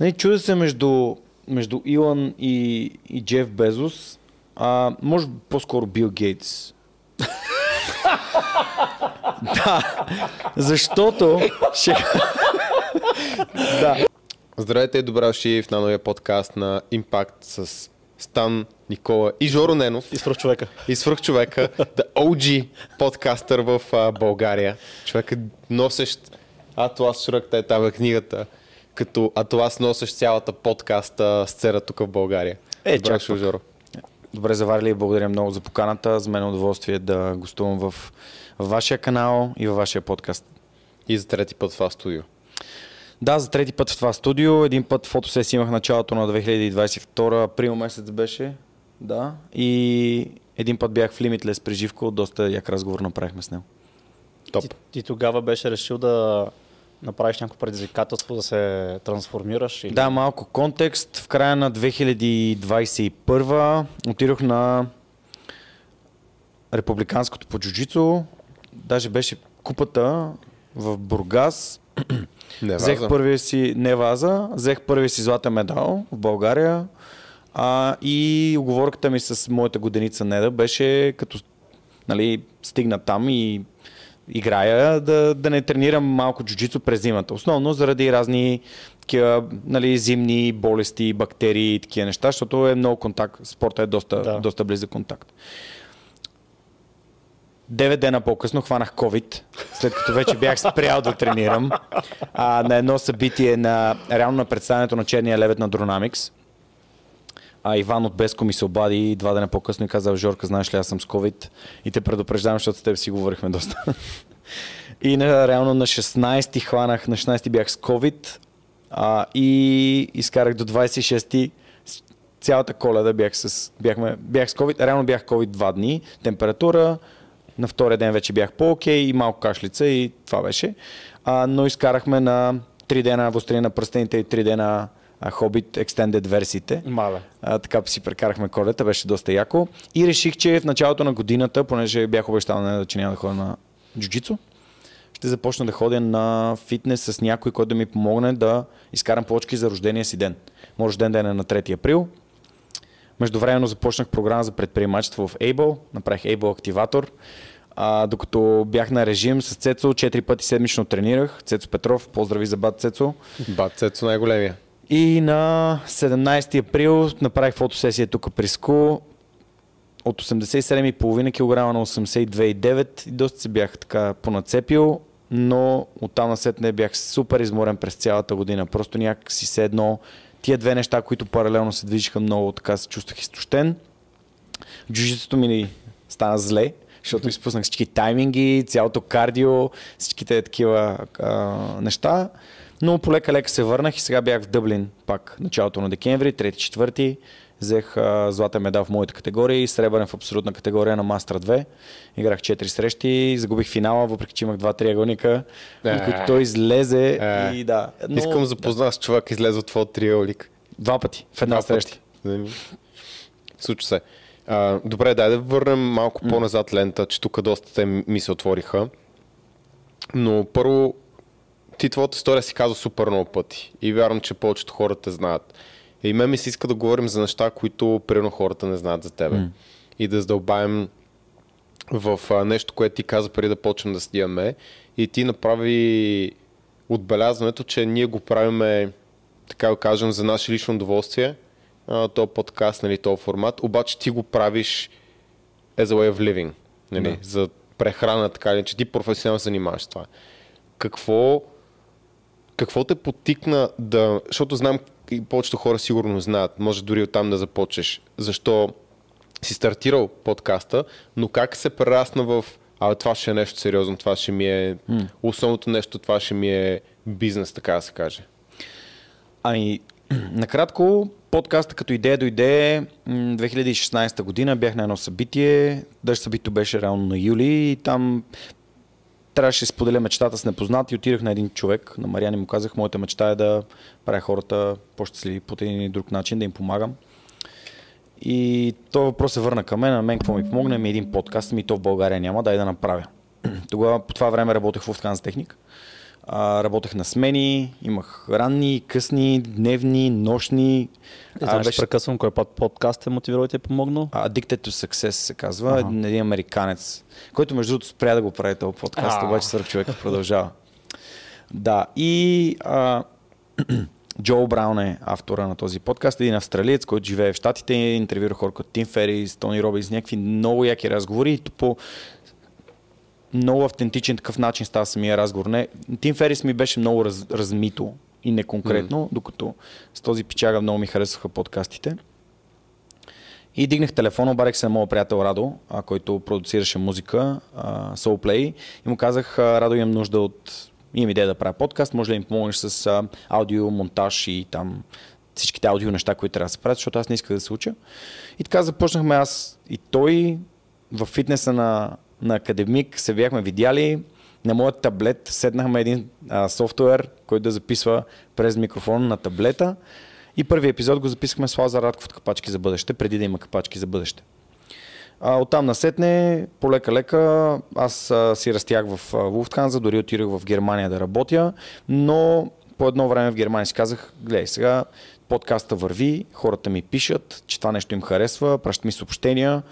Нали, чуда се между, между Илон и, и Джеф Безос, а, може по-скоро Бил Гейтс. да, защото ще... да. Здравейте и добре дошли в новия подкаст на Impact с Стан, Никола и Жоро Ненов. И свръх човека. И свръх човека, the OG подкастър в а, България. Човек е носещ Атлас Шръкта е там е книгата, като Атлас носещ цялата подкаста сцена тук в България. Е, Добре чак. Жоро. Добре заварили и благодаря много за поканата. За мен е удоволствие да гостувам в, в вашия канал и във вашия подкаст. И за трети път в това студио. Да, за трети път в това студио. Един път фотосесия имах началото на 2022, април месец беше. Да. И един път бях в Limitless при Живко, доста як разговор направихме с него. Топ. Ти, ти тогава беше решил да направиш някакво предизвикателство, да се трансформираш? Или... Да, малко контекст. В края на 2021 отидох на републиканското по джуджицу. Даже беше купата в Бургас. Не, Взех ваза. първия си, не ваза, взех първия си златен медал в България. А, и оговорката ми с моята годеница Неда беше като нали, стигна там и играя, да, да не тренирам малко джуджицу през зимата. Основно заради разни такива, нали, зимни болести, бактерии и такива неща, защото е много контакт. Спорта е доста, Да. доста близък контакт. Девет дена по-късно хванах COVID, след като вече бях спрял да тренирам а, на едно събитие на реално на представянето на черния левет на Dronamics. А Иван от Беско ми се обади два дена по-късно и каза, Жорка, знаеш ли, аз съм с COVID и те предупреждавам, защото с теб си говорихме доста. и на, реално на 16-ти хванах, на 16-ти бях с COVID а, и изкарах до 26-ти с- цялата коледа бях с, бяхме, бях с COVID, реално бях COVID два дни, температура, на втория ден вече бях по-окей и малко кашлица и това беше. А, но изкарахме на 3 дена Вострина на пръстените и 3 дена Hobbit Extended версиите. Мале. А, така си прекарахме колета, беше доста яко. И реших, че в началото на годината, понеже бях обещал на нея, че няма да ходя на джуджицу, ще започна да ходя на фитнес с някой, който да ми помогне да изкарам плочки за рождения си ден. Моят рожден ден е на 3 април. Междувременно започнах програма за предприемачество в Able. Направих Able активатор. А, докато бях на режим с Цецо, 4 пъти седмично тренирах. Цецо Петров, поздрави за бат Цецо. Бат Цецо най-големия. И на 17 април направих фотосесия тук при СКУ от 87,5 кг на 82,9 и доста се бях така понацепил, но оттам насетне бях супер изморен през цялата година. Просто някак си се тия две неща, които паралелно се движиха много, така се чувствах изтощен. Джуджитото ми стана зле, защото изпуснах всички тайминги, цялото кардио, всичките такива а, неща. Но полека-лека се върнах и сега бях в Дъблин пак началото на декември, 3-4. Взех а, златен медал в моята категория и сребърен в абсолютна категория на Мастер 2. Играх 4 срещи, загубих финала, въпреки че имах два триъгълника, от които той излезе Е. и да. Но... Искам да запозна с човек, излезе от твоя триъгълник. Два пъти в една Два среща. Случва се. А, добре, дай да върнем малко по-назад лента, че тук доста те ми се отвориха. Но първо, ти твоята история си казва супер много пъти. И вярвам, че повечето хора те знаят. И мен ми се иска да говорим за неща, които примерно хората не знаят за тебе. М. И да задълбаем в а, нещо, което ти каза преди да почнем да снимаме. И ти направи отбелязването, че ние го правиме, така да кажем, за наше лично удоволствие, а, този подкаст, нали, този формат, обаче ти го правиш as a way of living, нали, Да. за прехрана, така или че ти професионално занимаваш това. Какво, какво те потикна да, защото знам и повечето хора сигурно знаят, може дори оттам да започнеш, защо си стартирал подкаста, но как се прерасна в а това ще е нещо сериозно, това ще ми е М. основното нещо, това ще ми е бизнес, така да се каже. Ами, накратко, подкаста като идея дойде м, 2016 година, бях на едно събитие, даже събитието беше реално на юли и там трябваше да споделя мечтата с непознат и отидах на един човек, на Мариан и му казах, моята мечта е да правя хората по-щастливи по един или друг начин, да им помагам. И този въпрос се върна към мен, на мен какво ми помогне, ми един подкаст, ми то в България няма, дай да направя. Тогава по това време работех в Lufthansa Техник. А, работех на смени, имах ранни, късни, дневни, нощни. И това беше... прекъсвам, кой път подкаст е мотивирал и ти е помогнал? Addicted to Success се казва, ага. един американец, който между другото спря да го прави този подкаст, а обаче свърх човека продължава. Да, и а, Джо Браун е автора на този подкаст, един австралиец, който живее в Штатите, интервюира хора като Тим Ферис, Тони Робинс, някакви много яки разговори. По много автентичен такъв начин става самия разговор. Не, Тим Ферис ми беше много раз, размито и неконкретно, mm. докато с този пичага много ми харесваха подкастите. И дигнах телефона, обадих се на моят приятел Радо, а, който продуцираше музика, а, Soulplay, и му казах, Радо имам нужда от имам идея да правя подкаст, може да ми помогнеш с а, аудио, монтаж и там всичките аудио неща, които трябва да се правят, защото аз не исках да се уча. И така започнахме аз и той в фитнеса на, на академик се бяхме видяли. На моят таблет седнахме един а, софтуер, който да записва през микрофон на таблета. И първи епизод го записахме с Лазар Радков от Капачки за бъдеще, преди да има Капачки за бъдеще. А, оттам насетне, полека-лека, аз а, си растях в Луфтханза, дори отидох в Германия да работя, но по едно време в Германия си казах, гледай сега, подкаста върви, хората ми пишат, че това нещо им харесва, пращат ми съобщения,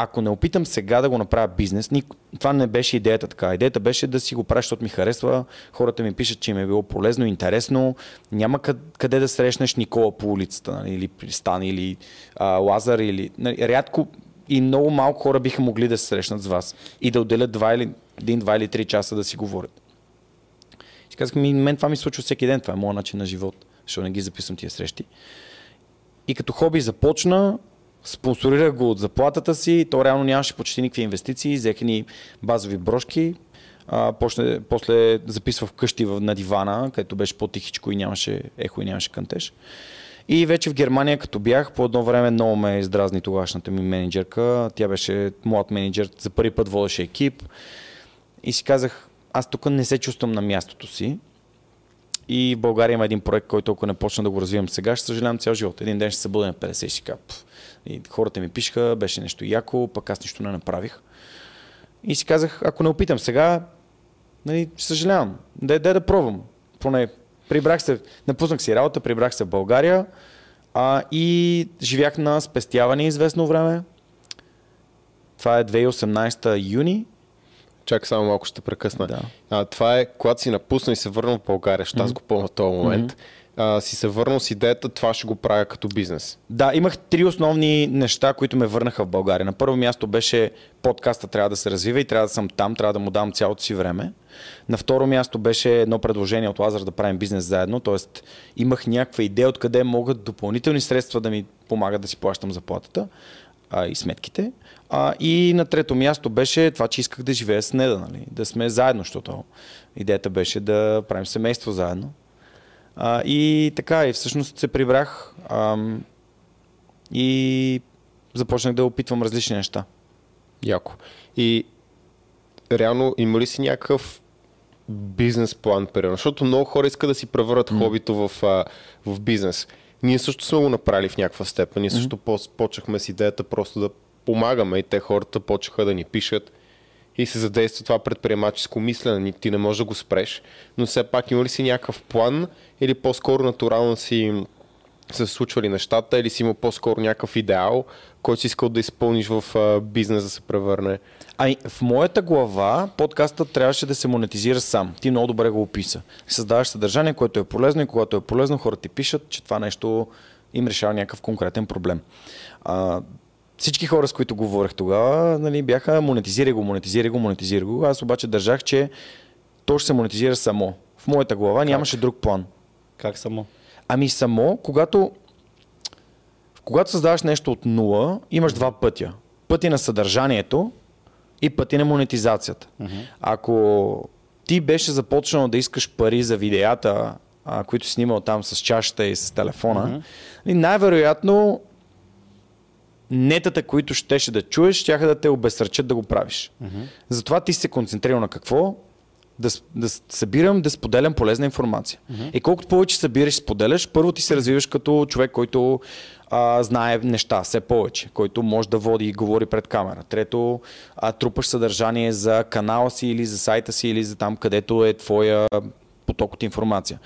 ако не опитам сега да го направя бизнес, това не беше идеята така. Идеята беше да си го правя, защото ми харесва. Хората ми пишат, че им е било полезно, интересно. Няма къде да срещнеш Никола по улицата, нали, или Пристан, или а, Лазар, или... Нали, рядко и много малко хора биха могли да се срещнат с вас и да отделят два или, един, два или три часа да си говорят. И казах ми, мен това ми случва всеки ден, това е моят начин на живот, защото не ги записвам тия срещи. И като хоби започна, спонсорирах го от заплатата си, то реално нямаше почти никакви инвестиции, взеха ни базови брошки, а, после, после записва вкъщи на дивана, където беше по-тихичко и нямаше ехо и нямаше кантеж. И вече в Германия, като бях, по едно време много ме издразни тогашната ми менеджерка. Тя беше млад менеджер, за първи път водеше екип. И си казах, аз тук не се чувствам на мястото си. И в България има един проект, който ако не почна да го развивам сега, ще съжалявам цял живот. Един ден ще се бъде на 50 и кап. И хората ми пишаха, беше нещо яко, пък аз нищо не направих. И си казах, ако не опитам сега, нали, съжалявам. Дай, дай да пробвам. Поне прибрах се, напуснах си работа, прибрах се в България а, и живях на спестяване известно време. Това е 2018 юни. Чакай само малко ще прекъсна. Да. А, това е, когато си напусна и се върна в България, ще mm-hmm. аз го помня този момент. Mm-hmm а, си се върнал с идеята, това ще го правя като бизнес? Да, имах три основни неща, които ме върнаха в България. На първо място беше подкаста трябва да се развива и трябва да съм там, трябва да му дам цялото си време. На второ място беше едно предложение от Лазар да правим бизнес заедно, т.е. имах някаква идея откъде могат допълнителни средства да ми помагат да си плащам заплатата а, и сметките. А, и на трето място беше това, че исках да живея с Неда, нали? да сме заедно, защото идеята беше да правим семейство заедно. А, и така, и всъщност се прибрах ам, и започнах да опитвам различни неща. Яко. И реално има ли си някакъв бизнес план, примерно? Защото много хора искат да си превърнат mm. хобито в, в бизнес. Ние също сме го направили в някаква степен. Ние също mm. почнахме с идеята просто да помагаме и те хората почнаха да ни пишат и се задейства това предприемаческо мислене. Ти не можеш да го спреш, но все пак има ли си някакъв план или по-скоро натурално си се случвали нещата или си има по-скоро някакъв идеал, който си искал да изпълниш в бизнес да се превърне? Ами, в моята глава подкастът трябваше да се монетизира сам. Ти много добре го описа. Създаваш съдържание, което е полезно и когато е полезно, хората ти пишат, че това нещо им решава някакъв конкретен проблем. А, всички хора, с които говорех тогава, нали, бяха монетизирай го, монетизирай го, монетизирай го. Аз обаче държах, че то ще се монетизира само. В моята глава как? нямаше друг план. Как само? Ами само, когато, когато създаваш нещо от нула, имаш два пътя. Пъти на съдържанието и пъти на монетизацията. Uh-huh. Ако ти беше започнал да искаш пари за видеята, а, които снимал там с чашата и с телефона, uh-huh. най-вероятно нетата, които щеше да чуеш, ще да те обесърчат да го правиш. Uh-huh. Затова ти се концентрирал на какво? да, да събирам, да споделям полезна информация. Mm-hmm. И колкото повече събираш, споделяш, първо ти се развиваш като човек, който а, знае неща, все повече, който може да води и говори пред камера. Трето, а, трупаш съдържание за канала си или за сайта си или за там, където е твоя поток от информация.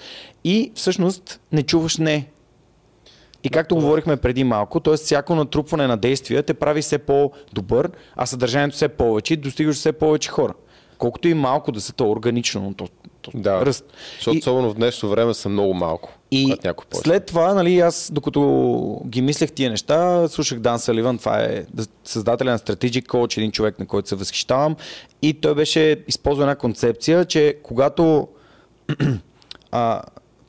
И всъщност не чуваш не. И както говорихме преди малко, т.е. всяко натрупване на действия те прави все по-добър, а съдържанието все повече и достигаш до все повече хора. Колкото и малко да са то органично, но то, то Да, ръст. защото И- особено в днешно време са много малко. и след това, нали, аз докато ги мислех тия неща, слушах Дан Саливан, това е да- създателя на Strategic Coach, един човек, на който се възхищавам. И той беше използвал една концепция, че когато а,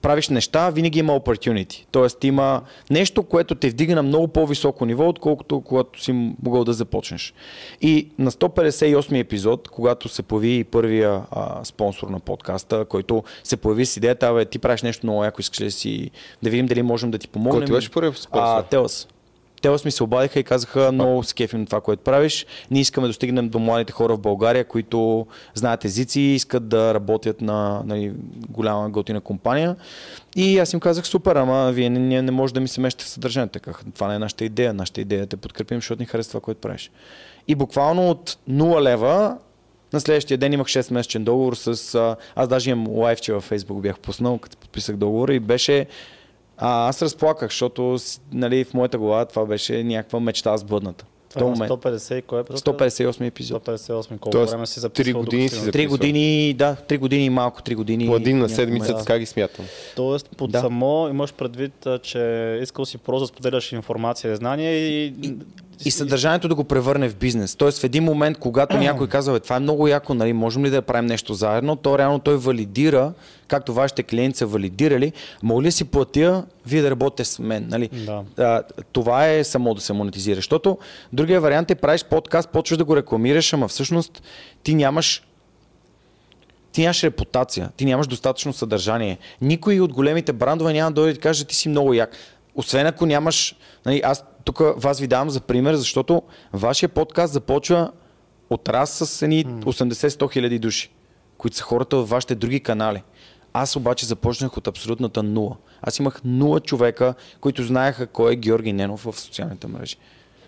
правиш неща, винаги има opportunity. Тоест има нещо, което те вдига на много по-високо ниво, отколкото когато си могъл да започнеш. И на 158 епизод, когато се появи първия а, спонсор на подкаста, който се появи с идеята, бе, ти правиш нещо много яко, искаш ли да си да видим дали можем да ти помогнем. Кой ти беше първият спонсор? А, Телас. Телас ми се обадиха и казаха, много се кефим това, което правиш. Ние искаме да достигнем до младите хора в България, които знаят езици и искат да работят на нали, голяма готина компания. И аз им казах, супер, ама вие не, не, не може да ми се мещате в съдържанието. Това не е нашата идея. Нашата идея е да те подкрепим, защото ни харесва това, което правиш. И буквално от 0 лева на следващия ден имах 6 месечен договор с... Аз даже имам лайфче във Facebook, бях пуснал, като подписах договора и беше... А, аз разплаках, защото нали, в моята глава това беше някаква мечта сбъдната. В Това този е момент. 150 и кой е? 158 епизод. 158. Колко Тоест, време си три записвал? години докато си Три записвал. години, да, три години и малко, три години. По един на седмица, така ги смятам. Тоест, под Да. да. само имаш предвид, че искал си просто да споделяш информация и знания и... И съдържанието да го превърне в бизнес. Тоест в един момент, когато някой казва, «Бе, това е много яко, нали, можем ли да правим нещо заедно, то реално той валидира, както вашите клиенти са валидирали, мога ли си платя, вие да работите с мен. Нали? Да. А, това е само да се монетизира. Защото другия вариант е правиш подкаст, почваш да го рекламираш, ама всъщност ти нямаш ти нямаш репутация, ти нямаш достатъчно съдържание. Никой от големите брандове няма да дойде и да каже, ти си много як. Освен ако нямаш... Нали, аз тук вас ви давам за пример, защото вашия подкаст започва от раз с едни 80-100 хиляди души, които са хората в вашите други канали. Аз обаче започнах от абсолютната нула. Аз имах нула човека, които знаеха кой е Георги Ненов в социалните мрежи.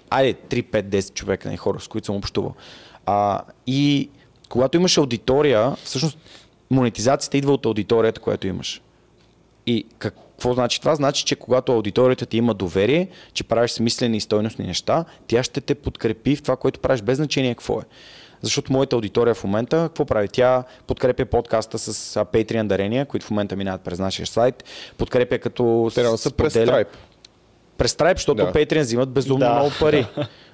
Айде, 3, 5, 10 човека, не хора, с които съм общувал. А, и когато имаш аудитория, всъщност монетизацията идва от аудиторията, която имаш. И какво значи това? Значи, че когато аудиторията ти има доверие, че правиш смислени и стойностни неща, тя ще те подкрепи в това, което правиш, без значение какво е. Защото моята аудитория в момента, какво прави? Тя подкрепя подкаста с Patreon дарения, които в момента минават през нашия сайт, подкрепя като Трябва да са през Stripe. През Stripe, защото Да. Patreon взимат безумно Да, много пари.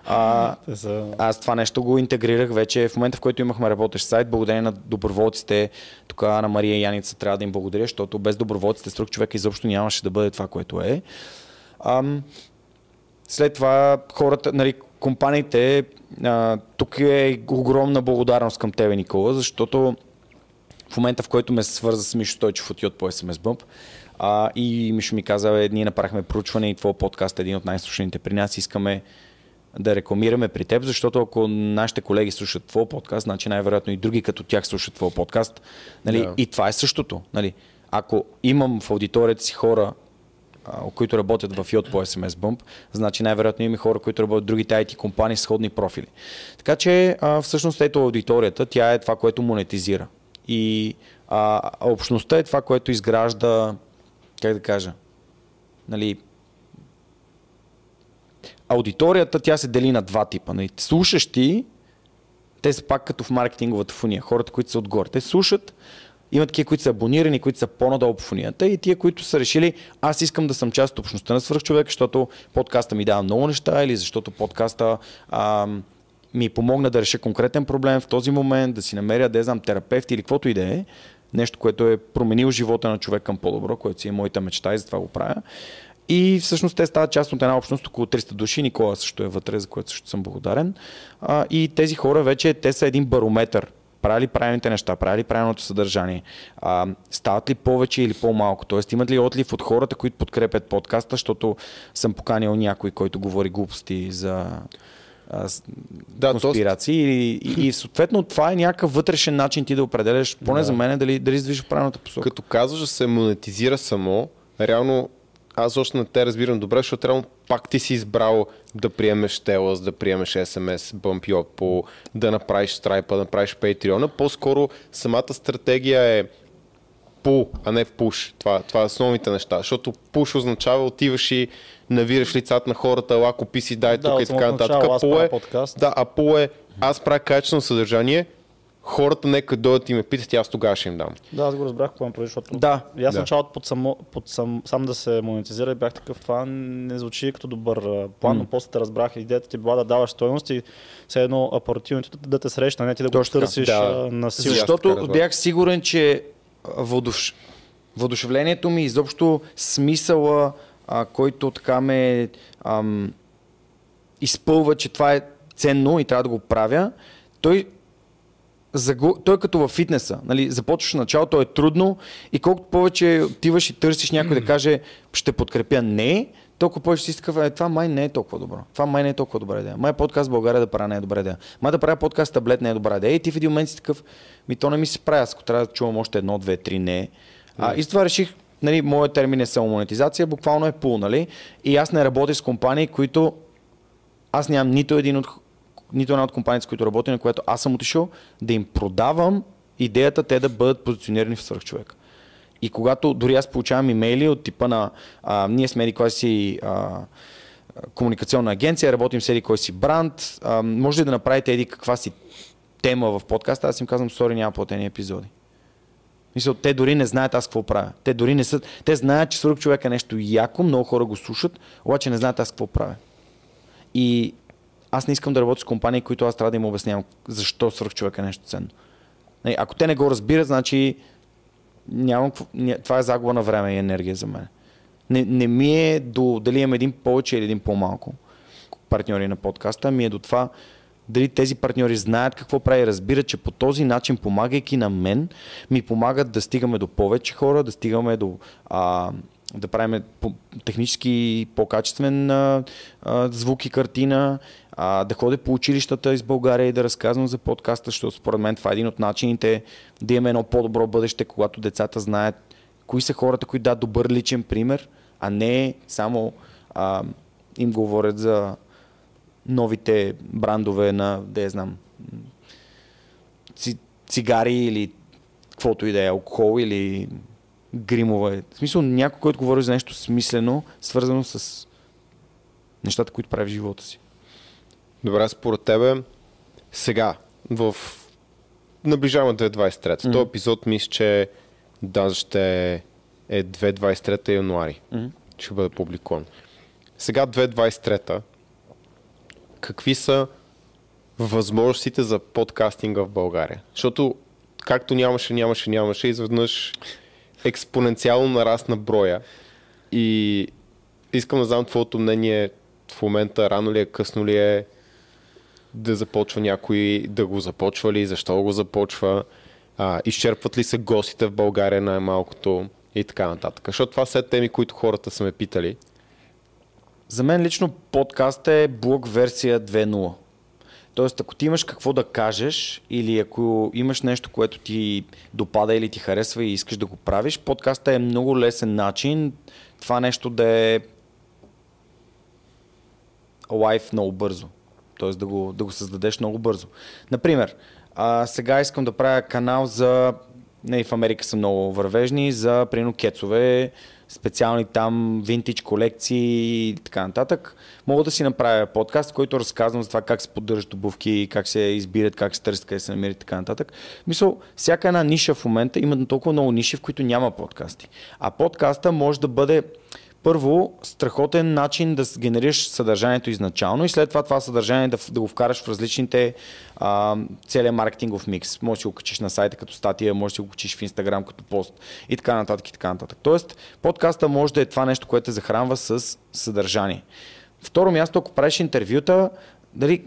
А, Те са... аз това нещо го интегрирах вече в момента, в който имахме работещ сайт, благодарение на доброволците. Тук на Мария и Яница трябва да им благодаря, защото без доброволците с друг човек изобщо нямаше да бъде това, което е. Ам, след това хората, нали, компаниите, а, тук е огромна благодарност към тебе, Никола, защото в момента, в който ме свърза с Мишо Стойчев от Йод по SMS Bump, а, и Мишо ми каза, «Бе, ние направихме проучване и твой подкаст е един от най-слушаните при нас, искаме да рекламираме при теб, защото ако нашите колеги слушат твой подкаст, значи най-вероятно и други като тях слушат твой подкаст. Нали? Да. И това е същото. Нали? Ако имам в аудиторията си хора, а, които работят в Йод по SMS Bump, значи най-вероятно има хора, които работят в другите IT компании с сходни профили. Така че а, всъщност ето аудиторията, тя е това, което монетизира. И а общността е това, което изгражда, как да кажа, нали, аудиторията тя се дели на два типа. Нали. Слушащи, те са пак като в маркетинговата фуния, хората, които са отгоре. Те слушат, има такива, които са абонирани, които са по-надолу по фунията и тия, които са решили, аз искам да съм част от общността на свръхчовек, защото подкаста ми дава много неща или защото подкаста а, ми помогна да реша конкретен проблем в този момент, да си намеря, да знам, терапевт или каквото и да е. Нещо, което е променил живота на човек към по-добро, което си е моята мечта и затова го правя. И всъщност те стават част от една общност, около 300 души. Никола също е вътре, за което също съм благодарен. А, и тези хора вече, те са един барометър. Правили правилните неща, правили правилното съдържание. А, стават ли повече или по-малко? Тоест имат ли отлив от хората, които подкрепят подкаста, защото съм поканил някой, който говори глупости за а, Да, конспирации и, и, и съответно това е някакъв вътрешен начин ти да определяш, поне Да. за мен, дали, дали се движиш в правилната посока. Като казваш да се монетизира само, реално аз още не те разбирам добре, защото реално пак ти си избрал да приемеш Телас, да приемеш SMS, Bump по, да направиш Stripe, да направиш Patreon. По-скоро самата стратегия е пул, а не пуш. Това, това е основните неща. Защото пуш означава отиваш и навираш лицата на хората, ела купи си, дай Да, тук и така нататък. правя е, подкаст. да, а пул е аз правя качествено съдържание, хората нека дойдат и ме питат и аз тогава ще им дам. Да, аз го разбрах какво им прави, защото Да. и аз Да. началото под, само, под сам, сам да се монетизира и бях такъв, това не звучи като добър план, но после те разбрах, идеята ти била да даваш стойност и все едно апаративното да те срещна, не ти да го Точно търсиш Да. на сила. Защо? Защото бях сигурен, че а, въодуш... въодушевлението ми, изобщо смисъла, а, който така ме ам, изпълва, че това е ценно и трябва да го правя, той, загу... той е като във фитнеса. Нали? Започваш началото, е трудно и колкото повече отиваш и търсиш някой да каже ще подкрепя не, толкова повече си такъв, е, това май не е толкова добро. Това май не е толкова добра идея. Май подкаст в България да правя не е добра идея. Май да правя подкаст таблет не е добра идея. И ти в един момент си такъв, ми то не ми се прави, аз ако трябва да чувам още едно, две, три не. А, и с това реших, нали, моят термин е самомонетизация, буквално е пул, нали? И аз не работя с компании, които аз нямам нито един от нито една от компаниите, с които работя, на която аз съм отишъл, да им продавам идеята те да бъдат позиционирани в свръхчовек. И когато дори аз получавам имейли от типа на а, ние сме еди кой си а, комуникационна агенция, работим с еди кой си бранд, а, може ли да направите еди каква си тема в подкаста, аз им казвам, сори, няма платени епизоди. Мисля, те дори не знаят аз какво правя. Те дори не са. Те знаят, че свърх човек е нещо яко, много хора го слушат, обаче не знаят аз какво правя. И аз не искам да работя с компании, които аз трябва да им обяснявам защо свърх човек е нещо ценно. Нали, Ако те не го разбират, значи нямам, това е загуба на време и енергия за мен. Не, не ми е до дали имам един повече или един по-малко партньори на подкаста, ми е до това дали тези партньори знаят какво прави, разбират, че по този начин, помагайки на мен, ми помагат да стигаме до повече хора, да стигаме до а, да правим технически по-качествен а, звук и картина, а, да ходя по училищата из България и да разказвам за подкаста, защото според мен това е един от начините да имаме едно по-добро бъдеще, когато децата знаят кои са хората, които дадат добър личен пример, а не само а, им говорят за новите брандове на, да я знам, ци, цигари или каквото и да е, алкохол или гримове. В смисъл някой, който говори за нещо смислено, свързано с нещата, които прави в живота си. Добре, според тебе, сега, в наближаваме 2023. Mm. Този епизод мисля, че даже ще е 2023 януари. Мгм. Ще бъде публикуван. Сега 2023 какви са възможностите за подкастинга в България? Защото както нямаше, нямаше, нямаше, изведнъж експоненциално нарасна броя. И искам да знам твоето мнение в момента, рано ли е, късно ли е да започва някой, да го започва ли, защо го започва, а, изчерпват ли се гостите в България най-малкото и така нататък. Защото това са теми, които хората са ме питали. За мен лично подкаст е блог версия 2.0. Тоест, ако ти имаш какво да кажеш или ако имаш нещо, което ти допада или ти харесва и искаш да го правиш, подкаста е много лесен начин това нещо да е лайф много бързо. Тоест да го, да го създадеш много бързо. Например, а, сега искам да правя канал за... Не, в Америка са много вървежни, за прино кецове, специални там винтич колекции и така нататък. Мога да си направя подкаст, който разказвам за това как се поддържат обувки, как се избират, как се търсят, къде се намират и така нататък. Мисъл, всяка една ниша в момента има толкова много ниши, в които няма подкасти. А подкаста може да бъде първо, страхотен начин да генерираш съдържанието изначално и след това това съдържание да, да го вкараш в различните а, целият маркетингов микс. Може да си го качиш на сайта като статия, може да си го качиш в Инстаграм като пост и така нататък и така нататък. Тоест, подкаста може да е това нещо, което те захранва с съдържание. Второ място, ако правиш интервюта, дали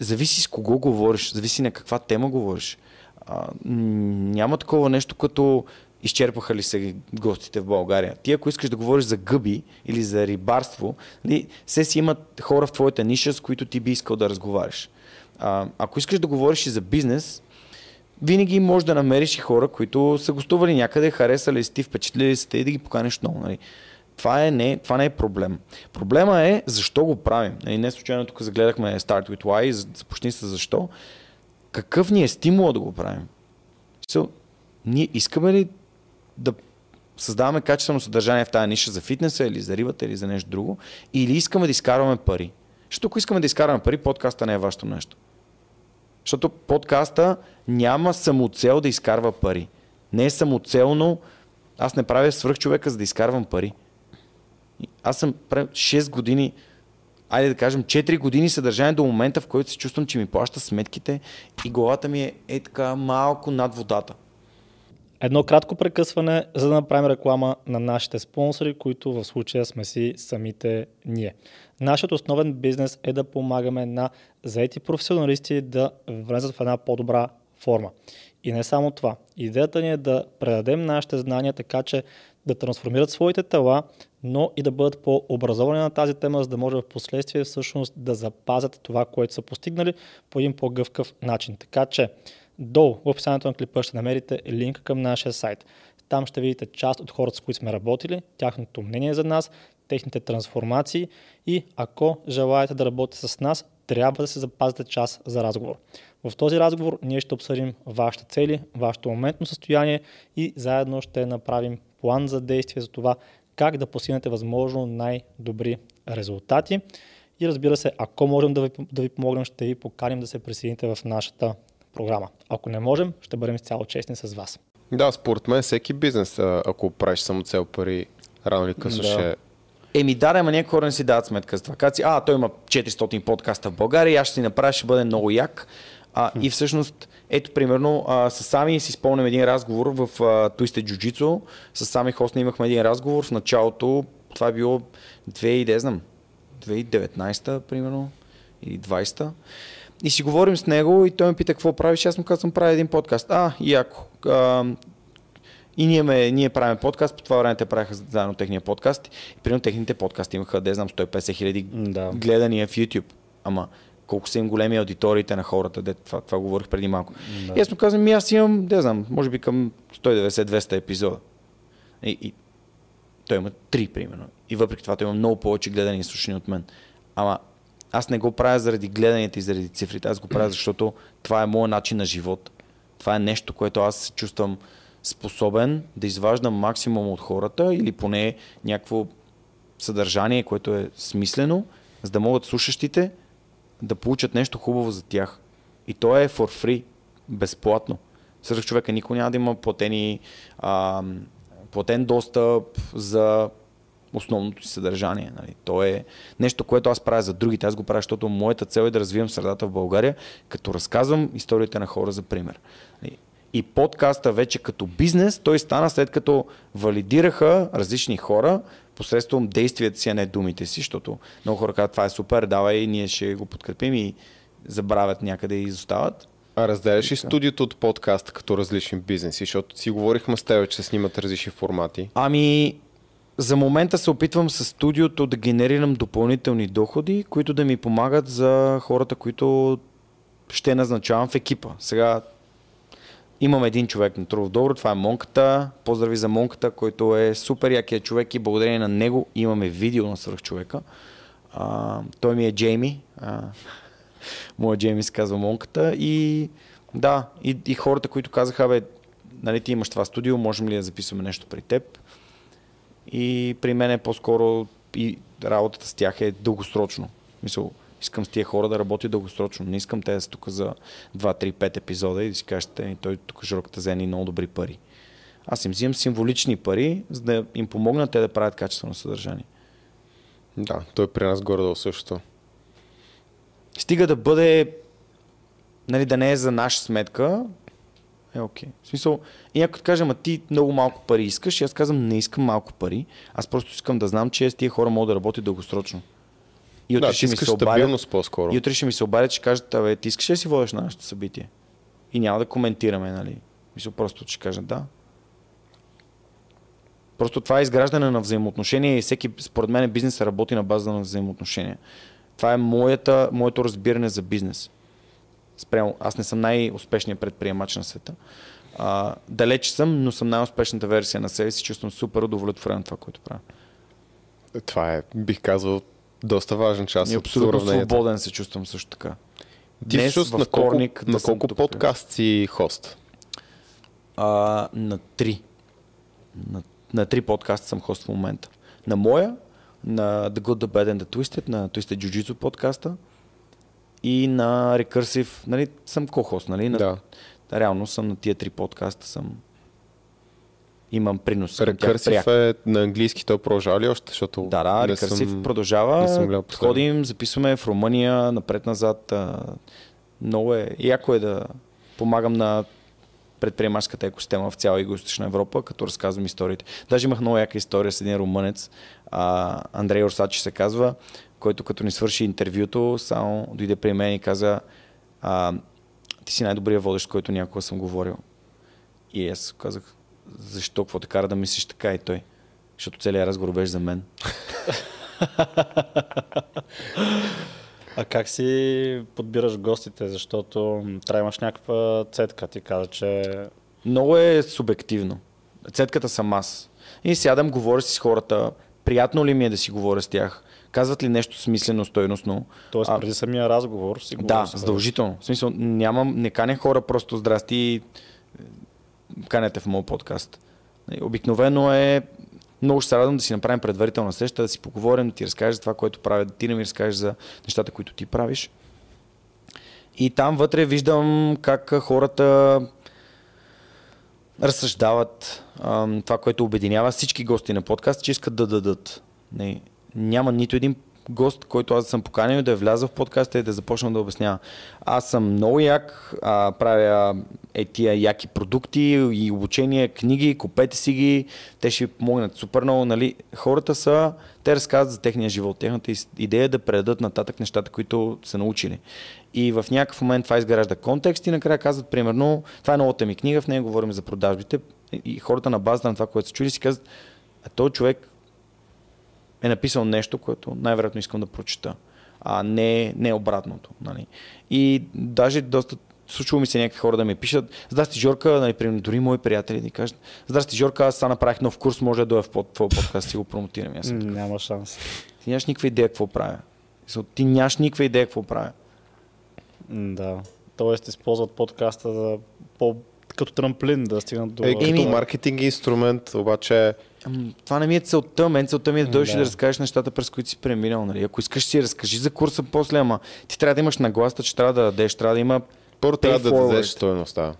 зависи с кого говориш, зависи на каква тема говориш. А, няма такова нещо като изчерпаха ли се гостите в България. Ти ако искаш да говориш за гъби или за рибарство, нали, се си имат хора в твоята ниша, с които ти би искал да разговаряш. А, ако искаш да говориш и за бизнес, винаги можеш да намериш и хора, които са гостували някъде, харесали си ти, впечатлили си и да ги поканиш много. Нали. Това, е, не, това не е проблем. Проблема е защо го правим. Нали, не случайно тук загледахме Start with Why, започни с защо. Какъв ни е стимула да го правим? Ние искаме ли да създаваме качествено съдържание в тази ниша за фитнеса или за рибата или за нещо друго, или искаме да изкарваме пари. Защото ако искаме да изкарваме пари, подкаста не е вашето нещо. Защото подкаста няма самоцел да изкарва пари. Не е самоцелно. Аз не правя свръх човека, за да изкарвам пари. Аз съм 6 години, айде да кажем 4 години съдържание до момента, в който се чувствам, че ми плаща сметките и главата ми е, е така малко над водата. Едно кратко прекъсване, за да направим реклама на нашите спонсори, които в случая сме си самите ние. Нашият основен бизнес е да помагаме на заети професионалисти да влезат в една по-добра форма. И не само това. Идеята ни е да предадем нашите знания така, че да трансформират своите тела, но и да бъдат по-образовани на тази тема, за да може в последствие всъщност да запазят това, което са постигнали по един по-гъвкав начин. Така че Долу в описанието на клипа ще намерите линк към нашия сайт. Там ще видите част от хората, с които сме работили, тяхното мнение за нас, техните трансформации и ако желаете да работите с нас, трябва да се запазите час за разговор. В този разговор ние ще обсъдим вашите цели, вашето моментно състояние и заедно ще направим план за действие за това как да постигнете възможно най-добри резултати. И разбира се, ако можем да ви, да ви помогнем, ще ви поканим да се присъедините в нашата програма. Ако не можем, ще бъдем изцяло честни с вас. Да, според мен всеки бизнес, ако правиш само цел пари, рано или късно да. ще Еми да, ама някои хора не си дават сметка за това. Си, а, той има 400 подкаста в България аз ще си направя, ще бъде много як. А, и всъщност, ето примерно, а, с Сами си спомням един разговор в Twisted Jiu-Jitsu. С Сами Хосна имахме един разговор в началото, това е било 2019 примерно, или 20 и си говорим с него и той ме пита какво правиш. Аз му казвам, правя един подкаст. А, яко. А, и ние, ме, ние правим подкаст, по това време те правиха заедно техния подкаст. И примерно техните подкасти имаха, да знам, 150 хиляди да. гледания в YouTube. Ама колко са им големи аудиториите на хората, де, това, това говорих преди малко. Да. И аз му казвам, ми аз имам, не знам, може би към 190-200 епизода. И, и той има 3, примерно. И въпреки това той има много повече гледани и слушани от мен. Ама аз не го правя заради гледанията и заради цифрите, аз го правя, защото това е моят начин на живот. Това е нещо, което аз се чувствам способен да изваждам максимум от хората или поне някакво съдържание, което е смислено, за да могат слушащите да получат нещо хубаво за тях. И то е for free, безплатно. Сръх човека никой няма да има платени, а, платен достъп за основното си съдържание. Нали. То е нещо, което аз правя за другите. Аз го правя, защото моята цел е да развивам средата в България, като разказвам историите на хора за пример. Нали. И подкаста вече като бизнес, той стана след като валидираха различни хора посредством действията си, а не думите си, защото много хора казват, това е супер, давай, ние ще го подкрепим и забравят някъде и изостават. А разделяш ли студиото от подкаста като различни бизнеси? Защото си говорихме с теб, че се снимат различни формати. Ами, за момента се опитвам с студиото да генерирам допълнителни доходи, които да ми помагат за хората, които ще назначавам в екипа. Сега имам един човек на Трудов Добро, това е Монката. Поздрави за Монката, който е супер якия човек и благодарение на него имаме видео на свръхчовека. А, той ми е Джейми. А, моя Джейми се казва Монката. И да, и, и хората, които казаха, бе, нали ти имаш това студио, можем ли да записваме нещо при теб? И при мен е по-скоро и работата с тях е дългосрочно. Мисъл, искам с тия хора да работя дългосрочно. Не искам те да са тук за 2-3-5 епизода и да си кажете, той тук жорката едни много добри пари. Аз им взимам символични пари, за да им помогна те да правят качествено съдържание. Да, той е при нас горе също. Стига да бъде, нали, да не е за наша сметка, е окей. Okay. В смисъл, и някой каже, ама ти много малко пари искаш, и аз казвам, не искам малко пари, аз просто искам да знам, че с тия хора могат да работят дългосрочно. И утре да, ще ми се обадят, по-скоро. И утре ще ми се обадят, че кажат, абе, ти искаш ли да си водиш на нашето събитие? И няма да коментираме, нали? Мисля, просто ще кажа да. Просто това е изграждане на взаимоотношения и всеки, според мен, бизнес работи на база на взаимоотношения. Това е моята, моето разбиране за бизнес. Спрямо, аз не съм най-успешният предприемач на света. А, далеч съм, но съм най-успешната версия на себе си, чувствам супер удовлетворен от това, което правя. Това е, бих казал, доста важен част И от абсолютно свободен се чувствам също така. Ти Днес, всъщност на колко, вторник, на колко тук. подкаст си хост? А, на три. На, на три подкаста съм хост в момента. На моя, на The Good, The Bad and The Twisted, на Twisted Jiu-Jitsu подкаста и на Recursive, нали, съм ко-хост, нали? На, Да. Реално съм на тия три подкаста, съм имам принос Рекърсив пряк. е на английски, той продължава ли още? Защото Да, да, не Recursive съм- продължава. не съм. Ходим, записваме в Румъния, напред-назад. Много е. Яко е да помагам на предприемаческата екосистема в цяла Юго-Источна Европа, като разказвам историите. Даже имах много яка история с един румънец, а, Андрей Орсачи се казва, който като ни свърши интервюто, само дойде при мен и каза а, ти си най-добрият водещ, който някога съм говорил. И аз казах, защо, какво те кара да мислиш така и той? Защото целият разговор беше за мен. А как си подбираш гостите? Защото трябва имаш някаква цетка. Ти каза, че Много е субективно. Цетката съм аз. И сядам, говоря си с хората. Приятно ли ми е да си говоря с тях? Казват ли нещо смислено, стойностно? Тоест, преди самия разговор си Да, задължително. В смисъл, нямам, не каня хора просто здрасти е, канете в моят подкаст. Нали, Обикновено е много ще се радвам да си направим предварителна среща, да си поговорим, да ти разкажеш за това, което правя, да ти да ми разкажеш за нещата, които ти правиш. И там вътре виждам как хората разсъждават това, което обединява всички гости на подкаст, че искат да дадат. Не, няма нито един гост, който аз съм поканил да е влязъл в подкаста и да започна да обяснява. Аз съм много як, а, правя е тия яки продукти и обучение, книги, купете си ги, те ще ви помогнат супер много. Нали? Хората са, те разказват за техния живот, техната идея е да предадат нататък нещата, които са научили. И в някакъв момент това изгражда контекст и накрая казват, примерно, това е новата ми книга, в нея говорим за продажбите и хората на базата на това, което са чули, си казват, а този човек е написал нещо, което най-вероятно искам да прочета, а не, не обратното. Нали? И даже доста случва ми се някакви хора да ми пишат, здрасти Жорка, нали, примерно, дори мои приятели да кажат, здрасти Жорка, аз сега направих нов курс, може да дойда в под- твой подкаст и го промотирам. Аз Няма шанс. ти нямаш никаква идея какво правя. Ти нямаш никаква идея какво правя. Да. Тоест, използват подкаста за по... като трамплин да стигнат до... Е, като маркетинг инструмент, обаче Това не ми е целта. Мен целта ми е да дойдеш Да. да разкажеш нещата, през които си преминал. Нали? Ако искаш си разкажи за курса после, ама ти трябва да имаш нагласта, че трябва да дадеш, трябва да има първо трябва да дадеш стоеността.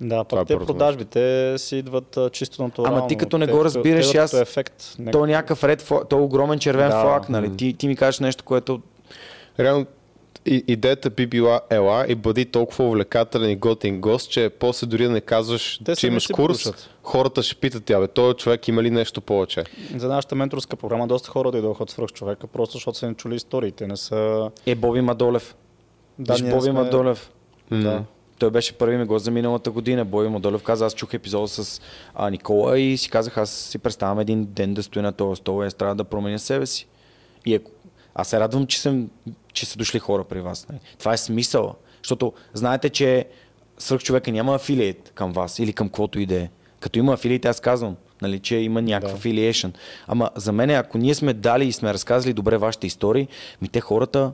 Да, Това е пък те продажбите си идват а, чисто натурално. Ама ти като не Те- го разбираш, те аз- ефект. То е някакъв ред, фла- то е огромен червен Да. флаг, нали? Ти, ти ми кажеш нещо, което Реално и, идеята би била ела и бъди толкова увлекателен и готин гост, че после дори да не казваш, Те че имаш курс, включат. хората ще питат тя, бе, този човек има ли нещо повече? За нашата менторска програма доста хора дойдоха от свръх човека, просто защото са ни чули историите. Не са... е Боби Мадолев. Да, Виж Боби сме- Мадолев. Да. Той беше първи ми гост за миналата година. Боби Мадолев каза, аз чух епизода с а, Никола и си казах, аз си представям един ден да стоя на този стол и аз трябва да променя себе си. И ако... аз се радвам, че, съм, че са дошли хора при вас. Нали? Това е смисъла. Защото знаете, че свърх човека няма афилиет към вас или към каквото и да е. Като има афилиет, аз казвам, нали, че има някакъв Да. affiliation. Ама за мен, ако ние сме дали и сме разказали добре вашите истории, ми те хората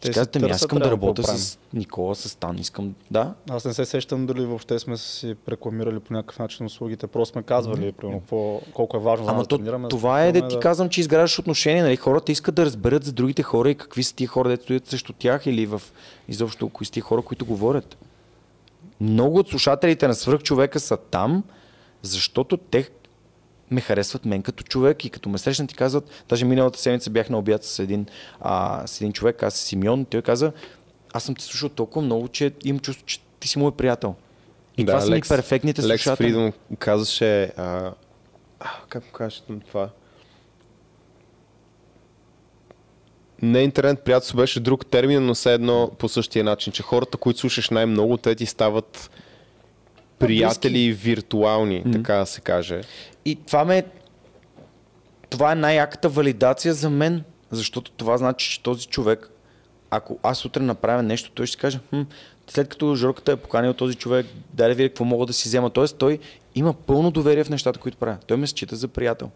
Те казвате ми, аз искам да работя правим. с Никола, с Тан, искам да. Аз не се сещам дали въобще сме си рекламирали по някакъв начин услугите. Просто сме казвали, примерно, какво, колко е важно Ама нас то, да тренираме. това е да спорваме ти казвам, че изграждаш отношения. Нали? Хората искат да разберат за другите хора и какви са тия хора, дето стоят срещу тях или в изобщо кои са тия хора, които говорят. Много от слушателите на свръх човека са там, защото те ме харесват мен като човек и като ме срещнат и казват, даже миналата седмица бях на обяд с един, а, с един човек, аз Симеон, и той каза, аз съм те слушал толкова много, че имам чувство, че ти си мой приятел. И това са ми перфектните Лекс слушатели. Фридъм казваше, а, как му кажеш това? Не интернет приятелство беше друг термин, но все едно по същия начин, че хората, които слушаш най-много, те ти стават приятели виртуални, така да се каже. И това ме... Това е най-яката валидация за мен, защото това значи, че този човек, ако аз утре направя нещо, той ще каже, хм, след като Жорката е поканил този човек, дай да видя какво мога да си взема. Тоест той има пълно доверие в нещата, които правя. Той ме счита за приятел.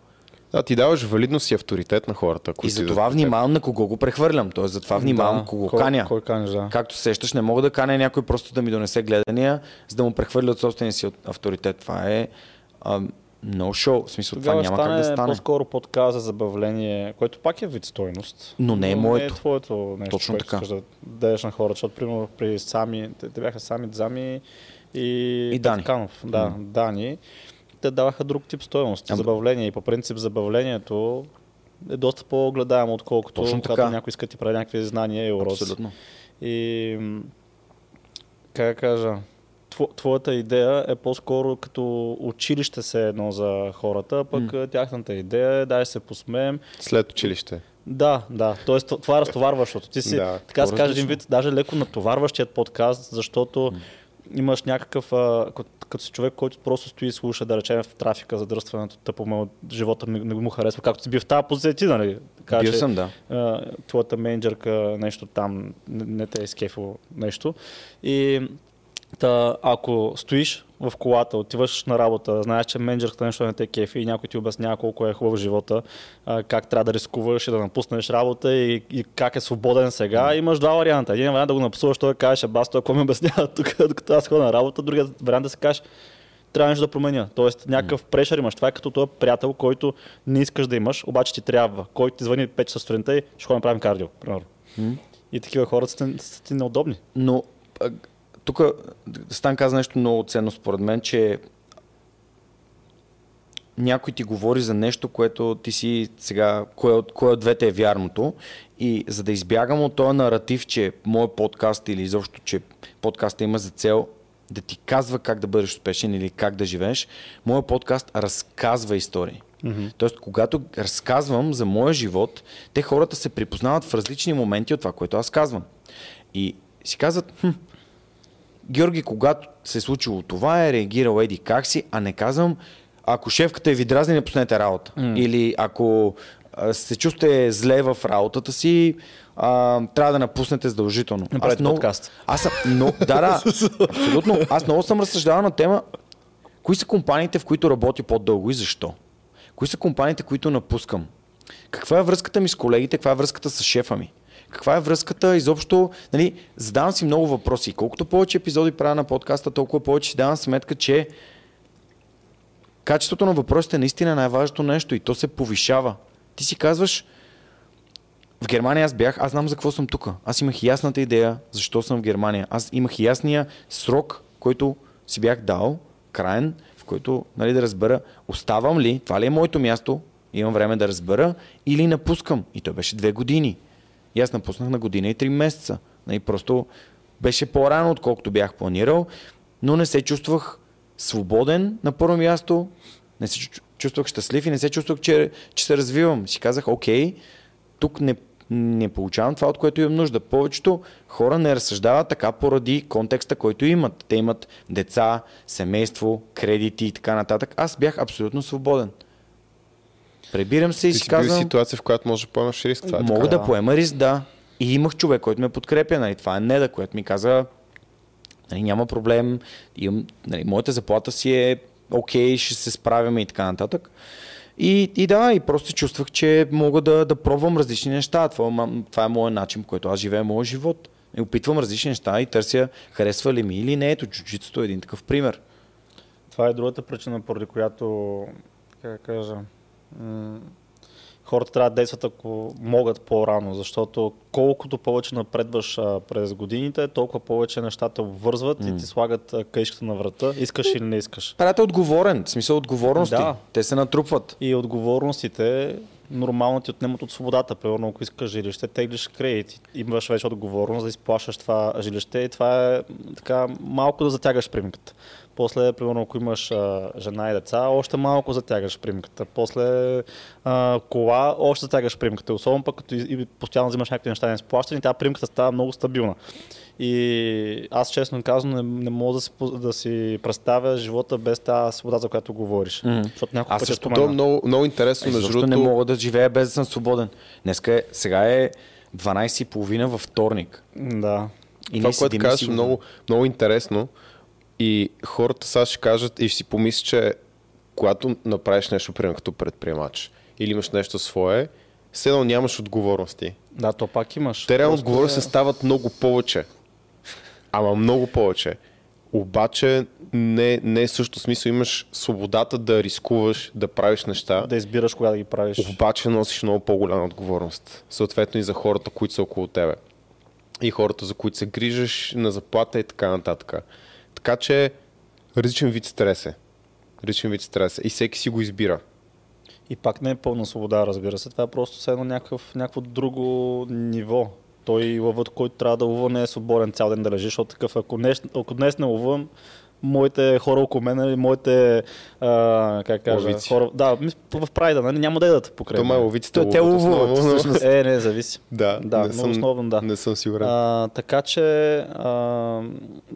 Да, ти даваш валидност и авторитет на хората. И за това внимавам на кого го прехвърлям. Тоест за това внимавам Да. кого Кой- каня. Кой канеш, да. Както сещаш, не мога да каня някой просто да ми донесе гледания, за да му прехвърля от собствения си авторитет. Това е а, no show. В смисъл, Тогава това няма стане как да стане. по-скоро подкаст за забавление, което пак е вид стойност. Но не е Не моето. е твоето нещо, Точно което така. да дадеш на хората, защото примерно при Сами, те, те бяха Сами, Дзами и, И Дани. Петканов. Да, М. Дани. Те даваха друг тип стойност. Ам- Забавление. И по принцип забавлението е доста по-гледаемо, отколкото Точно когато така. някой иска ти прави някакви знания и уроци. Абсолютно. И как да кажа, тво- твоята идея е по-скоро като училище се едно за хората, пък М. тяхната идея е дай се посмеем. След училище. Да, да. Тоест това е разтоварващото. Ти си, Да, така се каже, един вид, даже леко натоварващият подкаст, защото имаш някакъв, а, като, като си човек, който просто стои и слуша, да речем в трафика, задръстването, тъпо му, живота не, не му харесва, както си би в тази позиция ти, нали? Така, Бил че, съм, да. а, твоята менеджерка нещо там не, не те е скефило нещо. И та, ако стоиш в колата, отиваш на работа, знаеш, че менеджерката нещо не те кефи и някой ти обяснява колко е хубав живота, как трябва да рискуваш и да напуснеш работа и, и как е свободен сега, имаш два варианта. Един вариант да го напсуваш, той да кажеш, бас, той какво ми обяснява тук, докато аз ходя на работа, другият вариант да се кажеш, трябва нещо да променя. Тоест някакъв прешър имаш. Това е като този приятел, който не искаш да имаш, обаче ти трябва. Който ти звъни 5 часа сутринта и ще ходим правим кардио, примерно. М. И такива хора са, са ти неудобни. Но тук Стан каза нещо много ценно според мен, че някой ти говори за нещо, което ти си сега, кое от, кое от двете е вярното. И за да избягам от този наратив, че моят подкаст или изобщо, че подкаста има за цел да ти казва как да бъдеш успешен или как да живееш, моят подкаст разказва истории. Mm-hmm. Тоест, когато разказвам за моя живот, те хората се припознават в различни моменти от това, което аз казвам. И си казват, хм, Георги, когато се е случило това, е реагирал еди как си, а не казвам, ако шефката е ви дразни, не пуснете работа. Mm. Или ако се чувствате зле в работата си, а, трябва да напуснете задължително. Направете подкаст. Аз съм, но, да, да, абсолютно. Аз много съм разсъждавал на тема, кои са компаниите, в които работя по-дълго и защо? Кои са компаниите, които напускам? Каква е връзката ми с колегите, каква е връзката с шефа ми? Каква е връзката изобщо? Нали, задавам си много въпроси. Колкото повече епизоди правя на подкаста, толкова повече си давам сметка, че качеството на въпросите наистина е най-важното нещо и то се повишава. Ти си казваш, в Германия аз бях, аз знам за какво съм тук. Аз имах ясната идея защо съм в Германия. Аз имах ясния срок, който си бях дал, краен, в който нали, да разбера, оставам ли, това ли е моето място, имам време да разбера, или напускам. И той беше две години. И аз напуснах на година и три месеца. Нали, просто беше по-рано, отколкото бях планирал, но не се чувствах свободен на първо място, не се чу- чувствах щастлив и не се чувствах, че, че се развивам. Си казах, окей, тук не, не получавам това, от което имам нужда. Повечето хора не разсъждават така поради контекста, който имат. Те имат деца, семейство, кредити и така нататък. Аз бях абсолютно свободен. Пребирам се и Ти си си казвам, ситуация, в която можеш да поемаш риск. Това е мога така. да поема риск, да. И имах човек, който ме подкрепя. Нали. Това е Неда, което ми каза, нали, няма проблем, имам, нали, моята заплата си е окей, ще се справяме и така нататък. И, и да, и просто чувствах, че мога да, да пробвам различни неща. Това, това е моят начин, по който аз живея моя живот. И опитвам различни неща и търся харесва ли ми или не. Ето, джуджитсото е един такъв пример. Това е другата причина, поради която, как да кажа, хората трябва да действат ако могат по-рано, защото колкото повече напредваш а, през годините, толкова повече нещата обвързват и ти слагат а, каишката на врата, искаш или не искаш. Правят отговорен, в смисъл отговорности. Да. Те се натрупват. И отговорностите нормално ти отнемат от свободата. Примерно, ако искаш жилище, теглиш кредит. Имаш вече отговорност да изплащаш това жилище и това е така малко да затягаш примката. После, примерно, ако имаш а, жена и деца, още малко затягаш примката. После а, кола, още затягаш примката. Особено пък като и, и постоянно взимаш някакви неща не изплащани, тази примката става много стабилна. И аз честно казвам, не, не мога да си, да си представя живота без тази свобода, за която говориш. Защото няколко Аз пъти също е много, много интересно, между Защо не другото. мога да живея без да съм свободен? Днеска е, сега е 12.30 във вторник. Да. И това, което казваш, е го- много, много интересно. И хората сега ще кажат и ще си помислят, че когато направиш нещо, примерно като предприемач, или имаш нещо свое, все едно нямаш отговорности. Да, то пак имаш. Те реално отговорности е- стават много повече. Ама много повече. Обаче не, не е също смисъл. Имаш свободата да рискуваш, да правиш неща. Да избираш кога да ги правиш. Обаче носиш много по-голяма отговорност. Съответно и за хората, които са около тебе. И хората, за които се грижиш на заплата и така нататък. Така че различен вид стрес е. Различен вид стрес е. И всеки си го избира. И пак не е пълна свобода, разбира се. Това е просто все едно някакъв, някакво друго ниво. Той лъвът, който трябва да лъва, не е свободен цял ден да лежи, защото такъв, ако днес, ако днес не лъвам, моите хора около мен, нали, моите, а, как кажа, Ловици. хора, да, в прайда, нали, няма да едат покрай. То май мен. ловиците Те- те ловуват но- всъщност. Е, не, зависи. Да, Да, не много съм, основно, да. Не съм сигурен. А, така че, а,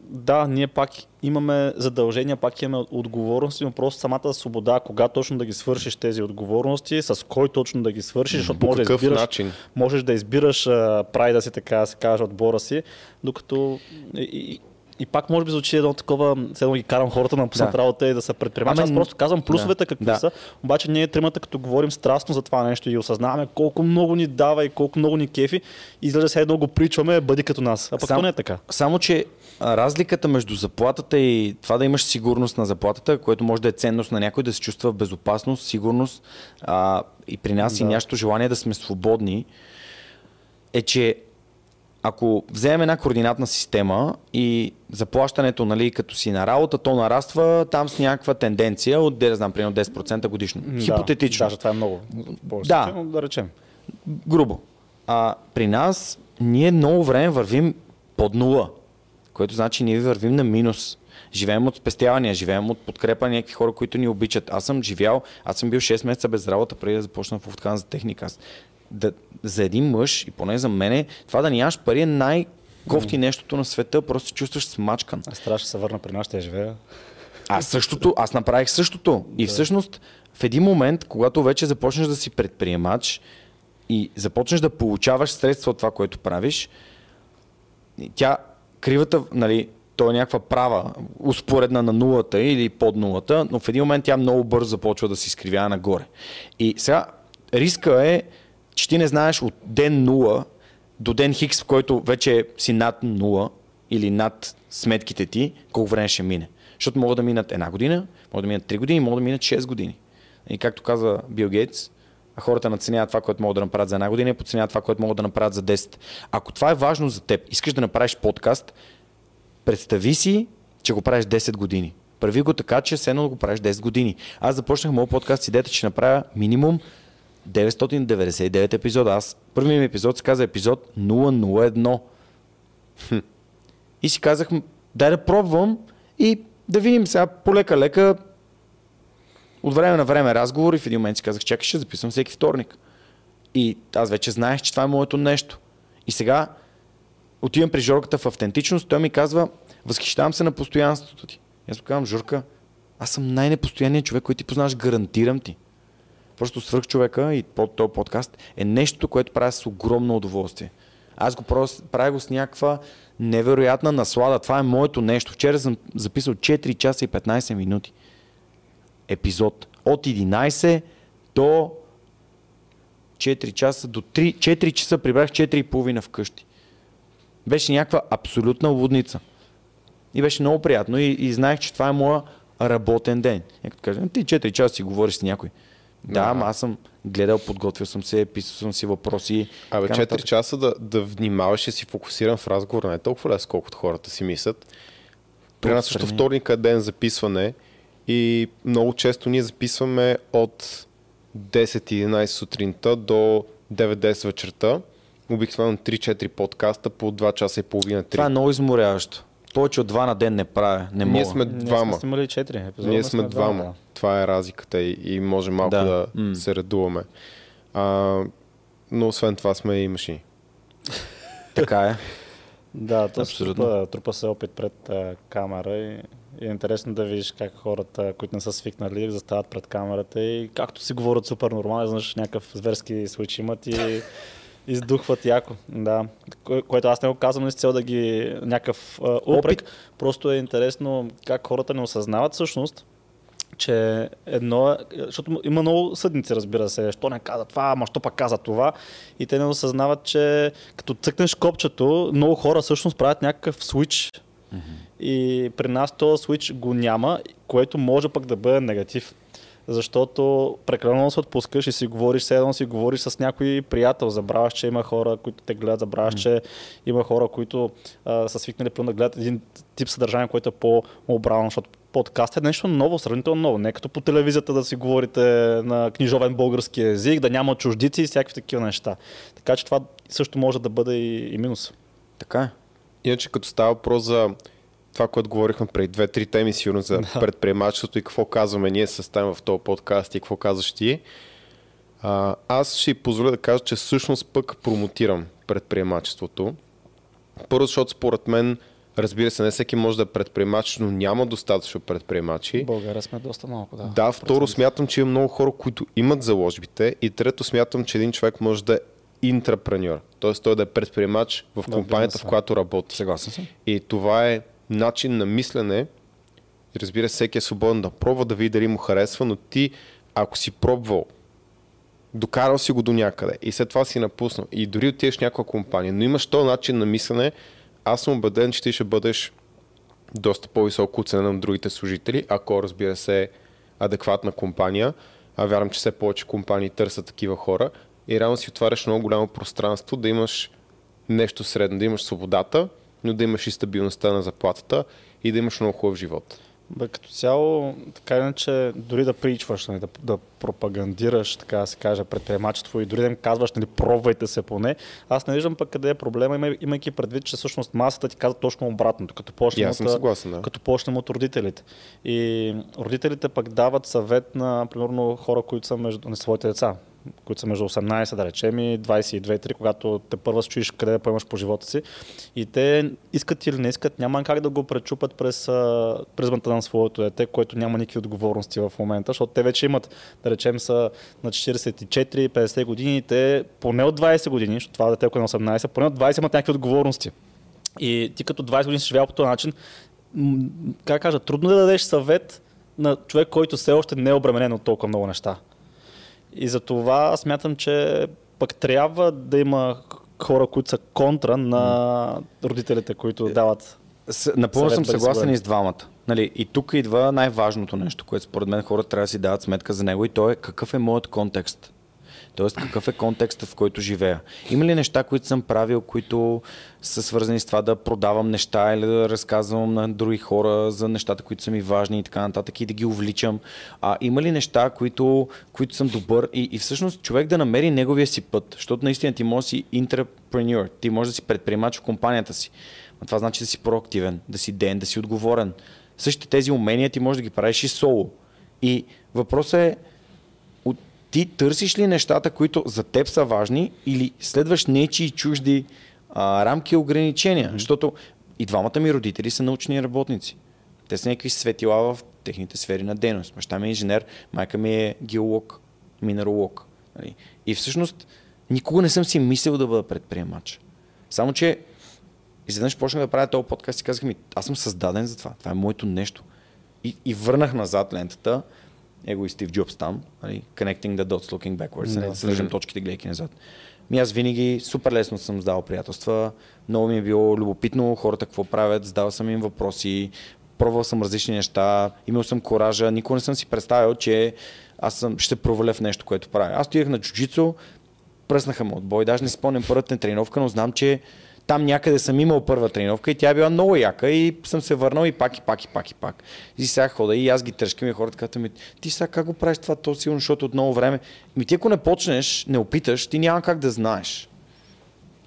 да, ние пак имаме задължения, пак имаме отговорности, но просто самата свобода, кога точно да ги свършиш тези отговорности, с кой точно да ги свършиш, защото По може да избираш, начин? можеш да избираш а, прайда си, така да се каже, отбора си, докато и, и, и пак може би звучи едно такова, все едно ги карам хората да напуснат Да. работа и да се предприемачи. Ами, Аз просто казвам плюсовете какви да. са, обаче ние тримата като говорим страстно за това нещо и осъзнаваме колко много ни дава и колко много ни кефи, изглежда се едно го причваме, бъди като нас. А пък Сам- то не е така. Само, че разликата между заплатата и това да имаш сигурност на заплатата, което може да е ценност на някой, да се чувства в безопасност, сигурност а, и при нас и Да. нашето желание да сме свободни, е, че ако вземем една координатна система и заплащането, нали, като си на работа, то нараства там с някаква тенденция от, да знам, примерно 10% годишно. Хипотетично. Да, даже това е много. Да. но да речем. грубо. А при нас ние много време вървим под нула, което значи ние вървим на минус. Живеем от спестявания, живеем от подкрепа на някакви хора, които ни обичат. Аз съм живял, аз съм бил 6 месеца без работа преди да започна в Уфткан за техника. Аз, да, за един мъж и поне за мене, това да нямаш пари е най-кофти нещото на света, просто се чувстваш смачкан. Аз трябваше да се върна при нас, ще живея. Аз същото, аз направих същото. И всъщност в един момент, когато вече започнеш да си предприемач и започнеш да получаваш средства от това, което правиш, тя, кривата, нали, то е някаква права, успоредна на нулата или под нулата, но в един момент тя много бързо започва да се изкривява нагоре. И сега риска е, че ти не знаеш от ден 0 до ден Хикс, в който вече си над 0 или над сметките ти, колко време ще мине. Защото могат да минат една година, могат да минат 3 години, могат да минат 6 години. И както каза Бил Гейтс, а хората наценяват това, което могат да направят за една година и подценяват това, което могат да направят за 10. Ако това е важно за теб, искаш да направиш подкаст, представи си, че го правиш 10 години. Прави го така, че все да го правиш 10 години. Аз започнах моят подкаст с идеята, че направя минимум 999 епизода. Аз първият ми епизод се каза епизод 001. Хм. И си казах, дай да пробвам и да видим сега полека-лека от време на време разговор и в един момент си казах, чакай, ще записвам всеки вторник. И аз вече знаех, че това е моето нещо. И сега отивам при Жорката в автентичност, той ми казва, възхищавам се на постоянството ти. И аз му казвам, Жорка, аз съм най-непостоянният човек, който ти познаваш, гарантирам ти. Просто свръх човека и под този подкаст е нещо, което правя с огромно удоволствие. Аз го правя го с някаква невероятна наслада. Това е моето нещо. Вчера съм записал 4 часа и 15 минути. Епизод. От 11 до 4 часа до 3, 4 часа прибрах 4 и половина вкъщи. Беше някаква абсолютна лудница. И беше много приятно и, и знаех, че това е моя работен ден. Някой ти 4 часа си говориш с някой. Да, ама аз съм гледал, подготвил съм се, писал съм си въпроси. Абе, така 4 нататък. часа да, да внимаваш и си фокусиран в разговор не е толкова лесно, колкото хората си мислят. При нас също Отстрани. вторника е ден записване и много често ние записваме от 10-11 сутринта до 9-10 вечерта. Обикновено 3-4 подкаста по 2 часа и половина, 3. Това е много изморяващо. Повече от два на ден не правя. Не Ние мога. сме Ние двама. сме снимали 4 епизода. Ние сме двама. да. Това е разликата и, и може малко Да. да, М. се редуваме. А, но освен това сме и машини. Така е. Да, то Абсолютно. трупа, трупа се опит пред а, камера и, и е интересно да видиш как хората, които не са свикнали, застават пред камерата и както си говорят супер нормално, знаеш някакъв зверски случай имат и издухват яко. Да. Кое, което аз не го казвам с цел да ги някакъв а, упрек. Просто е интересно как хората не осъзнават всъщност, че едно е, защото има много съдници, разбира се, що не каза това, ама що пък каза това. И те не осъзнават, че като цъкнеш копчето, много хора всъщност правят някакъв свич. И при нас този свич го няма, което може пък да бъде негатив. Защото прекалено се отпускаш и си говориш, все едно си говориш с някой приятел. Забравяш, че има хора, които те гледат, забравяш, че има хора, които а, са свикнали да гледат един тип съдържание, което е по-обрано, защото подкаст е нещо ново, сравнително ново. Не като по телевизията да си говорите на книжовен български язик, да няма чуждици и всякакви такива неща. Така че това също може да бъде и, и минус. Така е. Иначе като става въпрос за това, което говорихме преди две-три теми, сигурно за предприемачеството и какво казваме ние с там в този подкаст и какво казваш ти, а, аз ще си позволя да кажа, че всъщност пък промотирам предприемачеството. Първо, защото според мен, разбира се, не всеки може да е предприемач, но няма достатъчно предприемачи. В България сме доста малко, да. Да, второ смятам, че има много хора, които имат заложбите и трето смятам, че един човек може да е интрапреньор, т.е. той да е предприемач в компанията, в бизнеса. която работи. Съгласен съм. И това е начин на мислене. Разбира се, всеки е свободен да пробва, да види дали му харесва, но ти, ако си пробвал, докарал си го до някъде и след това си напуснал и дори отидеш някаква компания, но имаш този начин на мислене, аз съм убеден, че ти ще бъдеш доста по-високо оценен от другите служители, ако разбира се е адекватна компания. А вярвам, че все повече компании търсят такива хора и реално си отваряш много голямо пространство да имаш нещо средно, да имаш свободата, но да имаш и стабилността на заплатата и да имаш много хубав живот. Бе, като цяло, така иначе, дори да причваш, нали, да, да пропагандираш, така да се каже, предприемачество и дори да им казваш, нали, пробвайте се поне, аз не виждам пък къде е проблема, има- имайки предвид, че всъщност масата ти казва точно обратното, като почнем от, съгласен, да. като почнем от родителите. И родителите пък дават съвет на, примерно, хора, които са между, на своите деца, които са между 18, да речем, и 22-3, когато те първа се чуеш къде да поемаш по живота си. И те искат или не искат, няма как да го пречупат през призмата на своето дете, което няма никакви отговорности в момента, защото те вече имат, да речем, са на 44-50 години, те поне от 20 години, защото това дете, което е на 18, поне от 20 имат някакви отговорности. И ти като 20 години си живял по този начин, как кажа, трудно е да дадеш съвет на човек, който все още не е обременен от толкова много неща. И за това смятам, че пък трябва да има хора, които са контра на родителите, които дават. С, напълно съм съгласен и с двамата. Нали, и тук идва най-важното нещо, което според мен хората трябва да си дават сметка за него и то е какъв е моят контекст. Тоест, какъв е контекстът, в който живея? Има ли неща, които съм правил, които са свързани с това да продавам неща или да разказвам на други хора за нещата, които са ми важни и така нататък и да ги увличам? А, има ли неща, които, които съм добър и, и всъщност човек да намери неговия си път? Защото наистина ти може да си интрапреньор, ти може да си предприемач в компанията си. Но това значи да си проактивен, да си ден, да си отговорен. Същите тези умения ти можеш да ги правиш и соло. И въпросът е, ти търсиш ли нещата, които за теб са важни или следваш нечии чужди а, рамки и ограничения? Mm-hmm. Защото и двамата ми родители са научни работници. Те са някакви светила в техните сфери на дейност. Баща ми е инженер, майка ми е геолог, минералог. Нали? И всъщност никога не съм си мислил да бъда предприемач. Само, че изведнъж почнах да правя този подкаст и казах ми, аз съм създаден за това. Това е моето нещо. И, и върнах назад лентата, его и Стив Джобс там, нали, connecting the dots, looking backwards, Да. да. свържем точките, гледайки назад. Ми аз винаги супер лесно съм създал приятелства, много ми е било любопитно хората какво правят, задавал съм им въпроси, пробвал съм различни неща, имал съм коража, никога не съм си представил, че аз съм, ще проваля в нещо, което правя. Аз стоях на джуджицу, пръснаха ме от бой, даже не спомням първата тренировка, но знам, че там някъде съм имал първа тренировка и тя е била много яка и съм се върнал и пак и пак и пак и пак. И сега хода и аз ги тръжкам и хората казват ми, ти сега как го правиш това то сигурно, защото от много време. Ми ти ако не почнеш, не опиташ, ти няма как да знаеш.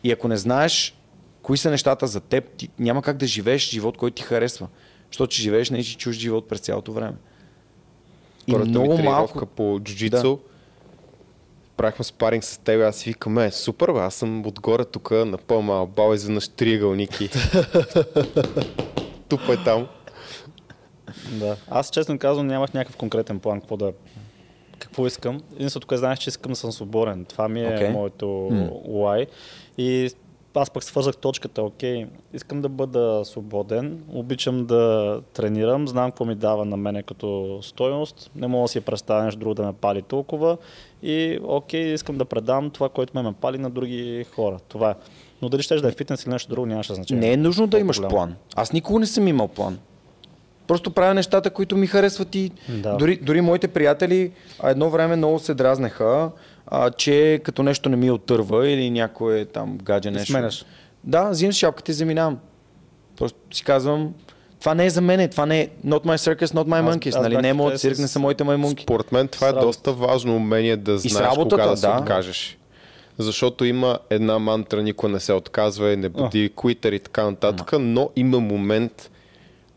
И ако не знаеш кои са нещата за теб, ти няма как да живееш живот, който ти харесва. Защото че живееш не чуж живот през цялото време. И Първата ми много тренировка малко... по джуджицу, правихме спаринг с теб, аз си викам, е, супер, бе, аз съм отгоре тук на по-мал бал, изведнъж триъгълники. Тупай там. Да. Аз честно казвам нямах някакъв конкретен план какво да какво искам. Единството, което знаеш, че искам да съм свободен. Това ми е Okay. моето why. И аз пък свързах точката, окей, искам да бъда свободен, обичам да тренирам, знам какво ми дава на мене като стойност, не мога да си представя нещо друго да ме пали толкова и окей, искам да предам това, което ме ме пали на други хора. Това е. Но дали ще да е фитнес или нещо друго, нямаше значение. Не е нужно да имаш по-голямо. план. Аз никога не съм имал план. Просто правя нещата, които ми харесват и Да. дори, дори моите приятели едно време много се дразнеха, а, че като нещо не ми отърва или някое там гадже нещо. сменяш. Да, взимам си шапката и заминавам. Просто си казвам, това не е за мене, това не е not my circus, not my Аз- monkeys, аз нали? бях Не е моят цирк, с- не са моите маймунки. Според мен това е доста важно умение да знаеш работата, кога да се да. откажеш. Защото има една мантра, никой не се отказва и не буди куитър и така нататък, но има момент,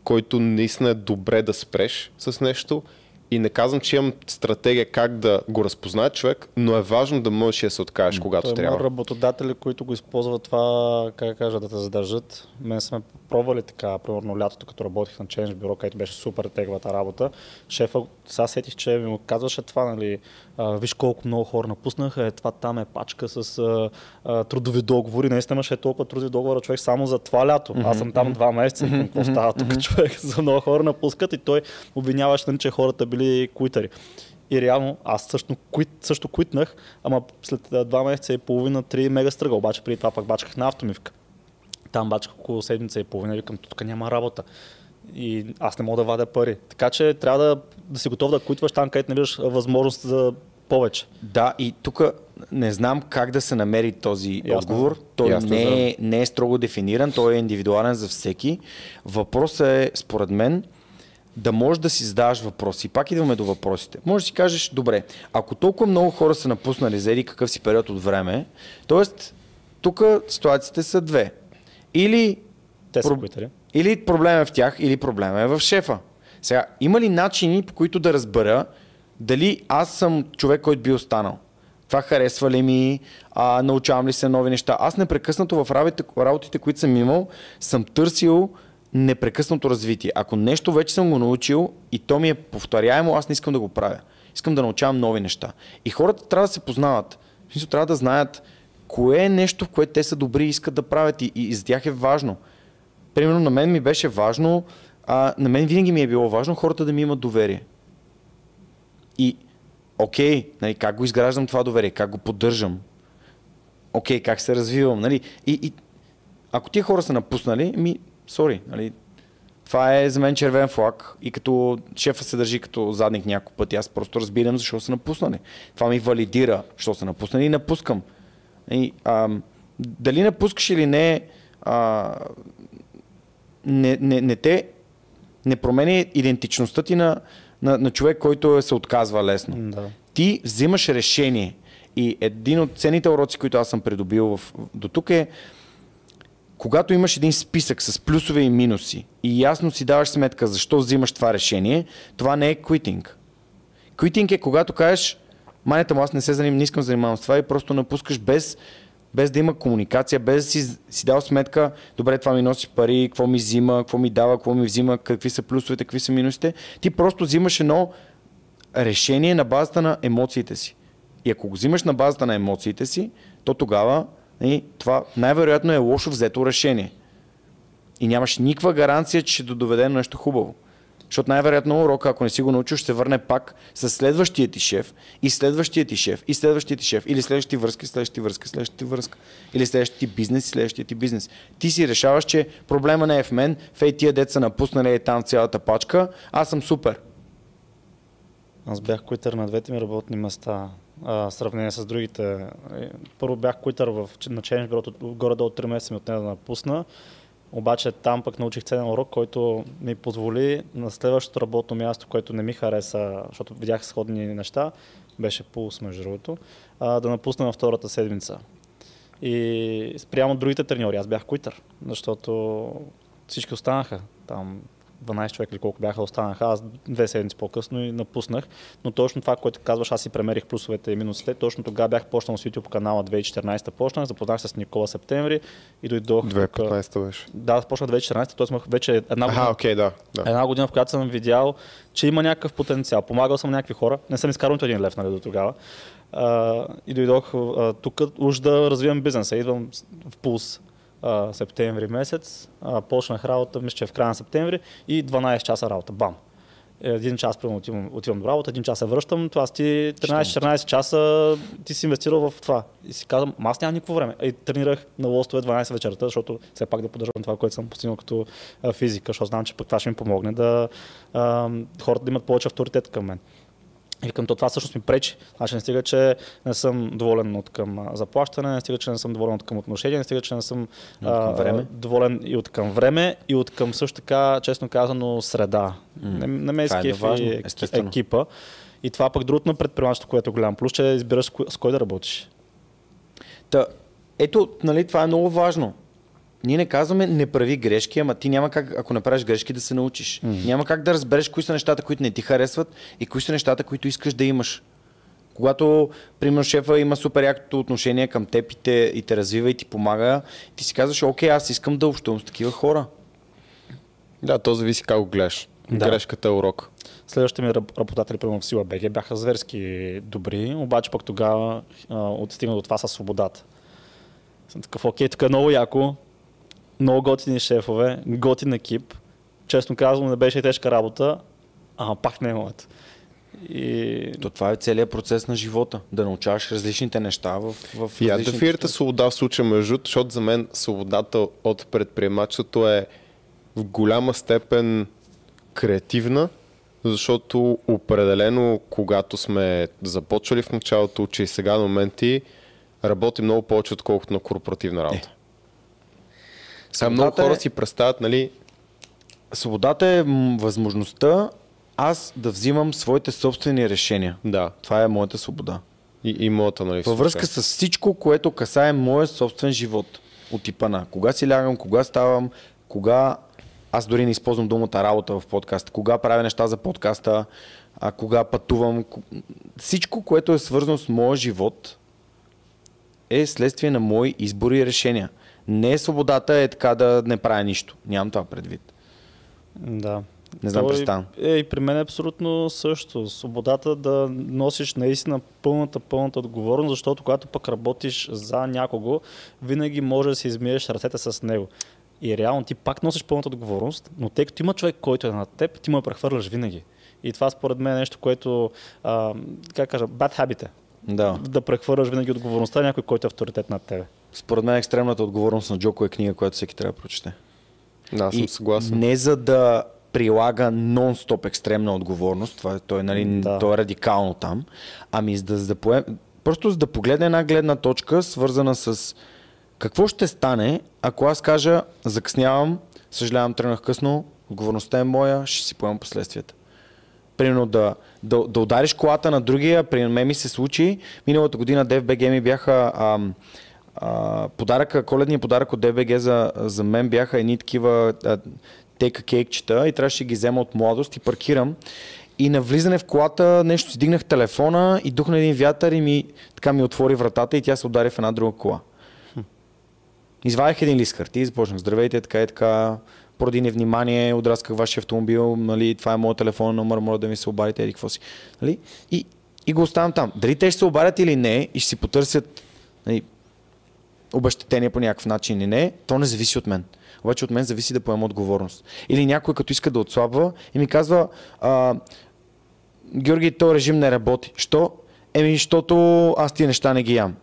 който наистина е добре да спреш с нещо и не казвам, че имам стратегия как да го разпознае човек, но е важно да можеш да се откажеш, когато Той има трябва. работодатели, които го използват това, как кажа, да те задържат. Мен сме пробвали така, примерно лятото, като работих на Change бюро, където беше супер теглата работа. Шефа, сега сетих, че ми казваше това, нали, а, виж колко много хора напуснаха, е, това там е пачка с а, а, трудови договори. Наистина имаше толкова трудови договора човек само за това лято. Аз съм там два месеца към какво става тук човек. За много хора напускат и той обвиняваше, нали, че хората били куитари. И реално аз също, куит, също куитнах, ама след два месеца и половина, три мега стръга. Обаче преди това пак бачках на автомивка. Там бачках около седмица и половина викам, тук няма работа. И аз не мога да вадя пари. Така че трябва да, да си готов да куитваш там, където не виждаш възможност за повече. Да, и тук не знам как да се намери този Ясно. отговор. Той Ясно, не е, не е строго дефиниран, той е индивидуален за всеки. Въпросът е, според мен, да можеш да си задаваш въпроси. Пак идваме до въпросите. Може да си кажеш, добре, ако толкова много хора са напуснали за един какъв си период от време, т.е. тук ситуациите са две. Или Те са Про- куитари. Или проблем е в тях, или проблема е в шефа. Сега, има ли начини, по които да разбера дали аз съм човек, който би останал? Това харесва ли ми? А, научавам ли се нови неща? Аз непрекъснато в работите, работите, които съм имал, съм търсил непрекъснато развитие. Ако нещо вече съм го научил и то ми е повторяемо, аз не искам да го правя. Искам да научавам нови неща. И хората трябва да се познават. В смисъл, трябва да знаят кое е нещо, в което те са добри и искат да правят и, и, и за тях е важно. Примерно на мен ми беше важно, а, на мен винаги ми е било важно хората да ми имат доверие. И, окей, нали, как го изграждам това доверие, как го поддържам, окей, как се развивам, нали? И, и ако тия хора са напуснали, ми, сори, нали, това е за мен червен флаг и като шефа се държи като задник няколко пъти, аз просто разбирам защо са напуснали. Това ми валидира, защо са напуснали и напускам. И, ам, дали напускаш или не, а, не, не, не те не променя идентичността ти на, на, на човек, който е- се отказва лесно. Да. Ти взимаш решение. И един от ценните уроци, които аз съм придобил в, до тук е, когато имаш един списък с плюсове и минуси и ясно си даваш сметка защо взимаш това решение, това не е квитинг. Квитинг е когато кажеш, манята му аз не се занимавам, не искам да занимавам с това и просто напускаш без, без да има комуникация, без да си, си дал сметка, добре, това ми носи пари, какво ми взима, какво ми дава, какво ми взима, какви са плюсовете, какви са минусите. Ти просто взимаш едно решение на базата на емоциите си. И ако го взимаш на базата на емоциите си, то тогава нали, това най-вероятно е лошо взето решение. И нямаш никаква гаранция, че ще доведе до нещо хубаво. Защото най-вероятно урока, ако не си го научил, ще се върне пак с следващия ти шеф и следващия ти шеф и следващия ти шеф или следващия връзка, следващия връзка, следващия връзка или следващия ти бизнес следващия ти бизнес. Ти си решаваш, че проблема не е в мен, в ей тия деца напуснали е там цялата пачка, аз съм супер. Аз бях куитър на двете ми работни места, а, в сравнение с другите. Е, Първо бях куитър в, на Change бюрото, горе-долу 3 месеца ми отне да напусна. Обаче там пък научих ценен урок, който ми позволи на следващото работно място, което не ми хареса, защото видях сходни неща, беше пулс между другото, да напусна на втората седмица. И спрямо другите треньори, аз бях куитър, защото всички останаха там. 12 човека или колко бяха останаха, аз две седмици по-късно и напуснах. Но точно това, което казваш, аз си премерих плюсовете и минусите. Точно тогава бях почнал с YouTube канала 2014 почнах, запознах се с Никола септември и дойдох. 2015 беше. Да, почнах 2014, т.е. имах вече една година. Аха, окей, да. да. Една година, в която съм видял, че има някакъв потенциал. Помагал съм някакви хора. Не съм изкарал нито един лев нали, до тогава. А, и дойдох а, тук уж да развивам бизнеса. Идвам в пулс а, септември месец. А, почнах работа, мисля, че в края на септември и 12 часа работа. Бам! Един час примерно отивам, отивам до работа, един час се връщам, това ти 13-14 часа ти си инвестирал в това. И си казвам, аз нямам никакво време. И тренирах на лостове 12 вечерта, защото все пак да поддържам това, което съм постигнал като физика, защото знам, че пък това ще ми помогне да а, хората да имат повече авторитет към мен. И към то това всъщност ми пречи. Значи не стига, че не съм доволен от към заплащане, не стига, че не съм доволен от към отношения, не стига, че не съм а, време. доволен и от към време, и от към също така, честно казано, среда. Mm. Не, не ме е екипа. И това пък другото на предприемачеството, което е голям плюс, че избираш с кой, с кой да работиш. Та, ето, нали, това е много важно. Ние не казваме не прави грешки, ама ти няма как, ако направиш грешки, да се научиш. Mm. Няма как да разбереш кои са нещата, които не ти харесват и кои са нещата, които искаш да имаш. Когато, примерно, шефа има супер якото отношение към теб и те, и те развива и ти помага, ти си казваш, окей, аз искам да общувам с такива хора. Да, то зависи как го гледаш. Да. Грешката е урок. Следващите ми работодатели, примерно в Сила БГ, бяха зверски добри, обаче пък тогава отстигна до това със свободата. Съм такъв, окей, тук е много яко, много готини шефове, готин екип. Честно казвам, не беше тежка работа, а пак не е моята. И... То това е целият процес на живота. Да научаваш различните неща в, в Я дефинирате свобода в случая между, защото за мен свободата от предприемачеството е в голяма степен креативна, защото определено, когато сме започвали в началото, че и сега на моменти работи много повече, отколкото на корпоративна работа. Е. Сега много хора е... си представят, нали? Свободата е възможността аз да взимам своите собствени решения. Да. Това е моята свобода. И, и моята, нали? Във връзка с всичко, което касае моя собствен живот. От типа на кога си лягам, кога ставам, кога аз дори не използвам думата работа в подкаста, кога правя неща за подкаста, а кога пътувам. Всичко, което е свързано с моя живот, е следствие на мои избори и решения. Не е свободата е така да не правя нищо. Нямам това предвид. Да. Не знам, представям. Е, и при мен е абсолютно също. Свободата да носиш наистина пълната, пълната отговорност, защото когато пък работиш за някого, винаги може да си измиеш ръцете с него. И реално ти пак носиш пълната отговорност, но тъй като има човек, който е над теб, ти му я прехвърляш винаги. И това според мен е нещо, което, а, как кажа, bad habit е. Да. Да прехвърляш винаги отговорността на някой, който е авторитет над тебе. Според мен екстремната отговорност на Джоко е книга, която всеки трябва да прочете. Да, съм съгласен. Не за да прилага нон-стоп екстремна отговорност, това, той, нали, да. той е радикално там, ами за да, за да поем... просто за да погледне една гледна точка, свързана с какво ще стане, ако аз кажа, закъснявам, съжалявам, тръгнах късно, отговорността е моя, ще си поемам последствията. Примерно да, да, да удариш колата на другия, при мен ми се случи, миналата година DFBG ми бяха ам, а, подаръка, коледния подарък от DBG за, за мен бяха едни такива тека кейкчета и трябваше да ги взема от младост и паркирам. И на влизане в колата нещо си дигнах телефона и духна един вятър и ми, така ми отвори вратата и тя се удари в една друга кола. Извадих един лист хартия и започнах. Здравейте, така и така. Поради невнимание, отрасках вашия автомобил, нали, това е моят телефон номер, моля да ми се обадите, еди какво си. Нали? И, и го оставям там. Дали те ще се обадят или не и ще си потърсят нали, обещетение по някакъв начин или не, то не зависи от мен. Обаче от мен зависи да поема отговорност. Или някой като иска да отслабва и ми казва, а, Георги, то режим не работи. Що? Еми, защото аз тия неща не ги ям.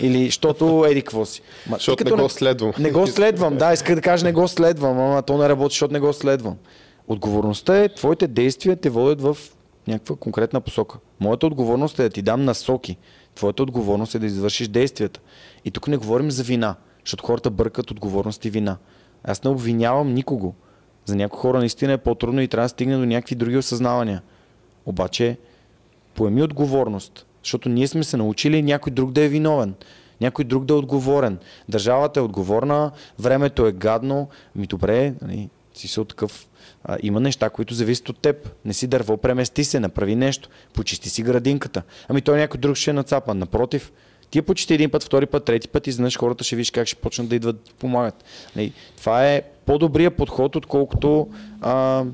Или, защото еди какво си. Ма, защото не го следвам. Не го следвам, да, иска да кажа не го следвам, ама то не работи, защото не го следвам. Отговорността е, твоите действия те водят в някаква конкретна посока. Моята отговорност е да ти дам насоки. Твоята отговорност е да извършиш действията. И тук не говорим за вина, защото хората бъркат отговорност и вина. Аз не обвинявам никого. За някои хора наистина е по-трудно и трябва да стигне до някакви други осъзнавания. Обаче, поеми отговорност, защото ние сме се научили някой друг да е виновен. Някой друг да е отговорен. Държавата е отговорна, времето е гадно. Ми добре, нали, си се такъв А, има неща, които зависят от теб. Не си дърво, премести се, направи нещо, почисти си градинката. Ами той някой друг ще е нацапа. Напротив, ти я почисти един път, втори път, трети път и изведнъж хората ще виж как ще почнат да идват да помагат. Нали, това е по-добрия подход, отколкото а,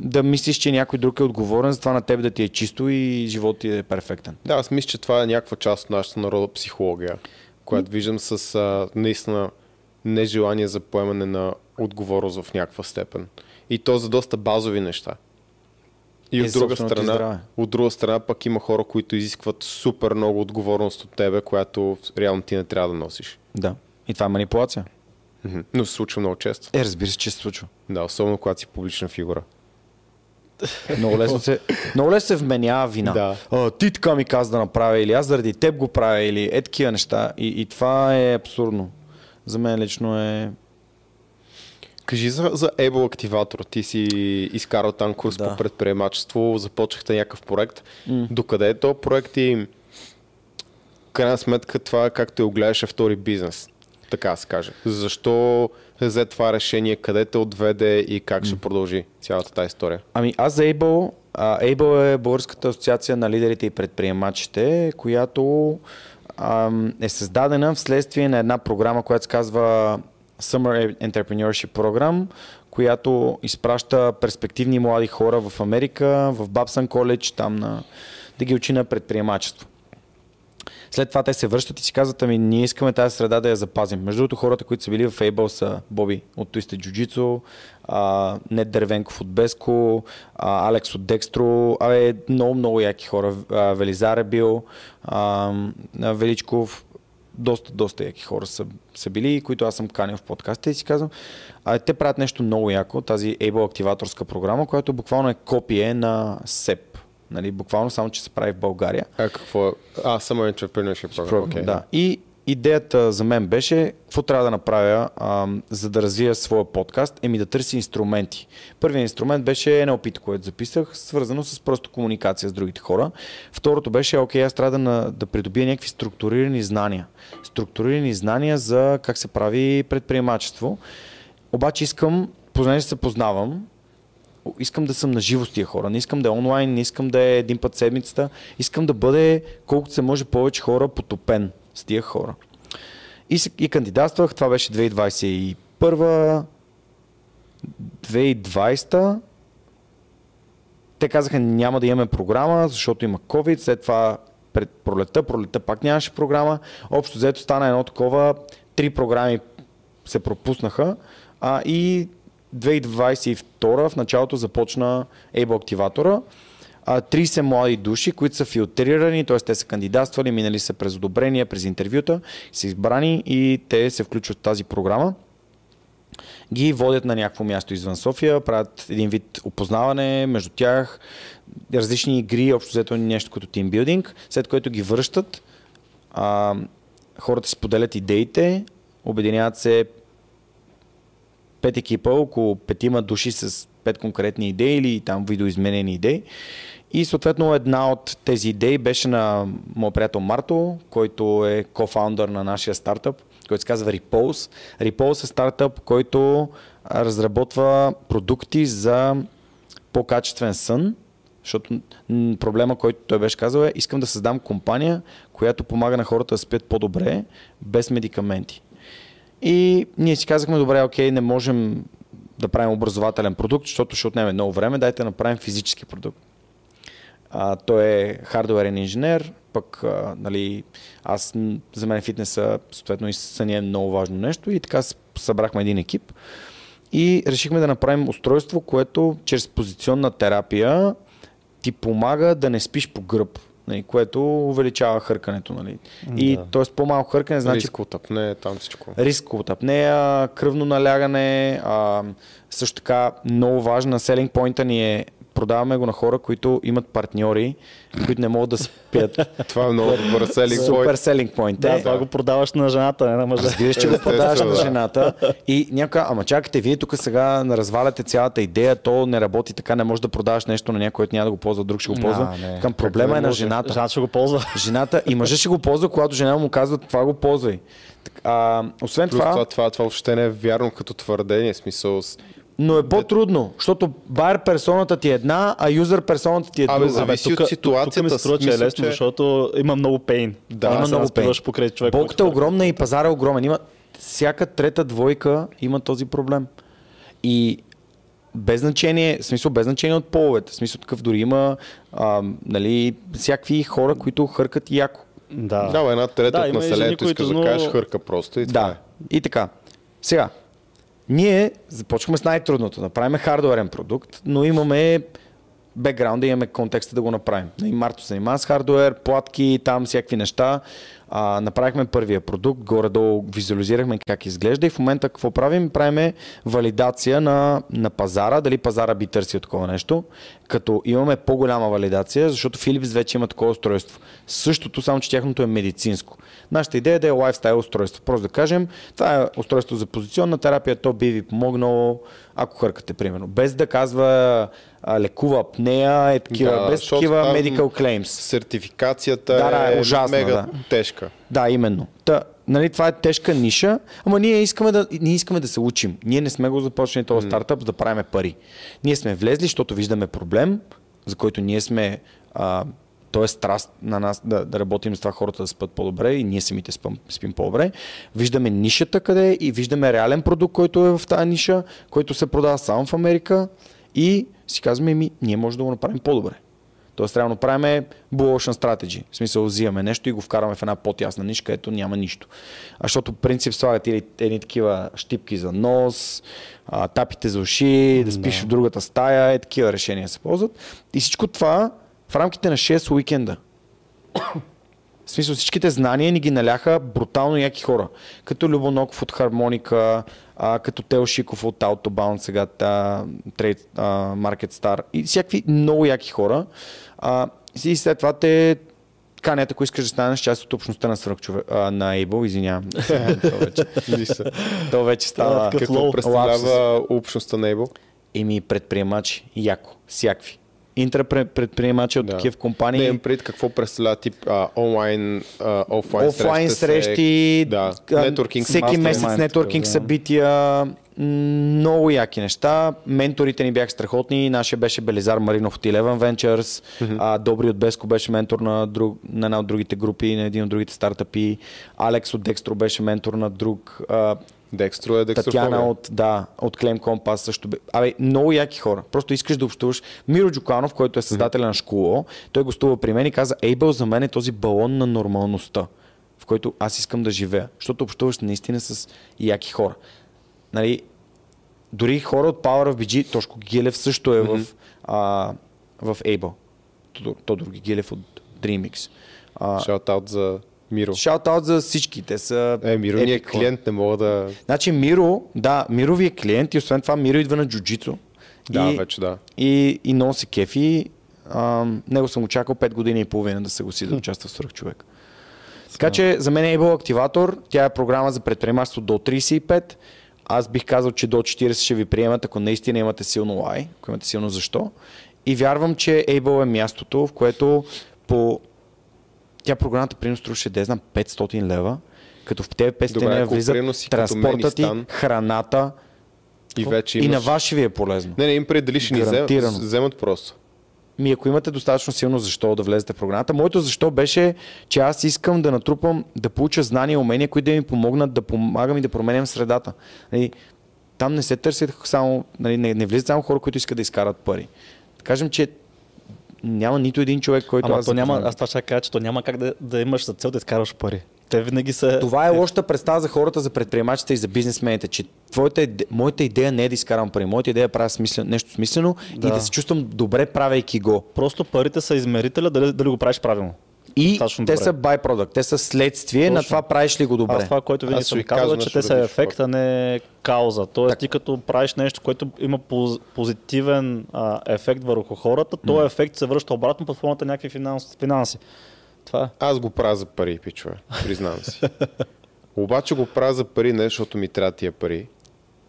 да мислиш, че някой друг е отговорен за това на теб да ти е чисто и живот ти е перфектен. Да, аз мисля, че това е някаква част от нашата народа психология, която виждам с а, наистина нежелание за поемане на отговорност в някаква степен. И то за доста базови неща. И от друга, страна, от друга страна пък има хора, които изискват супер много отговорност от тебе, която реално ти не трябва да носиш. Да. И това е манипулация. Но се случва много често. Е, разбира се, че се случва. Да, особено когато си публична фигура. Много лесно се, много лесно се вменява вина. Да. А, ти така ми каза да направя, или аз заради теб го правя, или е такива неща. И, и това е абсурдно. За мен лично е... Кажи за, за Able активатор. Ти си изкарал там курс Да. по предприемачество, започнахте някакъв проект. Докъде е то проект и крайна сметка това, както я огледаш, е втори бизнес. Така се каже. Защо взе това решение, къде те отведе и как ще продължи цялата тази история? Ами аз за Able, а, Able е Българската асоциация на лидерите и предприемачите, която е създадена вследствие на една програма, която се казва Summer Entrepreneurship Program, която изпраща перспективни млади хора в Америка, в Бабсън коледж, там на, да ги учи на предприемачество. След това те се връщат и си казват, ами ние искаме тази среда да я запазим. Между другото, хората, които са били в Able са Боби от Twisted Jiu-Jitsu, а, Нет Дервенков от Беско, а, Алекс от Декстро, абе, много, много яки хора. А, Велизар е бил, а, Величков, доста, доста яки хора са, са били, които аз съм канил в подкаста и си казвам, а, те правят нещо много яко, тази Able активаторска програма, която буквално е копие на SEP. Нали, буквално само, че се прави в България. А какво е? А, Summer Entrepreneurship. Program, Okay. да. И идеята за мен беше, какво трябва да направя, а, за да развия своя подкаст, еми да търси инструменти. Първият инструмент беше NLP, което записах, свързано с просто комуникация с другите хора. Второто беше, окей, аз трябва да, да придобия някакви структурирани знания. Структурирани знания за как се прави предприемачество. Обаче искам, понеже се познавам, искам да съм на живо с тия хора. Не искам да е онлайн, не искам да е един път седмицата. Искам да бъде колкото се може повече хора потопен с тия хора. И, и кандидатствах, това беше 2021, 2020. Те казаха, няма да имаме програма, защото има COVID. След това пред пролета, пролета пак нямаше програма. Общо взето стана едно такова. Три програми се пропуснаха. А, и 2022 в началото започна Able активатора. А, 30 млади души, които са филтрирани, т.е. те са кандидатствали, минали са през одобрения, през интервюта, са избрани и те се включват в тази програма ги водят на някакво място извън София, правят един вид опознаване между тях, различни игри, общо взето нещо като тимбилдинг, след което ги връщат, а, хората си поделят идеите, обединяват се пет екипа, около петима души с пет конкретни идеи или там видоизменени идеи. И съответно една от тези идеи беше на моят приятел Марто, който е кофаундър на нашия стартъп, който се казва Repulse. Repulse е стартъп, който разработва продукти за по-качествен сън, защото проблема, който той беше казал е, искам да създам компания, която помага на хората да спят по-добре, без медикаменти. И ние си казахме, добре, окей, не можем да правим образователен продукт, защото ще отнеме много време, дайте да направим физически продукт. А, той е хардуерен инженер, пък а, нали, аз, за мен фитнеса, съответно и съня е много важно нещо. И така събрахме един екип и решихме да направим устройство, което чрез позиционна терапия ти помага да не спиш по гръб, нали, което увеличава хъркането. Нали. И Да. т.е. по-малко хъркане значи Риск от апне, там всичко. риск от апнея, кръвно налягане, а, също така много важна селинг поинта ни е продаваме го на хора, които имат партньори, които не могат да спят. Това е много добър селинг Супер селинг поинт. Да, е. това го продаваш на жената, не на мъжа. Разбираш, че го продаваш на жената и някой, ама чакайте, вие тук сега разваляте цялата идея, то не работи така, не можеш да продаваш нещо на някой, който няма да го ползва, друг ще го ползва. не. Към проблема е на жената. Жената ще го ползва. Жената и мъжът ще го ползва, когато жена му казва, това го ползвай. А, освен Плюс това, това, това, това въобще не е вярно като твърдение. Смисъл, Но е по-трудно, защото байер персоната ти е една, а юзер персоната ти е Абе, друга. зависи тук, от ситуацията, Тук ми струва, че е лесно, че- защото има много пейн. Да, има много пейн. покрай човек. Болката е огромна и пазара е огромен. Има всяка трета двойка има този проблем. И без значение, в смисъл без значение от половете, в смисъл такъв дори има а, нали, всякакви хора, които хъркат яко. Да. Да, една трета Да, от населението искаш да кажеш хърка просто и това Да, и така. Сега, ние започваме с най-трудното. Направим хардуерен продукт, но имаме бекграунда, имаме контекста да го направим. И Марто се занимава с хардуер, платки, там всякакви неща. А, направихме първия продукт, горе-долу визуализирахме как изглежда и в момента какво правим? Правиме валидация на, на пазара, дали пазара би търсил такова нещо, като имаме по-голяма валидация, защото Philips вече има такова устройство. Същото, само че тяхното е медицинско. Нашата идея е да е лайфстайл устройство. Просто да кажем, това е устройство за позиционна терапия, то би ви помогнало, ако хъркате, примерно. Без да казва а, лекува апнея, е такива, Да, без такива medical claims. Сертификацията Да, да, е, е ужасна, мега да. тежка. Да, именно. Та, нали, това е тежка ниша, ама ние искаме да, ние искаме да се учим. Ние не сме го започнали този стартъп за да правим пари. Ние сме влезли, защото виждаме проблем, за който ние сме а, то е страст на нас да, да работим с това хората да спят по-добре и ние самите спим, спим по-добре. Виждаме нишата къде и виждаме реален продукт, който е в тази ниша, който се продава само в Америка и си казваме, ми, ние може да го направим по-добре. Тоест, реално правиме Blue Ocean Strategy. В смисъл, взимаме нещо и го вкараме в една по-тясна нишка, където няма нищо. А защото принцип слагат или едни такива щипки за нос, а, тапите за уши, да спиш в другата стая, е такива решения се ползват. И всичко това в рамките на 6 уикенда. В смисъл всичките знания ни ги наляха брутално яки хора. Като Любоноков от Хармоника, а, като Тел Шиков от Autobound, сега та, Trade а, Market Star и всякакви много яки хора. А, и след това те канят, ако искаш да станеш част от общността на, свръхчове, а, на Able, извинявам. то, вече, то вече става Какво представлява общността на Able? Еми предприемачи, яко, всякакви. Интрапредприемачи от Да. такива компании. имам пред какво представлява тип а, онлайн, а, офлайн, офлайн срещи, се, да, нетворкинг, всеки месец нетворкинг да. събития, много яки неща. Менторите ни бяха страхотни. Нашия беше Белизар Маринов от Eleven Ventures. а, Добри от Беско беше ментор на, друг, на една от другите групи, на един от другите стартъпи. Алекс от Декстро беше ментор на друг. А, Декстро е Декстро Татяна от, да, от Claim Compass също. бе- Абе, много яки хора. Просто искаш да общуваш. Миро Джуканов, който е създателя на школа, той гостува при мен и каза, Ейбъл за мен е този балон на нормалността, в който аз искам да живея. Защото общуваш наистина с яки хора. Нали, дори хора от Power of BG, Тошко Гилев също е в, а, в Able. Тодор, Тодор Гилев от DreamX. Шаутаут за Миро. Шаут-аут за всички. Те са Е, Миро ни е клиент, не мога да... Значи Миро, да, Миро ви е клиент и освен това Миро идва на джуджицу. Да, и, вече да. И, и много се кефи. А, него съм очаквал 5 години и половина да се гласи да участва в свръх човек. Така че за мен е Able Активатор. Тя е програма за предприемачество до 35. Аз бих казал, че до 40 ще ви приемат, ако наистина имате силно лай, ако имате силно защо. И вярвам, че Able е мястото, в което по... Тя програмата примерно струваше, да знам, 500 лева, като в тебе 500 Добре, лева влизат транспорта ти, храната И вече и имаш... на вас ще ви е полезно. Не, не, им преди дали ще ни вземат, вземат просто. Ми, ако имате достатъчно силно защо да влезете в програмата, моето защо беше, че аз искам да натрупам, да получа знания и умения, които да ми помогнат да помагам и да променям средата. Нали, там не се търсят само, нали, не, не влизат само хора, които искат да изкарат пари. Да кажем, че няма нито един човек, който Ама аз то няма, аз това ще кажа, че то няма как да, да имаш за цел да изкарваш пари. Те винаги са... Това е лошата представа за хората, за предприемачите и за бизнесмените, че твоята, моята идея не е да изкарам пари, моята идея е да правя смислен, нещо смислено да. и Да. да се чувствам добре, правейки го. Просто парите са измерителя дали, дали го правиш правилно. И Достатъчно те добре. са byproduct, те са следствие на Точно. това правиш ли го добре. Аз това, което винаги съм кажа е, че те са ефект, а не кауза. Тоест ти като правиш нещо, което има поз, позитивен а, ефект върху хората, този ефект се връща обратно под формата на някакви финанс, финанси. Това е. Аз го правя за пари, пичове, признавам си. Обаче го правя за пари не защото ми трябва тия пари,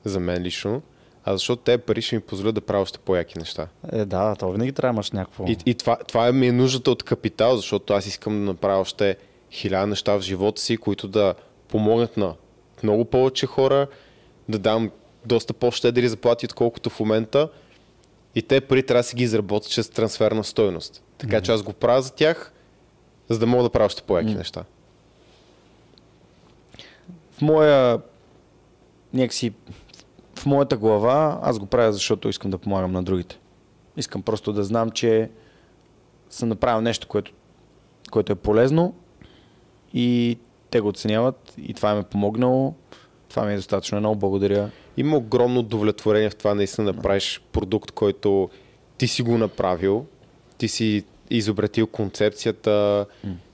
за мен лично, а защото те пари ще ми позволят да правя още по-яки неща. Е, да, то винаги трябва да имаш някакво... И, и това, това ми е нуждата от капитал, защото аз искам да направя още хиляда неща в живота си, които да помогнат на много повече хора, да дам доста по-щедри заплати, отколкото в момента. И те пари трябва да си ги изработят чрез трансферна стойност. Така че аз го правя за тях, за да мога да правя още по-яки неща. В моя някакси в моята глава аз го правя, защото искам да помагам на другите. Искам просто да знам, че съм направил нещо, което, което е полезно и те го оценяват и това ми е помогнало. Това ми е достатъчно. Много благодаря. Има огромно удовлетворение в това наистина да правиш продукт, който ти си го направил, ти си изобретил концепцията,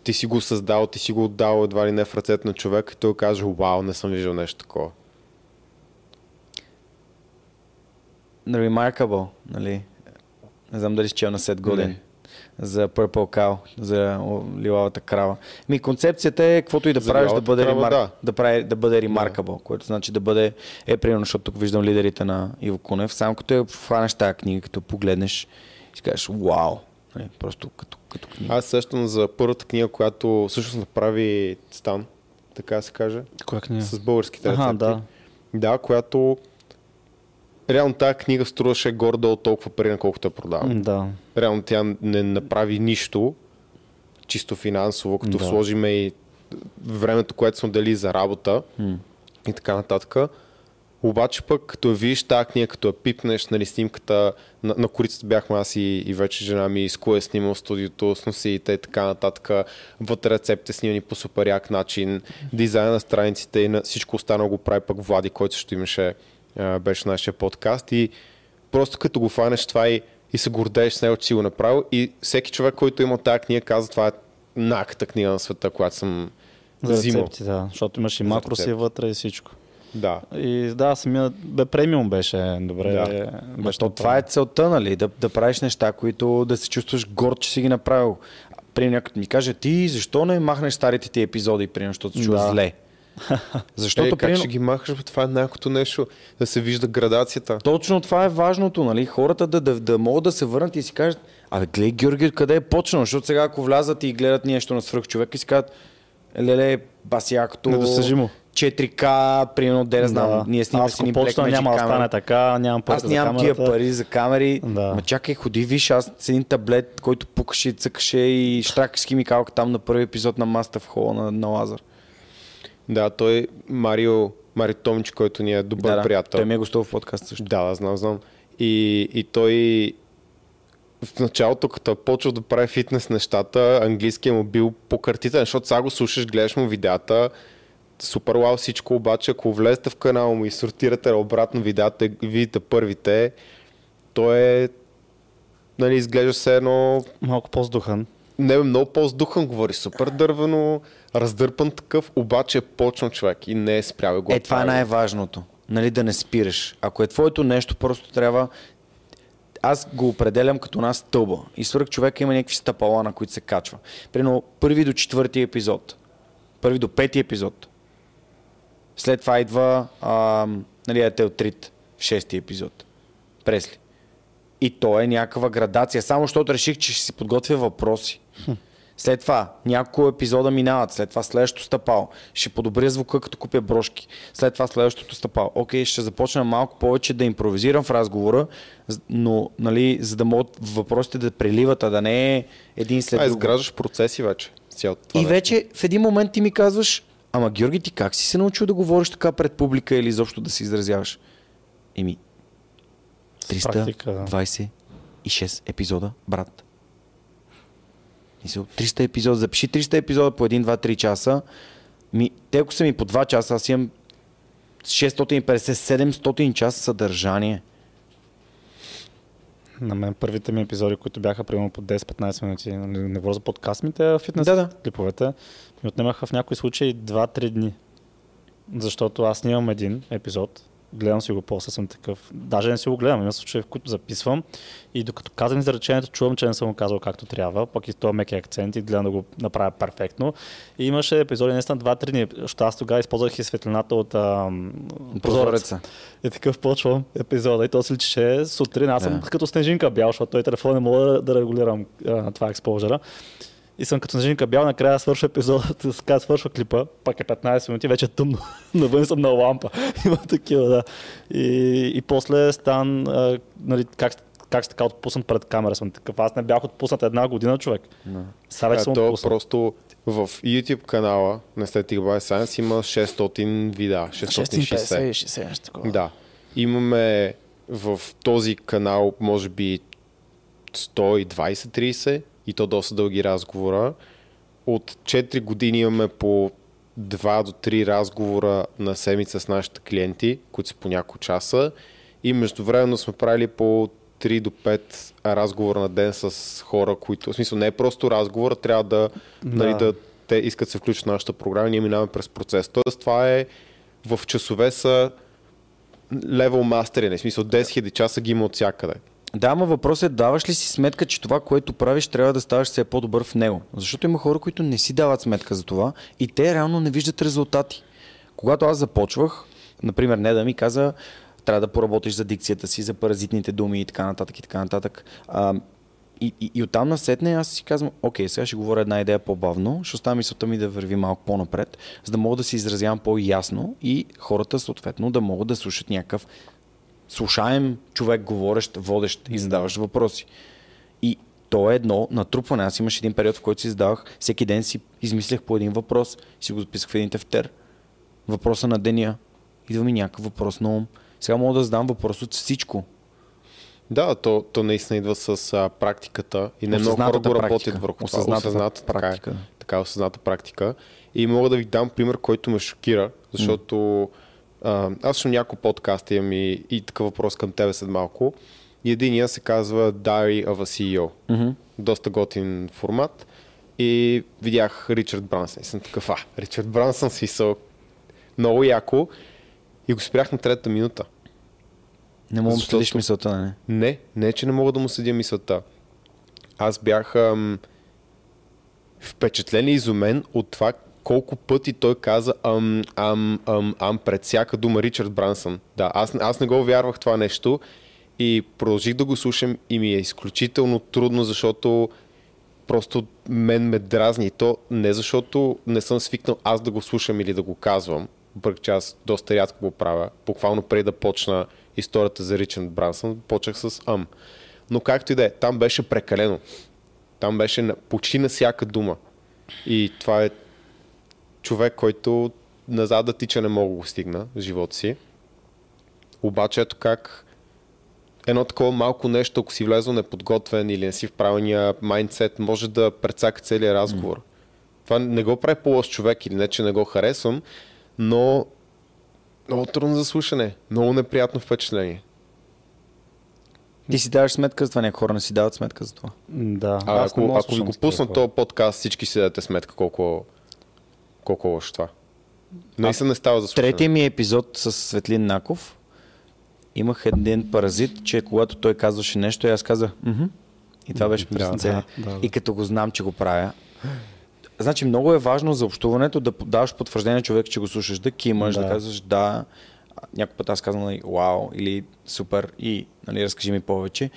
ти си го създал, ти си го отдал едва ли не в ръцете на човек и той каже, вау, не съм виждал нещо такова. Remarkable, нали? Не знам дали си чел на Сет Годен. За Purple Cow, за лилавата крава. Ми концепцията е, каквото и да За правиш, да бъде, крава, ремар... да. да. прави, да бъде remarkable, което значи да бъде, е примерно, защото тук виждам лидерите на Иво Кунев, само като я хванеш тази книга, като погледнеш и си кажеш, вау, нали? просто като, като книга. Аз сещам за първата книга, която всъщност направи Стан, така се каже, Коя книга? с българските рецепти. Да. Да, която реално тази книга струваше горе-долу толкова пари, на колкото я продавам. М, Да. реално тя не направи нищо, чисто финансово, като Да. сложиме и времето, което сме дали за работа и така нататък. Обаче пък, като я видиш тази книга, като я пипнеш, нали, снимката, на, на корицата бяхме аз и, и вече жена ми, с кое е снимал студиото, с носиите и така нататък. Вътре рецептите снимани по супер як начин, дизайна на страниците и на всичко останало го прави пък Влади, който също имаше, а, беше нашия подкаст и просто като го фанеш това и, и се гордееш с него, че си го направил и всеки човек, който има тази книга, казва това е най-яката книга на света, която съм За взимал. рецепти, да. Защото имаш и макроси вътре и всичко. Да. И да, самия бе премиум беше добре. Да. Ма беше то това е целта, нали? Да, да правиш неща, които да се чувстваш горд, че си ги направил. При някой ми каже, ти защо не махнеш старите ти епизоди, примерно, защото се чуваш Да. зле? Защото, е, как примерно, ще ги махаш? Това е най-якото нещо. Да се вижда градацията. Точно това е важното, нали? Хората да, да, да могат да се върнат и си кажат, абе, гледай Георги, откъде е почнал, защото сега ако влязат и гледат нещо на свръх човек и си кажат, леле, баси якото, Недостижимо. 4К, примерно, де да знам, Да. ние снимаме си ни почна, няма да стане така, нямам пари Аз нямам тия пари за камери. Да. Ма чакай, ходи, виж, аз с един таблет, който пукаше цъкаше и штрак с химикалка там на първи епизод на Маста в хола на, на Лазар. Да, той Марио, Марио Томич, който ни е добър да, да. приятел. Той ми е гостувал в подкаст също. Да, да, знам, знам. И, и той в началото, като е почвал да прави фитнес нещата, английският му бил покъртителен, защото сега го слушаш, гледаш му видеята, супер лау всичко, обаче ако влезете в канала му и сортирате обратно видеята и видите първите, той е нали, изглежда се едно Малко по-здухан. не много по-здухан, говори супер дървено, раздърпан такъв, обаче е почнал човек и не е спрял го Е, това е най-важното. Нали, да не спираш. Ако е твоето нещо, просто трябва... Аз го определям като една стълба. И свърх човека има някакви стъпала, на които се качва. Примерно първи до четвърти епизод. Първи до пети епизод. След това идва а, нали, Етелтрит в шести епизод. Пресли. И то е някаква градация, само защото реших, че ще си подготвя въпроси. След това няколко епизода минават, след това следващото стъпало. Ще подобря звука, като купя брошки. След това следващото стъпало. Окей, ще започна малко повече да импровизирам в разговора, но нали, за да могат въпросите да преливат, а да не е един след А, друг. изграждаш процеси вече. Цялото това И нещо. вече в един момент ти ми казваш, ама Георги, ти как си се научил да говориш така пред публика или изобщо да се изразяваш? Еми, С практика, да. 326 епизода, брат. Мисъл, 300 епизода, запиши 300 епизода по 1, 2, 3 часа. Ми, те ако са ми по 2 часа, аз имам 650-700 часа съдържание. На мен първите ми епизоди, които бяха примерно по 10-15 минути, не говоря за подкастмите, а фитнес Да, да. клиповете, ми отнемаха в някои случаи 2-3 дни. Защото аз снимам един епизод, гледам си го, после съм такъв. Даже не си го гледам, има случаи, в които записвам и докато казвам изречението, чувам, че не съм го казал както трябва, пък и този меки акцент и гледам да го направя перфектно. И имаше епизоди наистина 2-3 дни, защото аз тогава използвах и светлината от ам, прозореца. И такъв почвам епизода и то се личи, че е сутрин. Аз съм Да. като снежинка бял, защото той телефон не мога да, да регулирам а, това експожера. И съм като снежинка бял, накрая свършва епизода, така свършва клипа, пак е 15 минути, вече е тъмно. Навън съм на лампа. Има такива, да. И, и после стан, а, нали, как, как сте така отпуснат пред камера съм такъв. Аз не бях отпуснат една година, човек. No. Сега вече съм то отпуснат. просто в YouTube канала на Aesthetic by Science има 600 видеа, 660. 60 нещо такова. Да. Имаме в този канал, може би 120-30 и то доста дълги разговора. От 4 години имаме по 2 до 3 разговора на седмица с нашите клиенти, които са по няколко часа. И междувременно сме правили по 3 до 5 разговора на ден с хора, които, в смисъл не е просто разговор, трябва да, да. Нали, да те искат да се включат в нашата програма и ние минаваме през процес. Тоест това е в часове са левел мастерин, в смисъл 10 000 часа ги има от всякъде. Да, ама въпросът е, даваш ли си сметка, че това, което правиш, трябва да ставаш все по-добър в него? Защото има хора, които не си дават сметка за това и те реално не виждат резултати. Когато аз започвах, например, не да ми каза, трябва да поработиш за дикцията си, за паразитните думи и така нататък и така нататък. А, и, и, и оттам насетне аз си казвам, окей, сега ще говоря една идея по-бавно, ще оставя мисълта ми да върви малко по-напред, за да мога да се изразявам по-ясно и хората съответно да могат да слушат някакъв слушаем човек, говорещ, водещ и задаващ въпроси. И то е едно натрупване. Аз имаш един период, в който си задавах, всеки ден си измислях по един въпрос, си го записах в един тефтер. Въпроса на деня. Идва ми някакъв въпрос на ум. Сега мога да задам въпрос от всичко. Да, то, то наистина идва с а, практиката и не много хора го работят практика. върху това. Осъзнатата Осъзната практика. Така, е, така е, осъзната практика. И мога да ви дам пример, който ме шокира, защото а, аз съм няколко подкаста имам и, и такъв въпрос към тебе след малко. И единия се казва Diary of a CEO. Мгм. Доста готин формат. И видях Ричард Брансън. И съм такъв, а, Ричард Брансън смисъл. Много яко. И го спрях на третата минута. Не мога да Защото- следиш мисълта, не. Не, не, че не мога да му съдя мисълта. Аз бях ам, впечатлен и изумен от това колко пъти той каза ам, ам, ам, ам пред всяка дума Ричард Брансън. Да, аз, аз не го вярвах това нещо и продължих да го слушам и ми е изключително трудно, защото просто мен ме дразни. И то не защото не съм свикнал аз да го слушам или да го казвам, въпреки че аз доста рядко го правя. Буквално преди да почна историята за Ричард Брансън, почнах с ам. Но както и да е, там беше прекалено. Там беше почти на всяка дума. И това е човек, който назад да тича не мога да го стигна в живота си. Обаче ето как едно такова малко нещо, ако си влезъл неподготвен или не си в правилния майндсет, може да прецака целият разговор. Mm. Това не го прави по-лош човек или не, че не го харесвам, но много трудно за слушане. Много неприятно впечатление. Ти си даваш сметка за това, някои хора не си дават сметка за това. Да. А аз ако, ако го такива пусна хора. този подкаст, всички си дадете сметка колко, колко лошо това. Наистина не става за слушане. Третия ми епизод с Светлин Наков имах един паразит, че когато той казваше нещо, аз казах мхм. И това беше през Да, да, да. И като го знам, че го правя. Значи много е важно за общуването да даваш потвърждение човек, че го слушаш, да кимаш, да, Да. казваш да. Някой път аз казвам нали, вау или супер и нали, разкажи ми повече.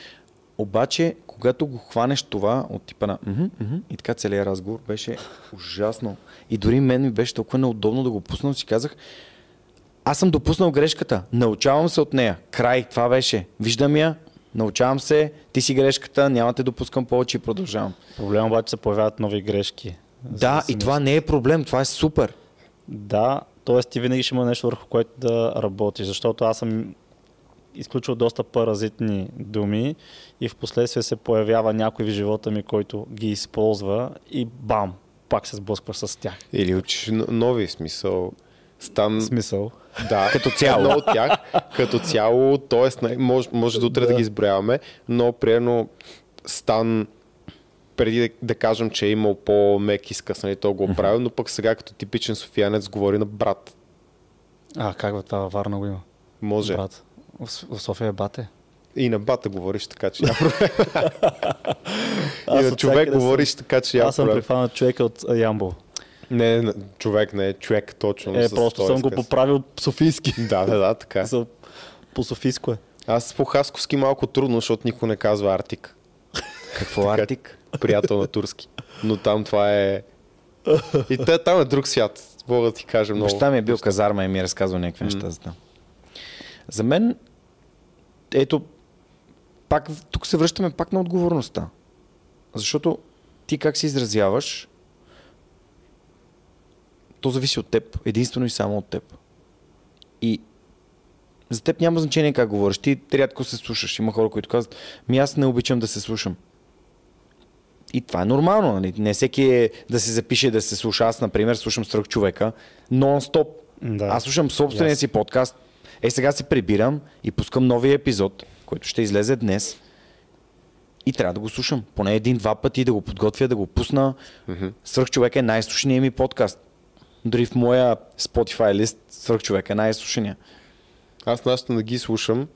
Обаче, когато го хванеш това от типа на мхм, мхм, и така целият разговор беше ужасно. И дори мен ми беше толкова неудобно да го пусна, си казах, аз съм допуснал грешката, научавам се от нея. Край, това беше. Виждам я, научавам се, ти си грешката, няма те допускам повече и продължавам. Проблем обаче се появяват нови грешки. Да, и това не е проблем, това е супер. Да, т.е. ти винаги ще има нещо върху което да работиш, защото аз съм изключил доста паразитни думи и в последствие се появява някой в живота ми, който ги използва и бам, пак се сблъскваш с тях. Или учиш нови смисъл. Стан, Смисъл. да, Като цяло. Едно от тях, като цяло, т.е. може, може до утре да. Да. ги изброяваме, но примерно Стан преди да, да кажем, че е имал по-мек изкъс, нали, то го е правил, но пък сега като типичен софиянец говори на брат. А, как бе, това Варна го има? Може. Брат. В, София е бате. И на бата говориш така, че няма проблем. И на човек говориш така, че няма Аз съм прифанат човека от а, Ямбол. Не, човек не е човек точно. Е, просто съм го поправил софийски. Да, да, да, така. За- По софийско е. Аз по хасковски малко трудно, защото никой не казва Артик. Какво Арктик? Приятел на турски. Но там това е... И те, там е друг свят. Мога да ти кажа много. Баща ми е бил казарма и ми е разказвал някакви неща за това. За мен, ето, пак, тук се връщаме пак на отговорността. Защото ти как се изразяваш, то зависи от теб. Единствено и само от теб. И за теб няма значение как говориш. Ти рядко се слушаш. Има хора, които казват, ми аз не обичам да се слушам. И това е нормално. Нали? Не всеки е да се запише да се слуша. Аз, например, слушам Сръх човека нон-стоп. Да. Аз слушам собствения Yes. си подкаст. Е, сега се прибирам и пускам новия епизод, който ще излезе днес. И трябва да го слушам. Поне един-два пъти да го подготвя, да го пусна. Mm-hmm. Сръх човек е най-слушания ми подкаст. Дори в моя Spotify лист Сръх човек е най-слушания. Аз наистина не ги слушам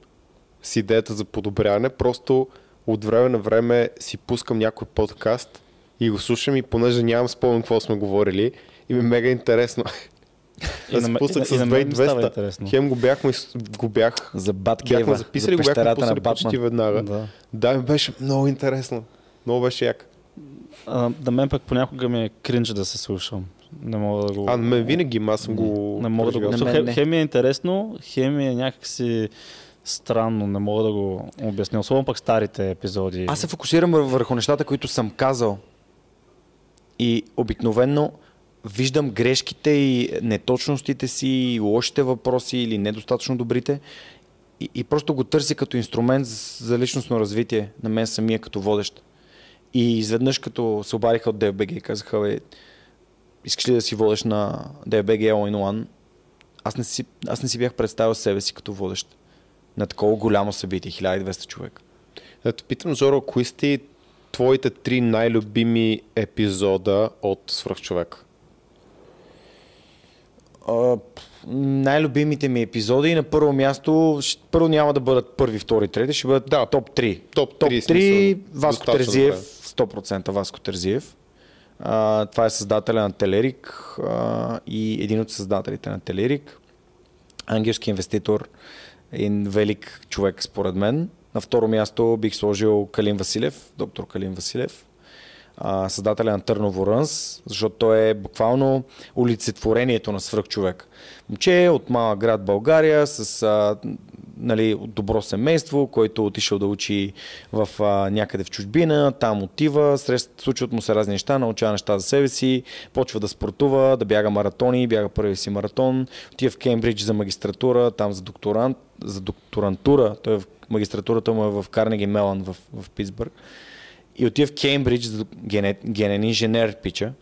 с идеята за подобряване, просто от време на време си пускам някой подкаст и го слушам и понеже нямам спомен какво сме говорили и ми е мега интересно. И на, спуснах става 2200. интересно. Хем го бяхме, го бях, За Баткева. бяхме записали, за го бяхме пуснали почти веднага. Да. Да, ми беше много интересно. Много беше як. А, да мен пък понякога ми е кринж да се слушам. Не мога да го... А, на мен винаги, аз съм го... Не мога да го... хем, не. хем е интересно, хем е някакси странно, не мога да го обясня. Особено пък старите епизоди. Аз се фокусирам вър- върху нещата, които съм казал. И обикновенно виждам грешките и неточностите си, и лошите въпроси или недостатъчно добрите. И, и просто го търся като инструмент за, за личностно развитие на мен самия като водещ. И изведнъж като се обадиха от DFBG казаха, бе, искаш ли да си водеш на DFBG All in One? Аз не, си, аз не си бях представил себе си като водещ на такова голямо събитие, 1200 човека. Ето, питам, Жоро, кои сте твоите три най-любими епизода от Свръхчовек? Най-любимите ми епизоди на първо място, първо няма да бъдат първи, втори, трети, ще бъдат Да. топ 3. Топ Топ 3 3 смисъл. Васко Терзиев, добре. 100% Васко Терзиев. А, това е създателя на Телерик а, и един от създателите на Телерик. Ангелски инвеститор и велик човек според мен. На второ място бих сложил Калин Василев, доктор Калин Василев а, създателя на Търново Рънс, защото той е буквално олицетворението на свръхчовек. Момче от малък град България с а, нали, добро семейство, който отишъл да учи в а, някъде в чужбина, там отива, срещ, случват му се разни неща, научава неща за себе си, почва да спортува, да бяга маратони, бяга първи си маратон, отива в Кембридж за магистратура, там за докторант, за докторантура, той е в магистратурата му е в Карнеги Мелан в, в Питсбърг и отива в Кембридж, за генен, генен инженер пича.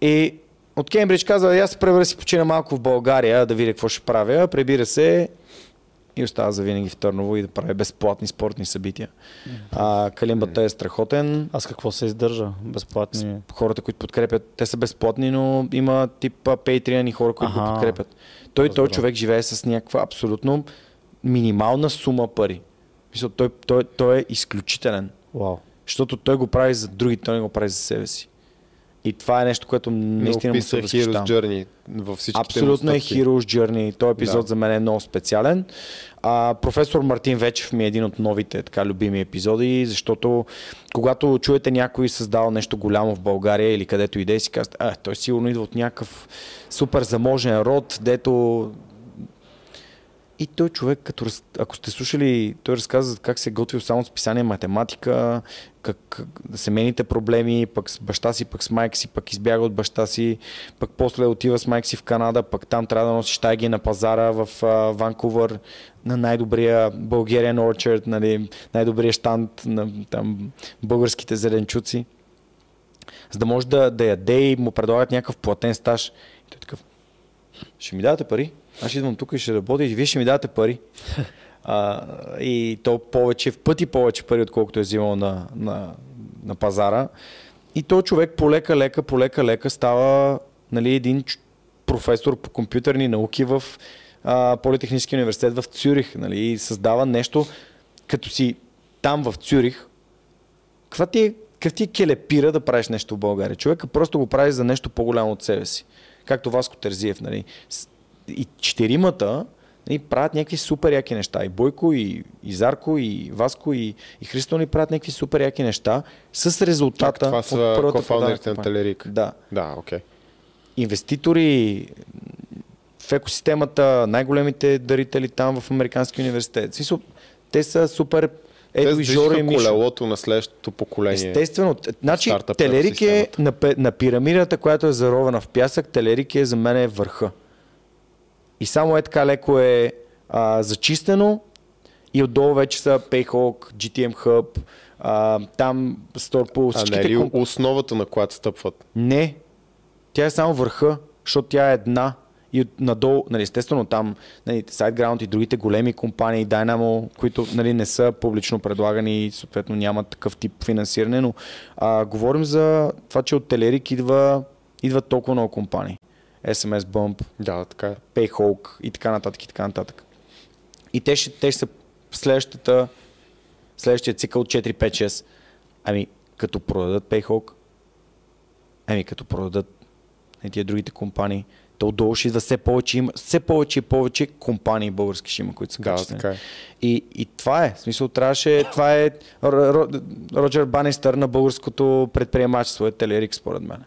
И от Кембридж каза, аз се превра си почина малко в България, да видя какво ще правя. Пребира се и остава за винаги в Търново и да прави безплатни спортни събития. А, Калимбата е страхотен. Аз какво се издържа? Безплатни... Хората, които подкрепят, те са безплатни, но има тип Patreon и хора, които го Аха. подкрепят. Той, той човек живее с някаква абсолютно минимална сума пари. Мисля, той, той, той е изключителен. Вау. Защото той го прави за другите, той не го прави за себе си. И това е нещо, което наистина му се Hero's възхищавам. Journey във всичките Абсолютно е. Hero's Journey. Този епизод Да. за мен е много специален. А, професор Мартин Вечев ми е един от новите така любими епизоди, защото когато чуете някой създал нещо голямо в България или където и си казвате, а, той сигурно идва от някакъв супер заможен род, дето и той човек, като, ако сте слушали, той разказа как се е готвил само с писание математика, как, семейните проблеми, пък с баща си, пък с майка си, пък избяга от баща си, пък после отива с майка си в Канада, пък там трябва да носи штайги на пазара в а, Ванкувър на най-добрия Bulgarian Orchard, нали, най-добрия штант на там, българските зеленчуци. За да може да, да яде и му предлагат някакъв платен стаж. И той е такъв, ще ми дадете пари? Аз идвам тук и ще работя и вие ще ми дадете пари. А, и то повече, в пъти повече пари, отколкото е взимал на, на, на пазара. И то човек полека, лека, полека, лека става нали, един професор по компютърни науки в а, Политехническия университет в Цюрих. Нали, и създава нещо, като си там в Цюрих, каква ти, е- ти е келепира да правиш нещо в България? Човека просто го прави за нещо по-голямо от себе си. Както Васко Терзиев. Нали. И четиримата, Нали, правят някакви супер яки неща. И Бойко, и, и Зарко, и Васко, и, и Христо ни правят някакви супер яки неща с резултата Това от са кофаундерите продажна на. Телерик. Да. Да, окей. Инвеститори в екосистемата, най-големите дарители там в Американски университет. Смисъл, те са супер Те Едо и Жоро и колелото на следващото поколение. Естествено. Значи, Телерик е на, на пирамидата, която е заровена в пясък, Телерик е за мен е върха. И само е така леко е а, зачистено и отдолу вече са Payhawk, GTM Hub, а, там Storpool, а не всичките е ли комп... основата, на която стъпват? Не. Тя е само върха, защото тя е една. И надолу, нали, естествено там нали, SiteGround и другите големи компании, Dynamo, които нали, не са публично предлагани и съответно нямат такъв тип финансиране, но а, говорим за това, че от Телерик идва, идват толкова много компании. SMS Bump, Да, така. Payhawk и така нататък и така нататък. И те ще, те ще са следващата, следващия цикъл 4, 5, 6. Ами, като продадат Payhawk, ами като продадат и тия другите компании, то отдолу ще идва все повече, има, все повече и повече компании български ще има, които са Да, качествени. така е. И, и това е. В смисъл, трябваше. Това е Ро- Ро- Роджер Банистър на българското предприемачество, е Телерик, според мен.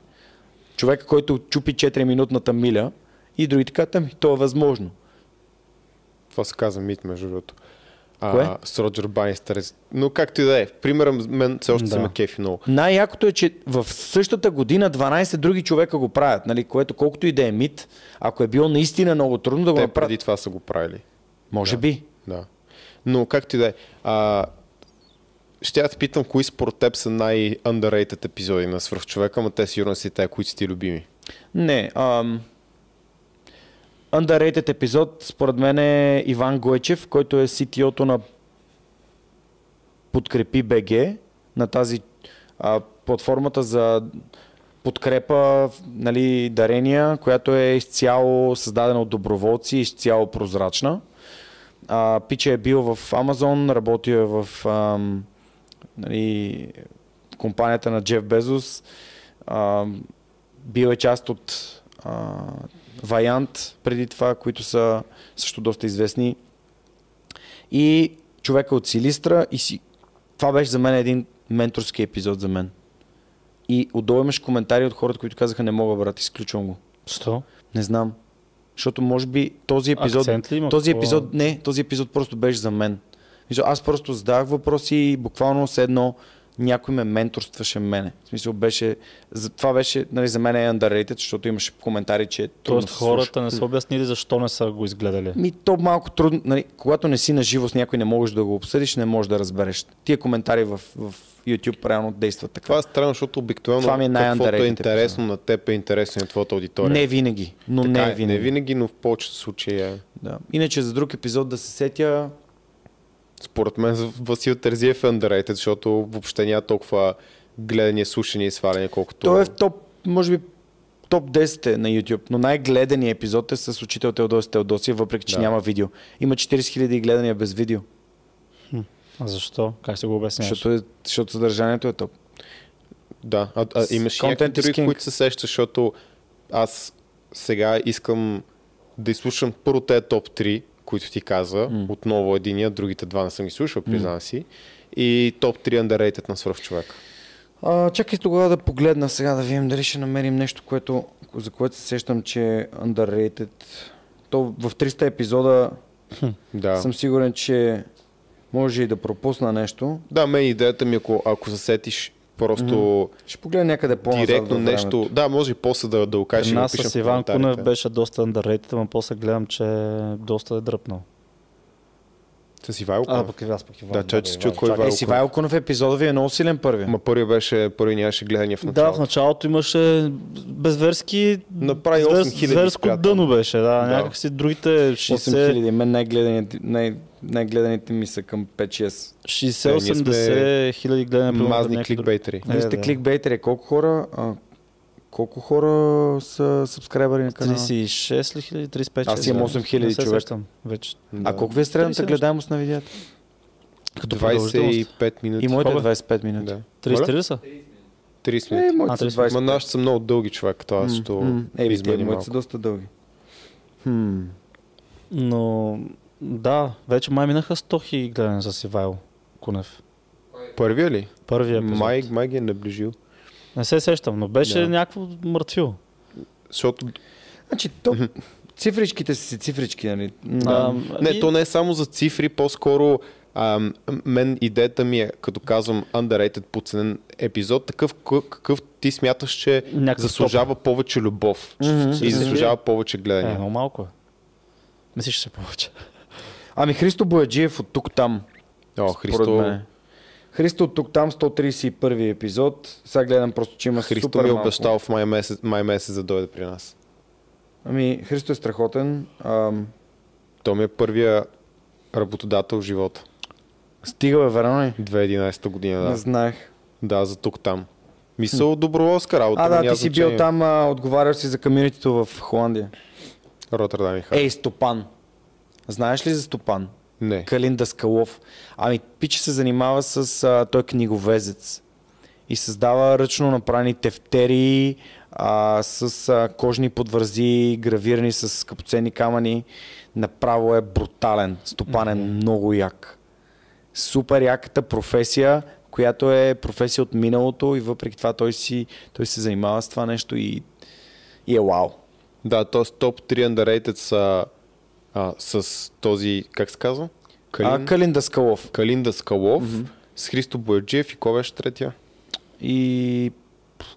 Човека, който чупи 4-минутната миля и другите казват, ами, то е възможно. Това се казва мит, между другото. Кое? А, с Роджер Банистър. Но както и да е. Примера мен все още Да. се ме кефи много. Най-якото е, че в същата година 12 други човека го правят, нали? което колкото и да е мит, ако е било наистина много трудно да го Те направят, преди това са го правили. може би. Да. Но както и да е. А, ще я те питам, кои според теб са най-underrated епизоди на Свърхчовека, ама те сигурно са те, които са ти любими. Не. Ам... Underrated епизод, според мен е Иван Гойчев, който е CTO-то на Подкрепи БГ, на тази а, платформата за подкрепа, нали, дарения, която е изцяло създадена от доброволци, изцяло прозрачна. А, Пича е бил в Амазон, работил е в ам, нали, компанията на Джеф Безос, а, бил е част от а, Ваянт преди това, които са също доста известни. И човека от Силистра и си... Това беше за мен един менторски епизод за мен. И отдолу имаш коментари от хората, които казаха не мога брат, изключвам го. Що? Не знам. Защото може би този епизод... Този епизод, не, този епизод просто беше за мен. Аз просто задавах въпроси и буквално с едно някой ме менторстваше мене. В смисъл беше, за, това беше нали, за мен е underrated, защото имаше коментари, че е трудно Тоест слуша. хората не са обяснили защо не са го изгледали. Ми, то малко трудно, нали, когато не си на живо с някой, не можеш да го обсъдиш, не можеш да разбереш. Тия коментари в, в YouTube реално действат така. Това е странно, защото обикновено Това ми е каквото е интересно на теб е интересно и на твоята аудитория. не винаги, но Така не е, винаги. Не винаги, но в повечето случаи е. Да. Иначе за друг епизод да се сетя, Според мен Васил Терзиев е underrated, защото въобще няма толкова гледания, слушания и сваляния, колкото... той е в топ, може би топ 10 е на YouTube, но най-гледания епизод е с учител Теодоси Теодосия, въпреки че Да. няма видео. Има 40 000 гледания без видео, А защо? Как се го обясняваш? защото, е, защото съдържанието е топ. Да, а, а имаш и някакви други, които се сещаш, защото аз сега искам да изслушам първо те топ 3, които ти каза, М. отново единия, другите два не съм ги слушал, признавам си, и топ 3 underrated на свръх човек. А, чакай тогава да погледна сега, да видим дали ще намерим нещо, което, за което се сещам, че е underrated. То в 300 епизода Да. съм сигурен, че може и да пропусна нещо. Да, мен идеята ми, ако, ако се сетиш просто Ще погледна някъде по-назад директно във нещо, времето. да, може и после да, да го кажеш При и го нас с Иван Кунев беше доста underrated, ама после гледам, че доста е дръпнал. С Ивайло А, пък и аз пък Иван. Да, че чуя Ивайло. кой. Ивайло Е, си Ивайло Кунев епизода ви е много силен първи. Ма първи беше, първи нямаше гледания в Да, началото. в началото имаше безверски... Направи звер- 8000 Зверско приятел. дъно беше, да. Да. Някакси другите 60... 8000. Мен най-гледаните, най- най-гледаните ми са към 5-6. 60-80 хиляди гледания. Мазни кликбейтери. Е, Вие сте да. кликбейтери. Колко хора, колко хора са сабскрайбъри на канала? 36 ли хиляди? 35 Аз имам 8000 Не се човека. сещам Вече. А колко ви е средната 30 гледаемост на видеята? Като продължителност. 25 минути. И моите е Кога? 25 минути. Да. 33 Моля? ли са? 30 Е, минути. моите А, са 30. 20. Ма нашите са много дълги човек, това М, също м. Е, моите са доста дълги. Хм. Но да, вече май минаха 100 хиляди гледане с Ивайло Кунев. Първия ли? Първия епизод. Май, май ги е наближил. Не се сещам, но беше Да. някакво мъртвило. Защото Значи, то, цифричките са си цифрички, нали? А, Не, и- то не е само за цифри, по-скоро а, мен идеята ми е, като казвам underrated, подценен епизод, такъв какъв, ти смяташ, че Някакъв заслужава повече любов Мгм. и заслужава повече Е, гледане. много малко е. Мислиш, че ще повече. Ами Христо Бояджиев от тук там. О, според Христо, мен. Христо от тук там, 131 епизод. Сега гледам просто, че има Христо супер ми е малко. обещал в май месец, май месец да дойде при нас. Ами, Христо е страхотен. Ам, Той ми е първия работодател в живота. стига бе, верно ли? 2011 година, Не да. знаех. Да, за тук там. Мисъл доброволска работа. А, да, ти си значение. бил там, а, отговарял си за комьюнитито в Холандия. Роттердам и. Ей, Стопан. Знаеш ли за Стопан? Не. Калин Даскалов. Ами, пиче се занимава с... А, той е книговезец. И създава ръчно направени тефтери а, с а, кожни подвързи, гравирани с скъпоценни камъни. Направо е брутален. Стопан е много як. Супер яката професия, която е професия от миналото и въпреки това той, си, той се занимава с това нещо и, и е вау. Да, т.е. топ 3 underrated са а, с този, как се казва? Калин, А, Калин Даскалов. Калин Даскалов, с Христо Бояджиев и кой беше третия? И...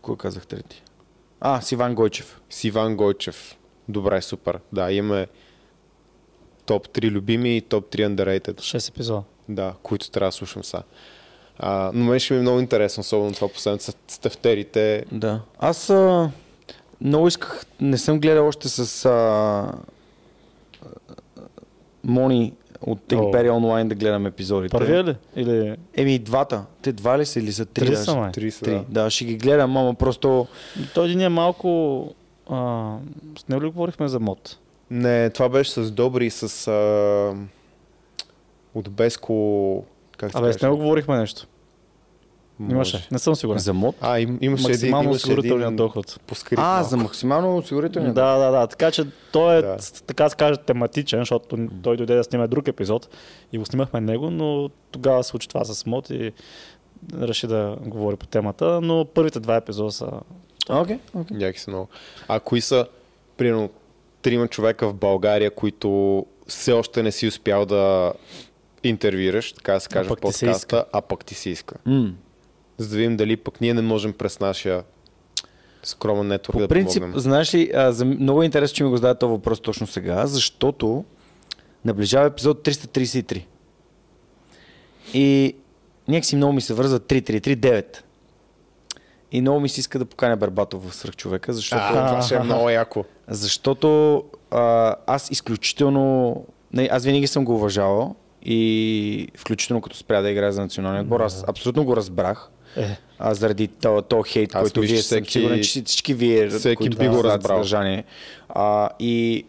Кой казах трети? А, с Иван Гойчев. С Иван Гойчев. Добре, супер. Да, имаме топ 3 любими и топ 3 underrated. 6 епизода. Да, които трябва да слушам са. А, но мен ще ми е много интересно, особено това последното с тефтерите. Да. Аз а, много исках, не съм гледал още с а, Мони от О. Imperia Online да гледам епизодите. Първия ли? Или... Еми двата. Те два ли са или са три? Три са, май. Три са, Три. да. Да, ще ги гледам, ама просто... Той един е малко... А, с него ли говорихме за мод? Не, това беше с Добри и с... А... От Беско... Как се Абе, с него говорихме нещо. Може. Имаше. Не съм сигурен. За мод? А, им, имаше един, Максимално имаше осигурителния един доход. по скрип А, малко. за максимално осигурителния. Да, да, да. Така че той е, Да. да. така да се каже, тематичен, защото той дойде да снима друг епизод и го снимахме него, но тогава се случи това с мод и реши да говори по темата, но първите два епизода са... Окей, окей. Яки са много. А кои са, примерно, трима човека в България, които все още не си успял да интервюираш, така да се каже, в пък ти се подкаста, а пък ти се иска. М. За да видим дали пък ние не можем през нашия скромен нетворк По да принцип, помогнем. знаеш ли, а, за, много е интересно, че ми го зададе този въпрос точно сега, защото наближава епизод 333. И някакси много ми се върза 3-3-3-9. И много ми се иска да поканя Барбатов в свръхчовека, защото, А, това ще е много яко. защото а, аз изключително... Не, аз винаги съм го уважавал и включително като спря да играе за националния отбор, аз абсолютно го разбрах. Е, А заради то, то хейт, Аз който мисля, вие че съм всеки- сигурен, че всички вие, всеки които би го разбрал. съдържание. А, и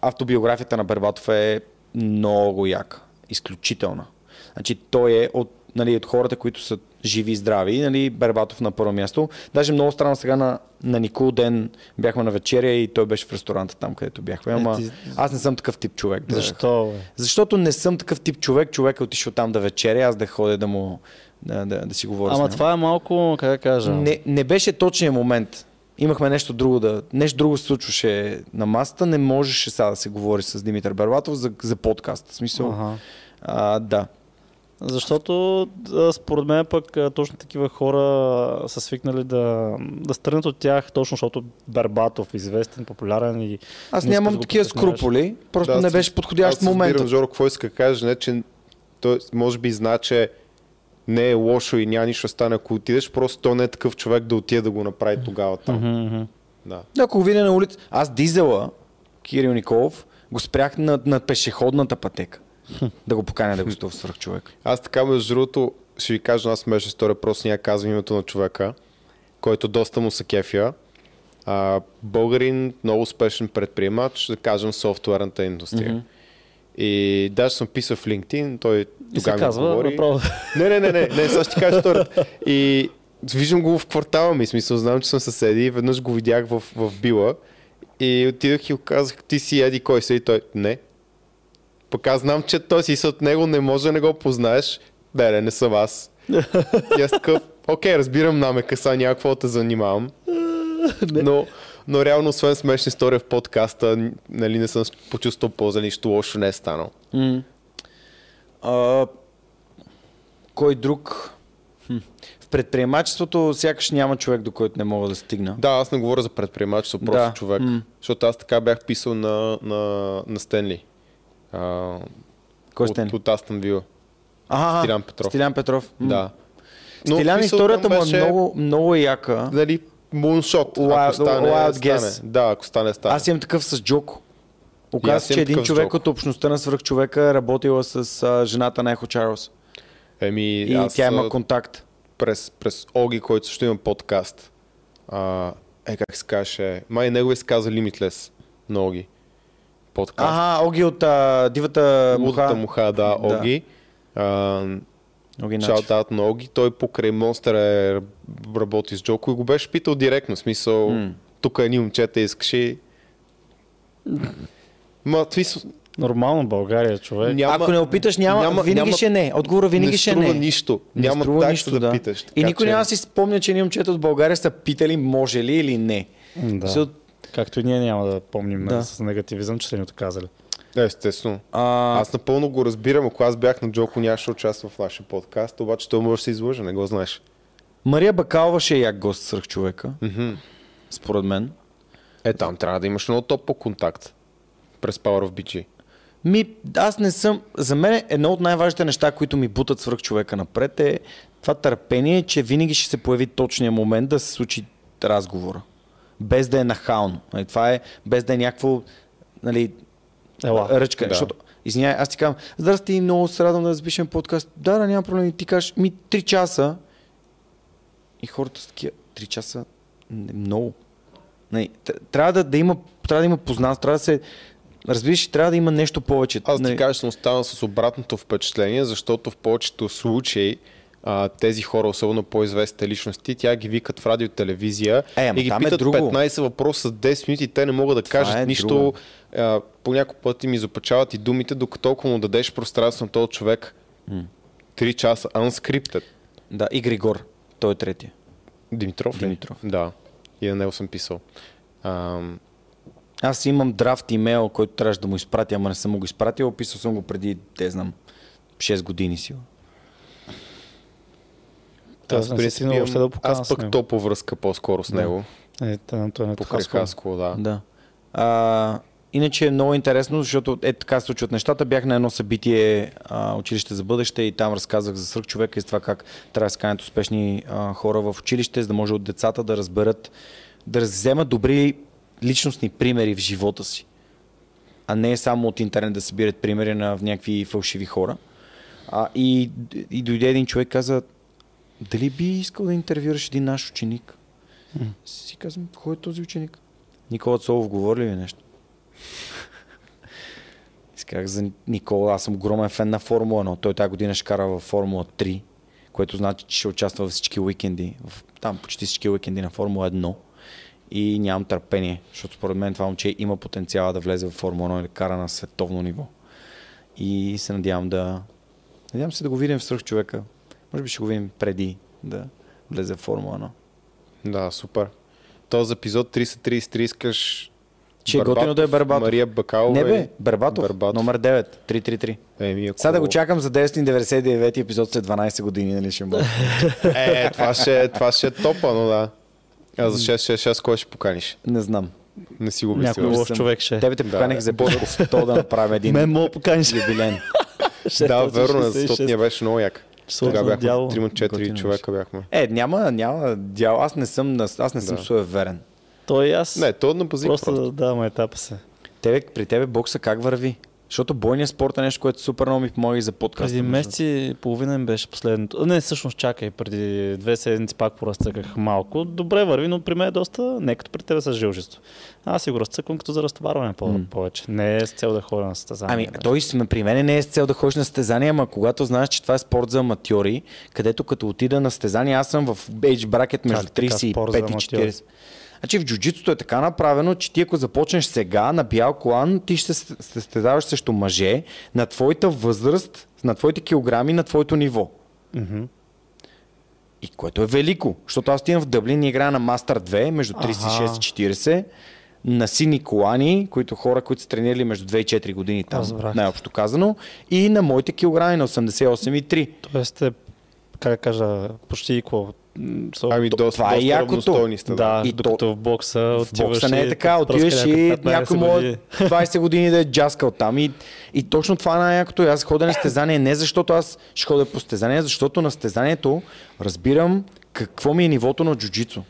автобиографията на Бербатов е много яка, изключителна. Значи той е от, нали, от хората, които са живи и здрави, нали, Бербатов на първо място. Даже много странно сега на, на Никол ден бяхме на вечеря и той беше в ресторанта там, където бяхме. Ама ти- аз не съм такъв тип човек. Да, защо? Бе? защото не съм такъв тип човек. Човек е отишъл там да вечеря, аз да ходя да му да, да, да си говоря с Ама това е малко, как да кажа... Не, не беше точният момент. Имахме нещо друго да... Нещо друго се случваше на масата. Не можеше сега да се говори с Димитър Бербатов за, за подкаст. В смисъл, Ага. а, да. Защото според мен пък точно такива хора са свикнали да, да стръгнат от тях, точно защото Бербатов известен, популярен и... Аз нямам да такива скруполи. Просто Да, не аз- беше подходящ аз момент. разбирам, Жоро, какво иска да каже, не, че той може би знае, че не е лошо и няма нищо стане, ако отидеш, просто той не е такъв човек да отиде да го направи тогава там. Мгм. Да. Да, ако го видя на улица. Аз дизела, Кирил Николов, го спрях на, на пешеходната пътека. да го поканя да гостува свърх човек. Аз така, между другото, ще ви кажа една смешна история, просто няма казвам името на човека, който доста му се кефя. А, българин, много успешен предприемач, да кажем, софтуерната индустрия. Мгм. И даже съм писал в LinkedIn, той тогава ми казва говори. направо. Не, не, не, не, не, сега ще кажа историята. И виждам го в квартала ми, смисъл, знам, че съм съседи веднъж го видях в, в Била и отидох и казах, ти си еди кой си и той, не. Пък аз знам, че той си от него не може да не го познаеш. Не, не, не съм аз. И аз такъв, окей, разбирам намека, сега някакво да те занимавам. но, но реално, освен смешна история в подкаста, нали, не съм почувствал полза, нищо лошо не е станало. М. А, кой друг? Хм. В предприемачеството сякаш няма човек, до който не мога да стигна. Да, аз не говоря за предприемачество, просто Да. човек. М. Защото аз така бях писал на, на, на Стенли. А, Кой от, сте? от Астън Вила. Ага, Стилян Петров. Стилян Петров. Да. Стилян историята му е беше, много, много яка. Нали, муншот. Wild- ако стане, wild стане. guess. Да, ако стане, стане. Аз имам такъв с Джоко. Оказва се, че един човек Джоко. от общността на свръхчовека е работила с а, жената на Ехо Чарлз. Еми, И аз, тя има контакт. през, през Оги, който също има подкаст. А, е, как се каже? Май негови се каза Limitless на Оги. Подкаст. Ага, Оги от а, Дивата муха. муха, да, Да. Оги. А, Оги Начев. Шаут на Оги. Той покрай Монстър е работи с Джоко и го беше питал директно. Смисъл, М. тук е ни момчета искаш и... Ма, това с- Нормално България, човек. няма, Ако не опиташ, няма, няма- винаги няма- ще не. Отговора винаги не ще не. нищо. Не Няма струва нищо, да, да. питаш. И никой че- няма да си спомня, че ни момчета от България са питали може ли или не. Да. Защото, Както и ние няма да помним Да. да. с негативизъм, че са ни отказали. Естествено. а, Аз напълно го разбирам, ако аз бях на Джоко, нямаше да участва в нашия подкаст, обаче той може да се излъжа, не го знаеш. Мария Бакалова ще е як гост свръх човека, Мгм. според мен. Е, там трябва да имаш много топ по контакт. През Power of BG. Ми, аз не съм. За мен едно от най-важните неща, които ми бутат свръх човека напред е това търпение, че винаги ще се появи точния момент да се случи разговора. Без да е нахално. Нали, Това е без да е някакво нали, Ела. ръчка. Да. Защото, извиняй, аз ти казвам, здрасти, много се радвам да запишем подкаст. Да, да, няма проблем. И ти кажеш, ми, три часа. И хората са такива, три часа, не, много. Не, т- трябва да, да има, трябва да има познанство, трябва да се, разбираш, трябва да има нещо повече. Аз Нали, ти кажа, съм останал с обратното впечатление, защото в повечето случаи а, тези хора, особено по-известните личности, тя ги викат в радио и телевизия Е, и ги е питат друго. 15 въпроса с 10 минути и те не могат да Това кажат е нищо. друго. А, по няколко пъти ми изопачават и думите, докато толкова му дадеш пространство на този човек. Три часа unscripted. Да, и Григор, той е третия. Димитров ли? Димитров. Да. И на него съм писал. Ам, Аз имам драфт имейл, който трябваше да му изпратя, ама не съм му го изпратил. Описал съм го преди, те знам, 6 години си. Аз не си имам- да Аз пък то по връзка по-скоро с Да. него. Е, той, той не е Покрай Хасково. Хасково, да. Да. А, иначе е много интересно, защото е така се случват нещата. Бях на едно събитие а, Училище за бъдеще и там разказах за свръх човека и за това как трябва да се канят успешни а, хора в училище, за да може от децата да разберат, да вземат добри личностни примери в живота си. А не само от интернет да събират примери на някакви фалшиви хора. А, и, и дойде един човек и каза, дали би искал да интервюраш един наш ученик? Си казвам, кой е този ученик? Никола Цолов говори ли нещо? Исках за Никола, аз съм огромен фен на Формула 1. Той тази година ще кара в Формула 3, което значи, че ще участва във всички уикенди, в, там почти всички уикенди на Формула 1. И нямам търпение, защото според мен това момче има потенциала да влезе в Формула 1 или кара на световно ниво. И се надявам да... Надявам се да го видим в свръх човека. Може би ще го видим преди да влезе в Формула 1. Да, супер. Този епизод 333 искаш Че е готино да е Барбатов. Мария Бакалова. Не бе, Бербатов, Бербатов. номер 9, 333. Еми, ако... Сега да го чакам за 999 епизод след 12 години, нали ще мога. Е, това ще, това ще е топа, но да. А за 666 кой ще поканиш? Не знам. Не си го Някой мисля. лош човек ще е. Тебе те Да. поканих за епизод 100 да направим един Мен мога да поканиш. юбилен. Да, верно, е, 666. защото ние беше много як. Тогава бяхме дявола. 3-4 Готино човека бяхме. Е, няма, няма дял. Аз не съм, аз не съм Да. суеверен. Той и аз. Не, то на базик просто, просто. да даваме етапа се. Тебе, при тебе бокса как върви? Защото бойният спорт е нещо, което супер много ми помага и за подкаста. Преди месеци и половина им беше последното. Не, всъщност чакай, преди две седмици пак поразцъках малко. Добре върви, но при мен е доста не като при тебе с жилжество. Аз си го разцъквам като за разтоварване по- М. повече. Не е с цел да ходя на състезание. Ами, да. той сме при мен не е с цел да ходиш на състезания, ама когато знаеш, че това е спорт за аматьори, където като отида на състезание, аз съм в age бракет между Как така 35 спорт за и аматьори? 40. Значи в джуджитото е така направено, че ти ако започнеш сега на бял колан, ти ще се състезаваш срещу мъже на твоята възраст, на твоите килограми, на твоето ниво. И което е велико, защото аз отивам в Дъблин и играя на Мастър 2 между 36 и 40 на сини колани, които хора, които са тренирали между 2 и 4 години там, Разбрах. най-общо казано, и на моите килограми на 88 и 3. Тоест е, как да кажа, почти какво. Са- Ами То- доста, това е якото. сте. Да, И докато в бокса В отиваш бокса не е така, отиваш и някой 15 някой години. може 20 години да е джаскал там. И, и точно това е най-якото. Аз ходя на стезание не защото аз ще ходя по стезание, защото на стезанието разбирам какво ми е нивото на джуджицу.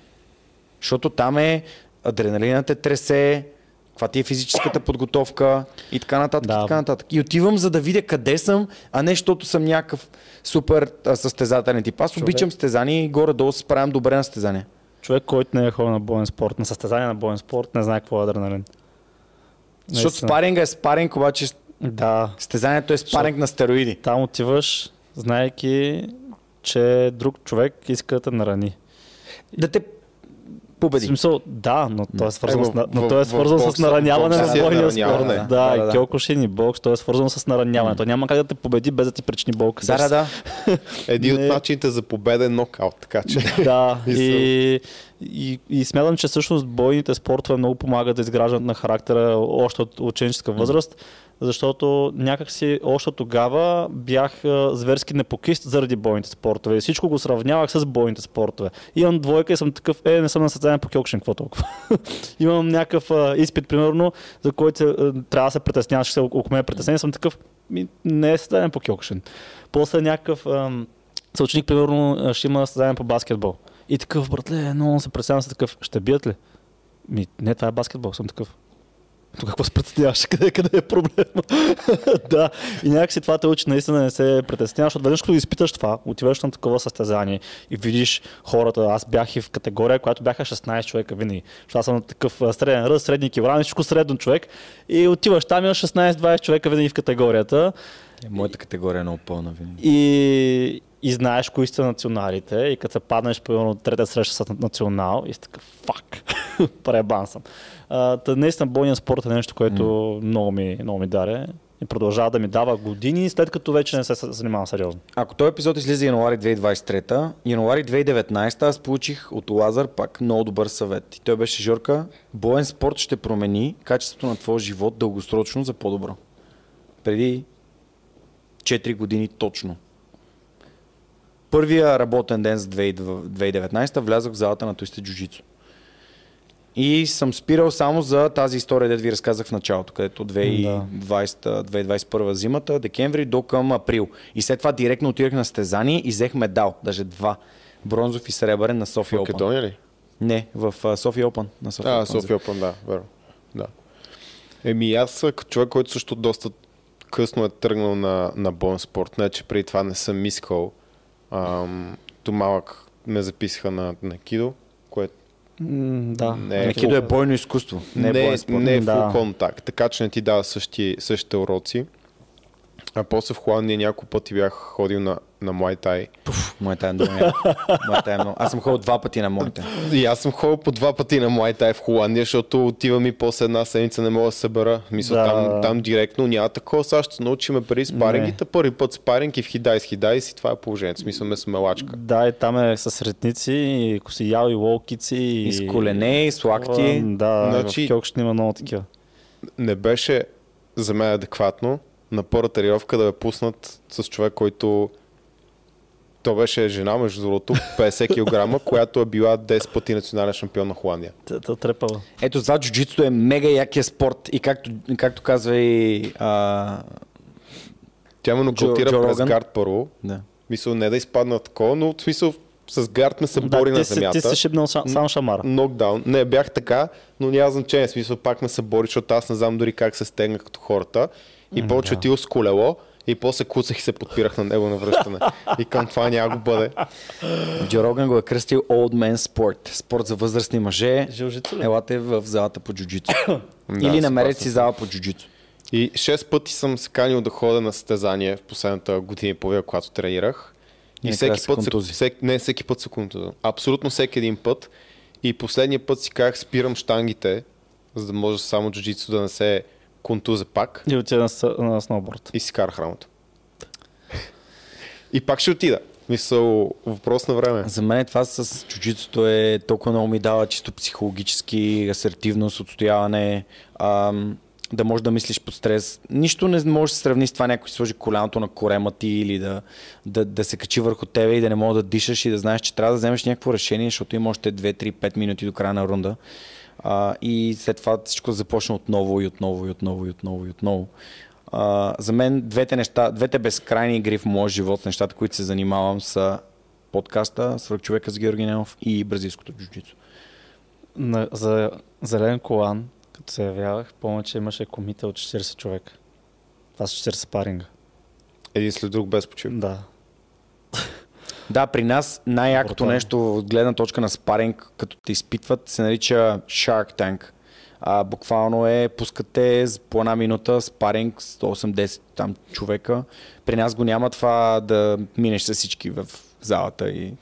Защото там е адреналинът те тресе, каква ти е физическата подготовка и така нататък. Да. И, така нататък. и отивам за да видя къде съм, а не защото съм някакъв супер а, състезателен тип. Аз обичам стезание и горе-долу се справям добре на стезание. Човек, който не е ходил на боен спорт, на състезание на боен спорт, не знае какво е адреналин. Защото Наистина. спаринга е спаринг, обаче Да, Стезанието е спаринг на стероиди. там отиваш, знаеки, че друг човек иска да те нарани. Да те победи. смисъл, да, но той е свързан, Е, с, в- но в- той е в свързан с нараняване в на е бойния нараняване, спорт. да. Да, Да, киокушин и бокс, той е свързан с нараняване. Той няма как да те победи без да ти причини болка. Да, да, да. Един от начините за победа е нокаут, така че. Да, и, и, и смятам, че всъщност бойните спортове много помагат да изграждат на характера още от ученическа възраст, защото някакси още тогава бях зверски непокист заради бойните спортове. И всичко го сравнявах с бойните спортове. Имам двойка и съм такъв, е, не съм на състезание по кьокшен, какво толкова. Имам някакъв изпит, примерно, за който трябва да се притесняваш, че се около мен е притеснение, съм такъв, не е състезание по кьокшен. После някакъв съученик, примерно, ще има състезание по баскетбол. И такъв, братле, много се представям, съм такъв, ще бият ли? Ми, не, това е баскетбол, съм такъв. То какво се притесняваш? Къде, къде е проблема? да. И някакси това те учи наистина не се притесняваш, защото веднъж като изпиташ това, отиваш на такова състезание и видиш хората, аз бях и в категория, която бяха 16 човека винаги. Защото аз съм на такъв среден ръст, средни килограми, всичко средно човек. И отиваш там и имаш 16-20 човека винаги в категорията. Е, Моята категория е много пълна винаги. И, и знаеш кои са националите и като се паднеш примерно трета среща с национал и си такъв фак, пребан съм. А, та, наистина бойният спорт е нещо, което много, ми, много ми даре и продължава да ми дава години, след като вече не се занимавам сериозно. Ако този епизод излиза януари 2023, януари 2019 аз получих от Лазар пак много добър съвет. И той беше Жорка, боен спорт ще промени качеството на твоя живот дългосрочно за по-добро. Преди 4 години точно. Първия работен ден за 2019 влязох в залата на Туисте Джуджицу. И съм спирал само за тази история, дето ви разказах в началото, където 2020, 2021 зимата, декември до към април. И след това директно отидах на стезание и взех медал, даже два. Бронзов и сребърен на София Open. Македония ли? Не, в София Open. На София А, Open. София Open, да, верно. Да. Еми аз като човек, който също доста късно е тръгнал на, на боен спорт, не че преди това не съм искал. Ам, то малък ме записаха на, на кидо, което М, да. Не, Не, кидо е бойно изкуство. Не, е не, боен спорт. не е Да. контакт, така че не ти дава същи, същите уроци. А после в Холандия няколко пъти бях ходил на, на Muay. Пуф, моята е много. е много. Аз съм ходил два пъти на моите. И аз съм ходил по два пъти на Muay в Холандия, защото отивам и после една седмица не мога да се събера. Мисля, Да. там, там директно няма такова. Сега ще се научиме преди спарингите. Първи път спаринг и в хидай с хидай и това е положението. Смисъл ме с мелачка. Да, и там е с ретници, и ако си ял и лолкици. И, И с колене, и с лакти. Да, Значи- значи... в Кьокшин има много такива. Не беше за мен адекватно на първата тренировка да ме пуснат с човек, който то беше жена, между другото, 50 кг, която е била 10 пъти национален шампион на Холандия. Т- т- Трепава. Ето за джуджитото е мега якия спорт и както, както казва и... А... Тя ме нокаутира през гард първо. Да. Мисъл не да изпадна такова, но в смисъл с гард ме се бори да, на ти, си, земята. ти си шибнал са, само шамара. Нокдаун. Не, бях така, но няма значение. В Смисъл пак ме се бори, защото аз не знам дори как се стегна като хората. И повече отидох с колело и после куцах и се подпирах на него на връщане. И към това няма го бъде. Джо Роган го е кръстил Old Man Sport. Спорт за възрастни мъже. Елате в залата по джуджицу. Да, Или намерете си зала по джуджицу. И 6 пъти съм се канил да ходя на състезание в последната година и половина, когато тренирах. И накрая всеки се път, се, всеки, не всеки път се контуза. Абсолютно всеки един път. И последния път си казах, спирам штангите, за да може само джуджицу да не се контуза пак И отида на, на сноуборд. и си карах работа. И пак ще отида. Мисъл, въпрос на време. За мен това с чуджицото е толкова много ми дава чисто психологически, асертивност, отстояване, ам, да можеш да мислиш под стрес. Нищо не може да се сравни с това някой сложи коляното на корема ти или да, да, да се качи върху тебе и да не мога да дишаш и да знаеш, че трябва да вземеш някакво решение, защото има още 2-3-5 минути до края на рунда. А, и след това всичко започна отново и отново и отново и отново и отново. А, за мен двете неща, двете безкрайни игри в моя живот, нещата, които се занимавам са подкаста Свърх човека с Георги Ненов и бразилското джуджицу. На, за зелен колан, като се явявах, помня, че имаше комите от 40 човека. Това са 40 паринга. Един след друг без почивка. Да. Да, при нас най-якото нещо от гледна точка на спаринг, като те изпитват, се нарича Shark Tank. А, буквално е, пускате по една минута спаринг 180 там човека. При нас го няма това да минеш с всички в залата и,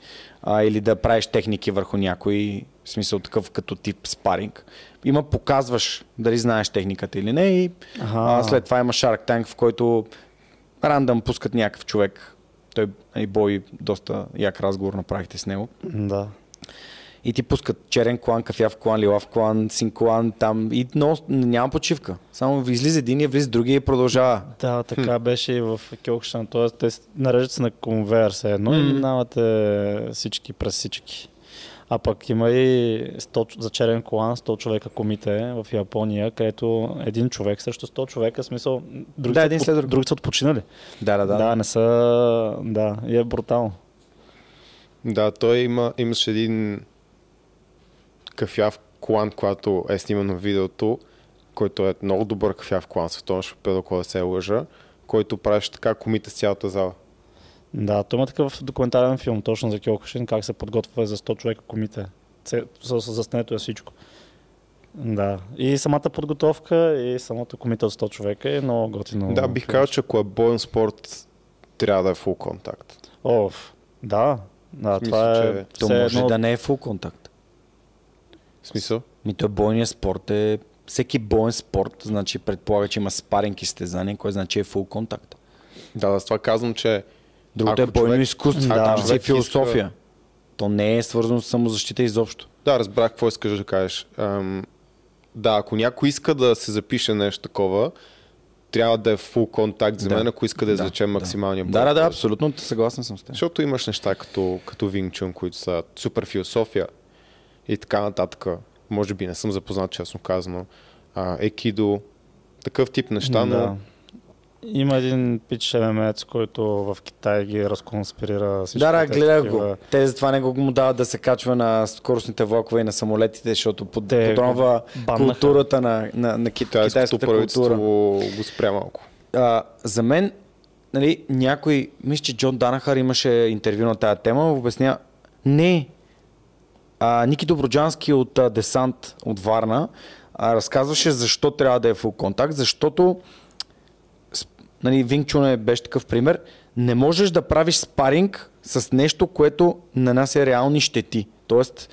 а, или да правиш техники върху някой, в смисъл такъв като тип спаринг. Има показваш дали знаеш техниката или не и Аха. а, след това има Shark Tank, в който рандъм пускат някакъв човек. Той и бой доста як разговор направихте с него. Да. И ти пускат черен клан, кафяв клан, лилав клан, син клан, там и но, няма почивка. Само излиза един, влиза другия и продължава. Да, така беше и в Кьокшан. Т.е. те нареждат се на конвейер все едно и минавате всички през всички. А пък има и 100, ч- за черен колан 100 човека комите в Япония, където един човек срещу 100 човека, смисъл, другите, Да, един след друг. другите са отпочинали. Да, да, да. Да, не са... Да, и е брутално. Да, той има, имаше един кафяв клан, когато е сниман на видеото, който е много добър кафяв клан, световен шампион, ако да се лъжа, който правеше така комите с цялата зала. Да, той има такъв документален филм точно за Кьокушин, как се подготвя за 100 човека комите. Заснето е всичко. Да. И самата подготовка и самото комите от 100 човека е много готино. Да, бих казал, че ако е боен спорт, трябва да е фул контакт. Оф, да. Да, В това смисъл, е... че- То може едно- да не е фул контакт. В смисъл? Ми той бойният спорт е... Всеки боен спорт, значи предполага, че има спаринг и стезание, което значи е фул контакт. Да, да, с това казвам, че Другото е бойно човек- изкуство, Да. там си е философия. То не е свързано с самозащита изобщо. Да, разбрах какво искаш да кажеш. Ам, да, ако някой иска да се запише нещо такова, трябва да е фул контакт за Да. мен, ако иска да извлече максималния Да, да, да, брой. абсолютно съгласен съм с теб. Защото имаш неща като, като Chun, които са супер философия и така нататък. Може би не съм запознат, честно казано. А, екидо, такъв тип неща, но Да. Има един пич ММЕЦ, който в Китай ги разконспирира всички. Да, да, гледах го. Те затова не го му дават да се качва на скоростните влакове и на самолетите, защото под, Те подронва културата на, на, на кит, китайското китайската култура. го спря малко. А, за мен, нали, някой, мисля, че Джон Данахар имаше интервю на тая тема, обясня, не, а, Ники Доброджански от а, Десант от Варна а, разказваше защо трябва да е фул контакт, защото нали, Винчун е беше такъв пример, не можеш да правиш спаринг с нещо, което нанася реални щети. Тоест,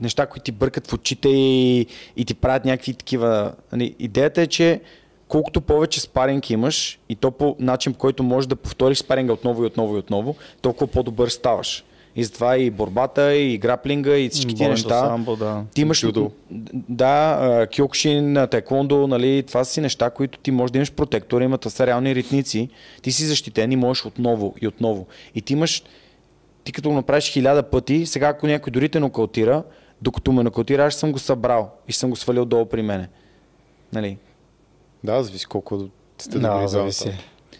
неща, които ти бъркат в очите и, и ти правят някакви такива... Нали, идеята е, че колкото повече спаринг имаш и то по начин, по който можеш да повториш спаринга отново и отново и отново, толкова по-добър ставаш. И затова и борбата, и граплинга, и всички тия Бойното неща. самбо, да. Ти имаш... Джудо. Да, а, кьокшин, теквондо, нали, това са си неща, които ти можеш да имаш протектор, има това са реални ритници, ти си защитен и можеш отново и отново. И ти имаш, ти като го направиш хиляда пъти, сега ако някой дори те нокаутира, докато ме нокаутира, аз съм го събрал и съм го свалил долу при мене. Нали? Да, зависи колко сте Да, добри зависи.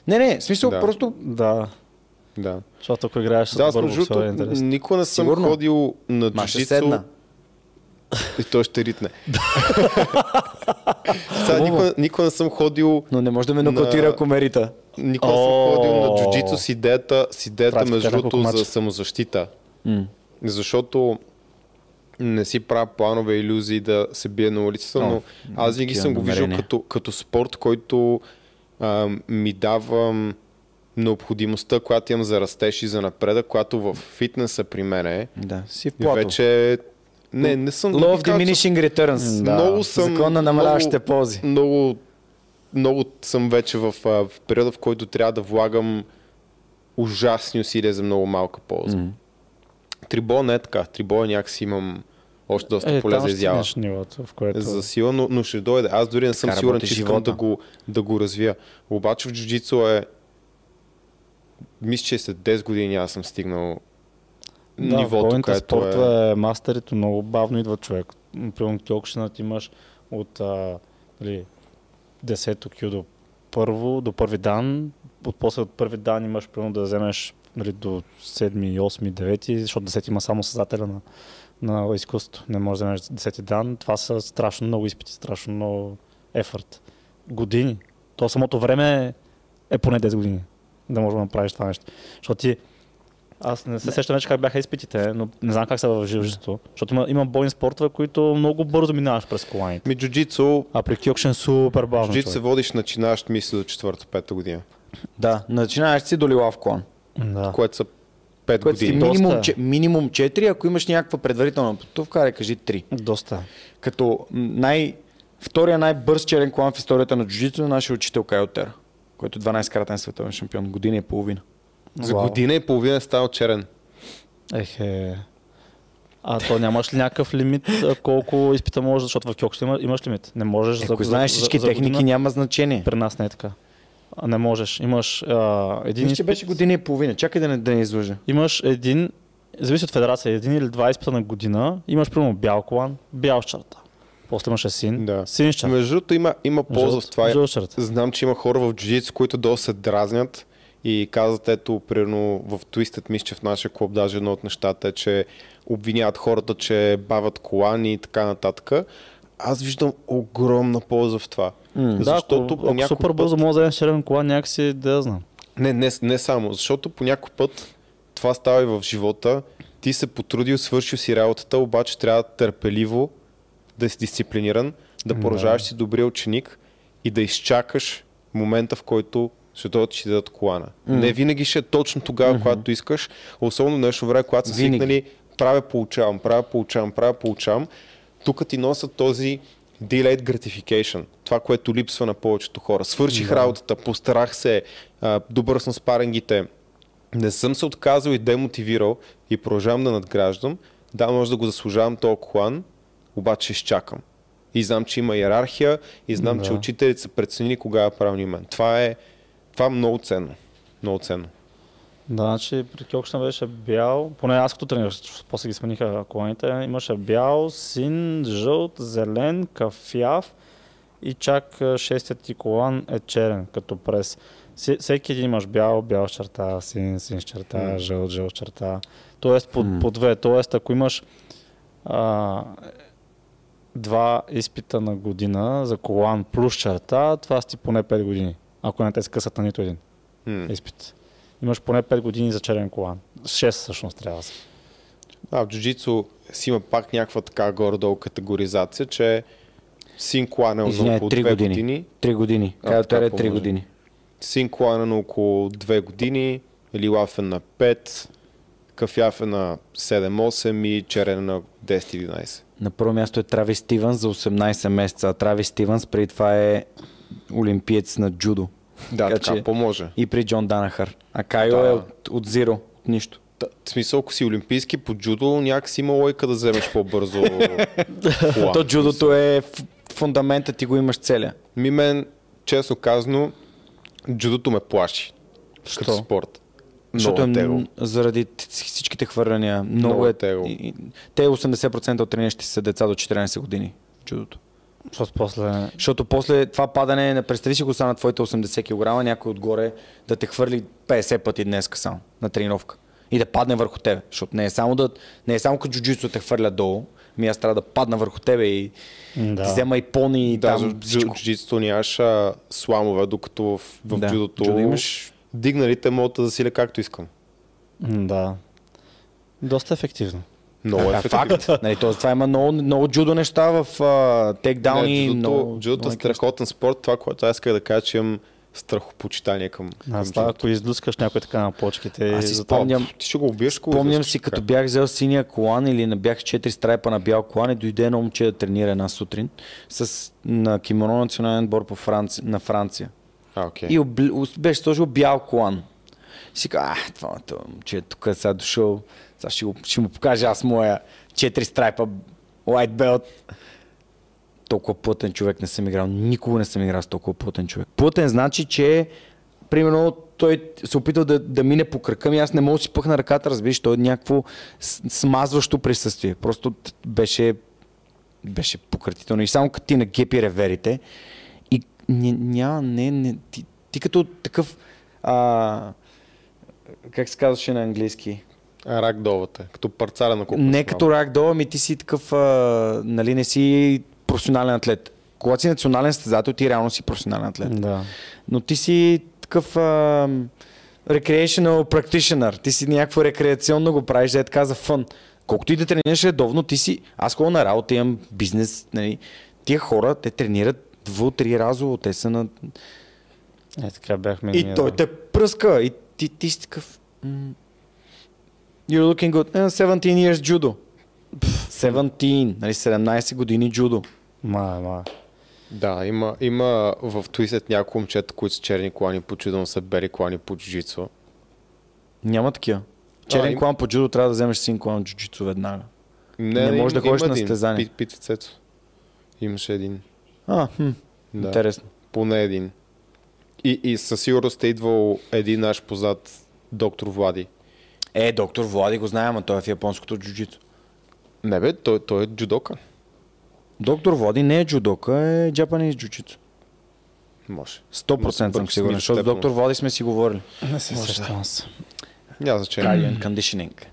Не, не, в смисъл Да. просто Да, Да. защото ако играеш с Да, добър боксер е интересно. никога не съм Сигурно. ходил на седна. и той ще ритне. Сега никога, никога не съм ходил Но не може да ме нокаутира, На- ако ме рита. Никога не съм ходил на джуджицу с идеята, с идеята между другото за самозащита. М. Защото не си правя планове, иллюзии да се бие на улицата, О, но аз винаги съм го виждал като, като спорт, който а, ми дава необходимостта, която имам за растеж и за напредък, която в фитнеса при мен е. Да, си в плато. вече Не, не съм... Law of diminishing returns. Да. Много съм... Закон на намаляващите ползи. Много, много съм вече в, в периода, в който трябва да влагам ужасни усилия за много малка полза. М. Трибол не е така. Трибол някакси имам още доста Е, поле за изява. нивото, в което... За сила, но, но ще дойде. Аз дори не съм Така сигурен, че искам да го, да го развия. Обаче в джуджицу е... Мисля, че след 10 години аз съм стигнал да, нивото, което спортове е... е... мастерито много бавно идва човек. Примерно кьокшинът имаш от а, нали, 10-то кю до първо, до първи дан, от после от първи дан имаш примерно да вземеш нали, до 7, 8, 9, защото 10 има само създателя на, на изкуството. Не можеш да вземеш 10 дан. Това са страшно много изпити, страшно много ефорт. Години. То самото време е поне 10 години да можеш да направиш това нещо. Защото ти аз не се сещам вече как бяха изпитите, но не знам как са в жилището. Защото има, има бойни спортове, които много бързо минаваш през коланите. Ми джуджицу, А при кьокшен супер бавно. джуджицу се водиш начинаващ мисля до 4-5 година, Да, начинаеш си до лилав клон. Да. което са 5 Което си години. Доста минимум, е. че, минимум 4, ако имаш някаква предварителна подготовка, да кажи 3. Доста. Като най... Втория най-бърз черен клан в историята на джуджито е нашия учител Кайо Тера, който е 12-кратен световен шампион, година и половина. За Вау. година и половина е станал черен. Ехе. А то нямаш ли някакъв лимит колко изпита можеш, защото в кьокшен има, имаш лимит. Не можеш Ако знаеш всички за техники, година. няма значение. При нас не е така. А, не можеш. Имаш а, един Мисля, че изпит, беше година и половина. Чакай да не, да не излъжа. имаш един, зависи от федерация, един или два изпита на година, имаш примерно бял колан, бял с черта. После имаш син, Да. син с черта. Между другото има, има полза в това. Жълт с черта. Знам, че има хора в джуджицу, които доста се дразнят и казват, ето, примерно в Twisted, мисля, че в нашия клуб даже едно от нещата е, че обвиняват хората, че бавят колани и така нататък. Аз виждам огромна полза в това. М. Да, защото ако, по ако някой супер бързо може да вземеш черен колан, някакси да знам. Не, не, не само, защото по някой път това става и в живота. Ти се потрудил, свършил си работата, обаче трябва търпеливо да си дисциплиниран, да продължаваш си добрия ученик и да изчакаш момента, в който ще дойдат ще дадат колана. Mm. Не винаги ще е точно тогава, mm-hmm. когато искаш, особено днешно време, когато са свикнали, правя, получавам, правя, получавам, правя, получавам. Тук ти носят този delayed gratification. Това, което липсва на повечето хора. Свърших да. работата, постарах се, добър съм с паренгите, не съм се отказал и демотивирал и продължавам да надграждам. Да, може да го заслужавам този колан, обаче изчакам. И знам, че има иерархия и знам, Да. че учителите са преценили кога е правилният момент. Това е, това е много ценно. Много ценно. Да, значи при Кьокшна беше бял, поне аз като тренирах, после ги смениха коланите, имаше бял, син, жълт, зелен, кафяв и чак шестият ти колан е черен, като през Се- всеки един имаш бял, бял черта, син, син черта, М. жълт, жълт черта. Тоест по, по две. Тоест ако имаш а, два изпита на година за колан плюс черта, това си поне 5 години. Ако не те скъсат на нито един М. изпит. Имаш поне 5 години за черен колан. 6 всъщност трябва да са. А, в джуджицу си има пак някаква така горе-долу категоризация, че син колан е на Извинявай, около 3 2 години. години. Три години. Тера е 3 по-може. години. Син колан е на около 2 години, Лилав е на 5, Кафяв е на 7-8 и Черен е на 10-11. На първо място е Трави Стивенс за 18 месеца. А Трави Стивенс преди това е олимпиец на джудо. Да, Така така, че- поможе. И при Джон Данахър. А Кайо Да. е от, от зиро, от нищо. Та, В смисъл, ако си олимпийски по джудо, някакси има лойка да вземеш по-бързо. То джудото е фундамента, ти го имаш целя. Ми мен, честно казано, джудото ме плаши. Като Що? спорт. Защото е тегло. заради всичките хвърляния. Много, Много е е тегло. Те 80% от трениращи са деца до 14 години. Джудото. Защото после... Защото после това падане, не представи си го са на твоите 80 кг, някой отгоре да те хвърли 50 пъти днес само на тренировка. И да падне върху тебе. Защото не е само, да, не е само като джуджицу те хвърля долу, ми аз трябва да падна върху тебе и Да. ти взема и пони и Да, там всичко. джуджитото нямаш сламове, докато в, в Да, джудото джудо имаш- дигналите могат да засиля както искам. Да. Доста ефективно. Много е факт. Нали, т.е. това има много, много джудо неща в тейкдауни. Не, джудото, много, джудото е страхотен спорт. Това, което аз исках да кажа, че имам страхопочитание към, към това, джудото. ако излускаш някой така на почките. Аз си спомням, Ти ще го убиеш, ако го Помням излъскаш си, като бях взел синия колан или не бях четири страйпа на бял колан и дойде едно момче да тренира една сутрин с, на кимоно национален отбор по Франция, на Франция. Окей. И обли, беше сложил бял колан. Си каза, а, това това момче е тук сега дошъл, сега ще, го, ще му покажа аз моя четири страйпа white belt. Толкова плътен човек не съм играл. Никога не съм играл с толкова плътен човек. Плътен значи, че примерно той се опитал да, да мине по кръка ми, аз не мога да си пъхна ръката, разбираш, той е някакво смазващо присъствие. Просто беше, беше пократително. И само като ти нагепи реверите, няма, не, не, ти, ти като такъв, а, как се казваше на английски? Рак долата, като парцаля на купа. Не като рак долу, ми ти си такъв, а, нали, не си професионален атлет. Когато си национален състезател, ти реално си професионален атлет. Да. Но ти си такъв а, recreational practitioner. Ти си някакво рекреационно го правиш, да е така за фън. Колкото и да тренираш редовно, ти си... Аз ходя на работа, имам бизнес. Нали. Тия хора, те тренират дво-три разово. Те са на... Е, така бяхме. И ние, той да. те пръска. И ти, ти си такъв... м, You're looking good. Eh, 17 years judo. 17, нали, 17 години джудо. Ма, ма. Да, има, има в Twisted няколко момчета, които са черни колани по чудо, но са бели колани по джуджицу. Няма такива. Черен има- клан по джудо трябва да вземеш син клан джуджицу веднага. Не, Не можеш да ходиш на състезание. Пит, Пит. Имаше един. А, хм, Да. интересно. Поне един. И, и със сигурност е идвал един наш познат доктор Влади. Е, доктор Влади го знае, ама той е в японското джуджито. Не бе, той, той е джудока. Доктор Влади не е джудока, е джапанис джуджито. Може. 100% съм сигурен, защото доктор Влади сме си говорили. Не се Може сещам аз. Няма значение. Cardio and conditioning.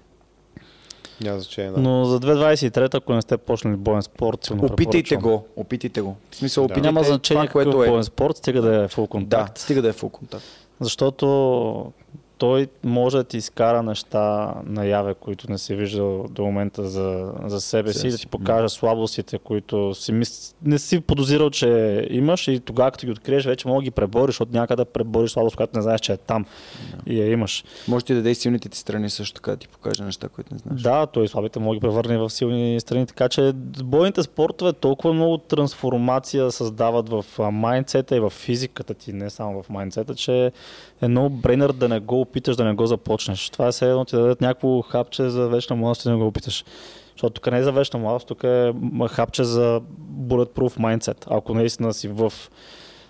Няма значение. Да. Но за 2023, ако не сте почнали боен спорт, силно Опитайте го, опитайте го. В смисъл, Да. опитайте Няма значение това, което какъв е. боен спорт, стига да е фул Да, контакт. стига да е фул контакт. Защото той може да ти изкара неща наяве, които не си виждал до момента за, за себе си, да ти покаже слабостите, които си мис... не си подозирал, че имаш и тогава като ги откриеш, вече мога да ги пребориш, защото някъде да пребориш слабост, която не знаеш, че е там и я имаш. Може ти да даде силните ти страни също така да ти покаже неща, които не знаеш. Да, той слабите може да ги превърне в силни страни, така че бойните спортове толкова много трансформация създават в майндсета и в физиката ти, не само в майндсета, че е много брейнер да не го опиташ, да не го започнеш. Това е все едно ти да дадат някакво хапче за вечна младост и да не го опиташ. Защото тук не е за вечна младост, тук е хапче за bulletproof mindset, ако наистина си в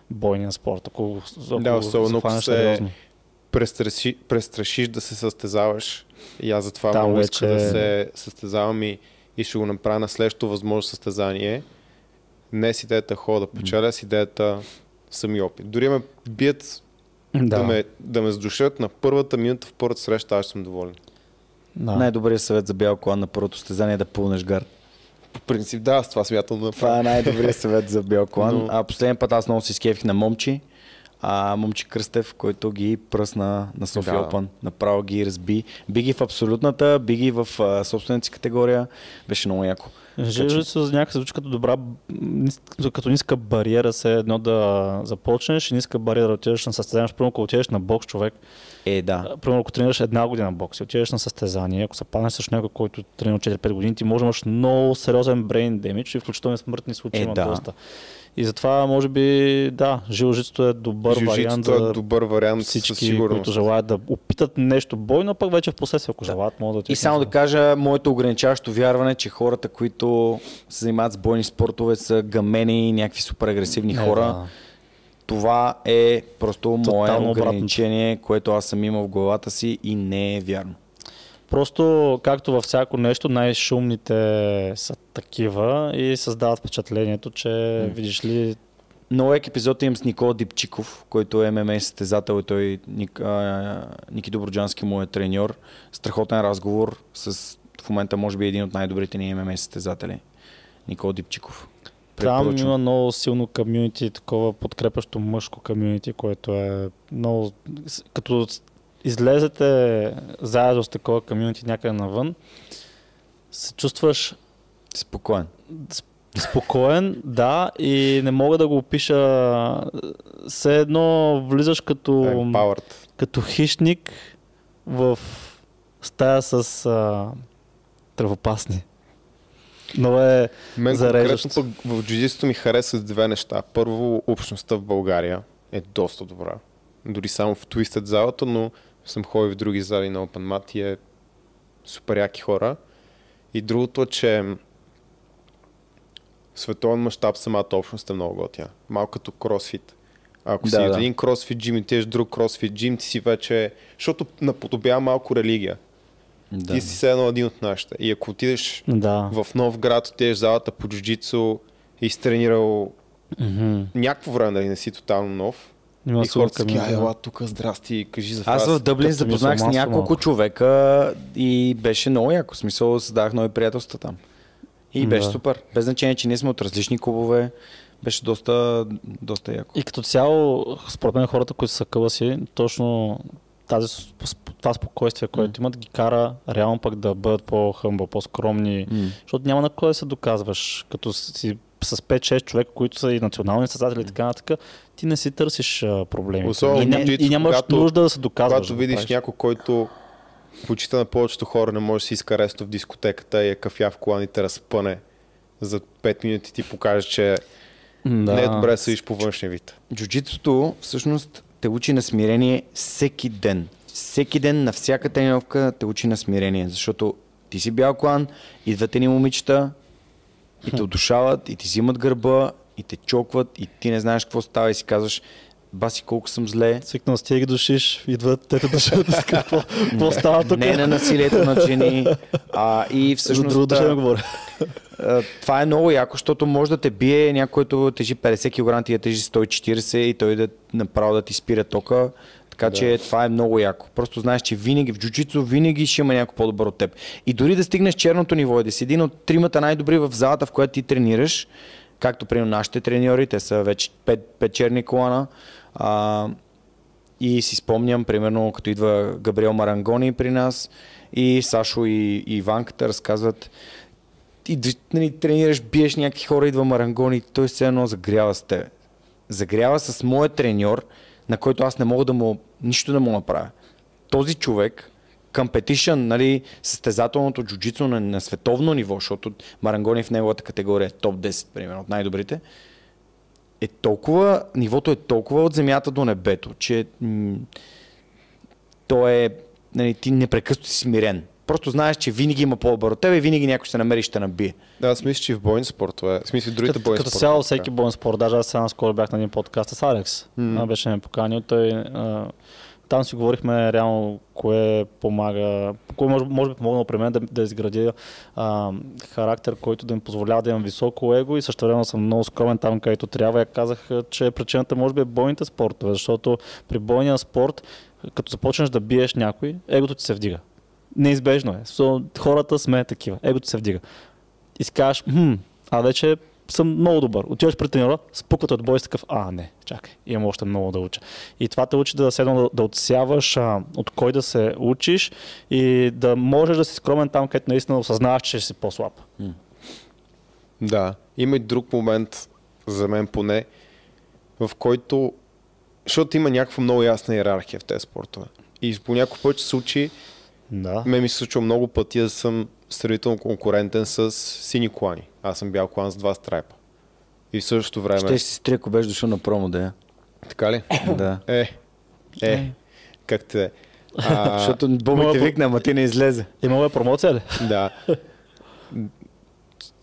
бойния спорт, ако, ако Да, особено ако се-. Престраши, престрашиш да се състезаваш. И аз затова Там много иска вече- да се състезавам и, и ще го направя на следващото възможно състезание. Не с идеята хода да печеля, с идеята сами опит. Дори ме бият да, Да, ме, да ме сдушат на първата минута в първата среща, аз съм доволен. да. Най-добрият съвет за бял колан на първото стезание е да пълнеш гард. По принцип, да, с това смятам да Това е направя. най-добрият съвет за бял колан. Но- А последния път аз много си скефих на момчи. А момчи Кръстев, който ги пръсна на София Да. Open. Направо ги разби. Би ги в абсолютната, би ги в а, собствената си категория. Беше много яко. Жижи с някак се звучи като добра, като ниска бариера се едно да започнеш и ниска бариера да отидеш на състезание. Примерно, ако отидеш на бокс човек, Е, да. примерно ако тренираш една година бокс и отидеш на състезание, ако се паднеш с някой, който тренира 4-5 години, ти може да имаш много сериозен брейн демидж и включително смъртни случаи Е, има да. доста. И затова, може би, да, жилжицето е добър вариант Жужицето за е добър вариант със всички, сигурност. които желаят да опитат нещо бойно, пък вече в последствие, ако желаят, могат да И само да кажа, моето ограничаващо вярване, че хората, които се занимават с бойни спортове, са гамени и някакви супер агресивни Е, хора. да. Това е просто мое Тотално ограничение, което аз съм имал в главата си и не е вярно. Просто, както във всяко нещо, най-шумните са такива и създават впечатлението, че видиш ли, Много як епизод имам с Никола Дипчиков, който е ММА състезател и той Ник, а, Ники Доброджански му е треньор. Страхотен разговор с в момента може би един от най-добрите ни ММА състезатели. Никола Дипчиков. там има много силно комюнити, такова подкрепящо мъжко комюнити, което е много... Като излезете заедно с такова комюнити някъде навън, се чувстваш Спокоен. Спокоен, да, и не мога да го опиша. Все едно влизаш като, Empowered. като хищник в стая с а, тревопасни. Но е Мен зареждащо. конкретно в джудистото ми харесват две неща. Първо, общността в България е доста добра. Дори само в Twisted залата, но съм ходил в други зали на Open Mat и е супер яки хора. И другото е, че в световен мащаб самата общност е много готина. Малко като кросфит. Ако Да, си в да. един кросфит джим и тиеш друг кросфит джим, ти си вече... Защото наподобява малко религия. Да. Ти си все едно един от нашите. И ако отидеш Да. в нов град, отидеш в залата по джуджицу и си тренирал Мгм. някакво време, дали не си тотално нов. Има и хората ай, да. ела тук, здрасти, кажи за Аз в. Дъблин запознах с няколко човека и беше много яко. В смисъл, създах нови приятелства там. И беше Да. супер. Без значение, че ние сме от различни клубове. Беше доста, доста яко. И като цяло, според мен хората, които са къласи, точно тази, това спокойствие, което имат, ги кара реално пък да бъдат по-хъмбъл, по-скромни, М. защото няма на кой да се доказваш. Като си с 5-6 човека, които са и национални създатели и така нататък, ти не си търсиш проблеми. Особено и, не, джуджицу, и нямаш когато- нужда да се доказваш. Когато да видиш правиш. някой, който в очите на повечето хора не може да си иска ресто в дискотеката и е кафя в колан и те разпъне за 5 минути ти покаже, че да. не е добре да съдиш по външния вид. Джуджитото всъщност те учи на смирение всеки ден. Всеки ден на всяка тренировка те учи на смирение, защото ти си бял клан, идват ни момичета и те удушават, и ти взимат гърба, и те чокват, и ти не знаеш какво става и си казваш, баси колко съм зле. Свикнал с ги душиш, идват, те те душат, какво, какво става тук? Не на насилието на жени, а и За всъщност друго а, да говоря. това е много яко, защото може да те бие някой, който тежи 50 кг, ти да тежи 140 и той да направо да ти спира тока. Така че това е много яко. Просто знаеш, че винаги в джуджицу винаги ще има някой по-добър от теб. И дори да стигнеш черното ниво и да си един от тримата най-добри в залата, в която ти тренираш, както примерно нашите треньори, те са вече 5, 5 черни колана. А, и си спомням, примерно, като идва Габриел Марангони при нас и Сашо и, и Иванката разказват д- нали, тренираш, биеш някакви хора, идва Марангони и той все едно загрява с теб. Загрява с моят треньор, на който аз не мога да му, нищо да му направя. Този човек, competition, нали, състезателното джуджицу на, на световно ниво, защото Марангони в неговата категория е топ 10, примерно, от най-добрите, е толкова, нивото е толкова от земята до небето, че м- то е, нали, ти непрекъснато си смирен. Просто знаеш, че винаги има по-добър от тебе и винаги някой ще се намери и ще набие. Да, аз мисля, че и в бойни спортове, в смисъл другите Като, бойни като цяло е всеки боен спорт, даже аз сега наскоро бях на един подкаст с Алекс, mm. беше ме поканил, той а, там си говорихме реално кое помага, кое може, може би помогнало при мен да, да изградя а, характер, който да ми позволява да имам високо его и също време съм много скромен там, където трябва. Я казах, че причината може би е бойните спортове, защото при бойния спорт, като започнеш да биеш някой, егото ти се вдига. Неизбежно е. Хората сме такива. Егото се вдига. И си кажеш, хм, а вече съм много добър. Отиваш при тренера, спукват от бой и такъв, а не, чакай, имам още много да уча. И това те учи да седно да, да отсяваш а, от кой да се учиш и да можеш да си скромен там, където наистина осъзнаваш, че си по-слаб. Да, има и друг момент, за мен поне, в който, защото има някаква много ясна иерархия в тези спортове. И по някой път се случи, Да. ме ми се случва много пъти да съм сравнително конкурентен с сини колани. Аз съм бял колан с два страйпа. И в същото време... Ще си стрия, ако беше дошъл на промо да я. Така ли? Да. Е, е, как те е? А, Защото Мога те по- викна, ама ти не излезе. Имало е промоция ли? Да.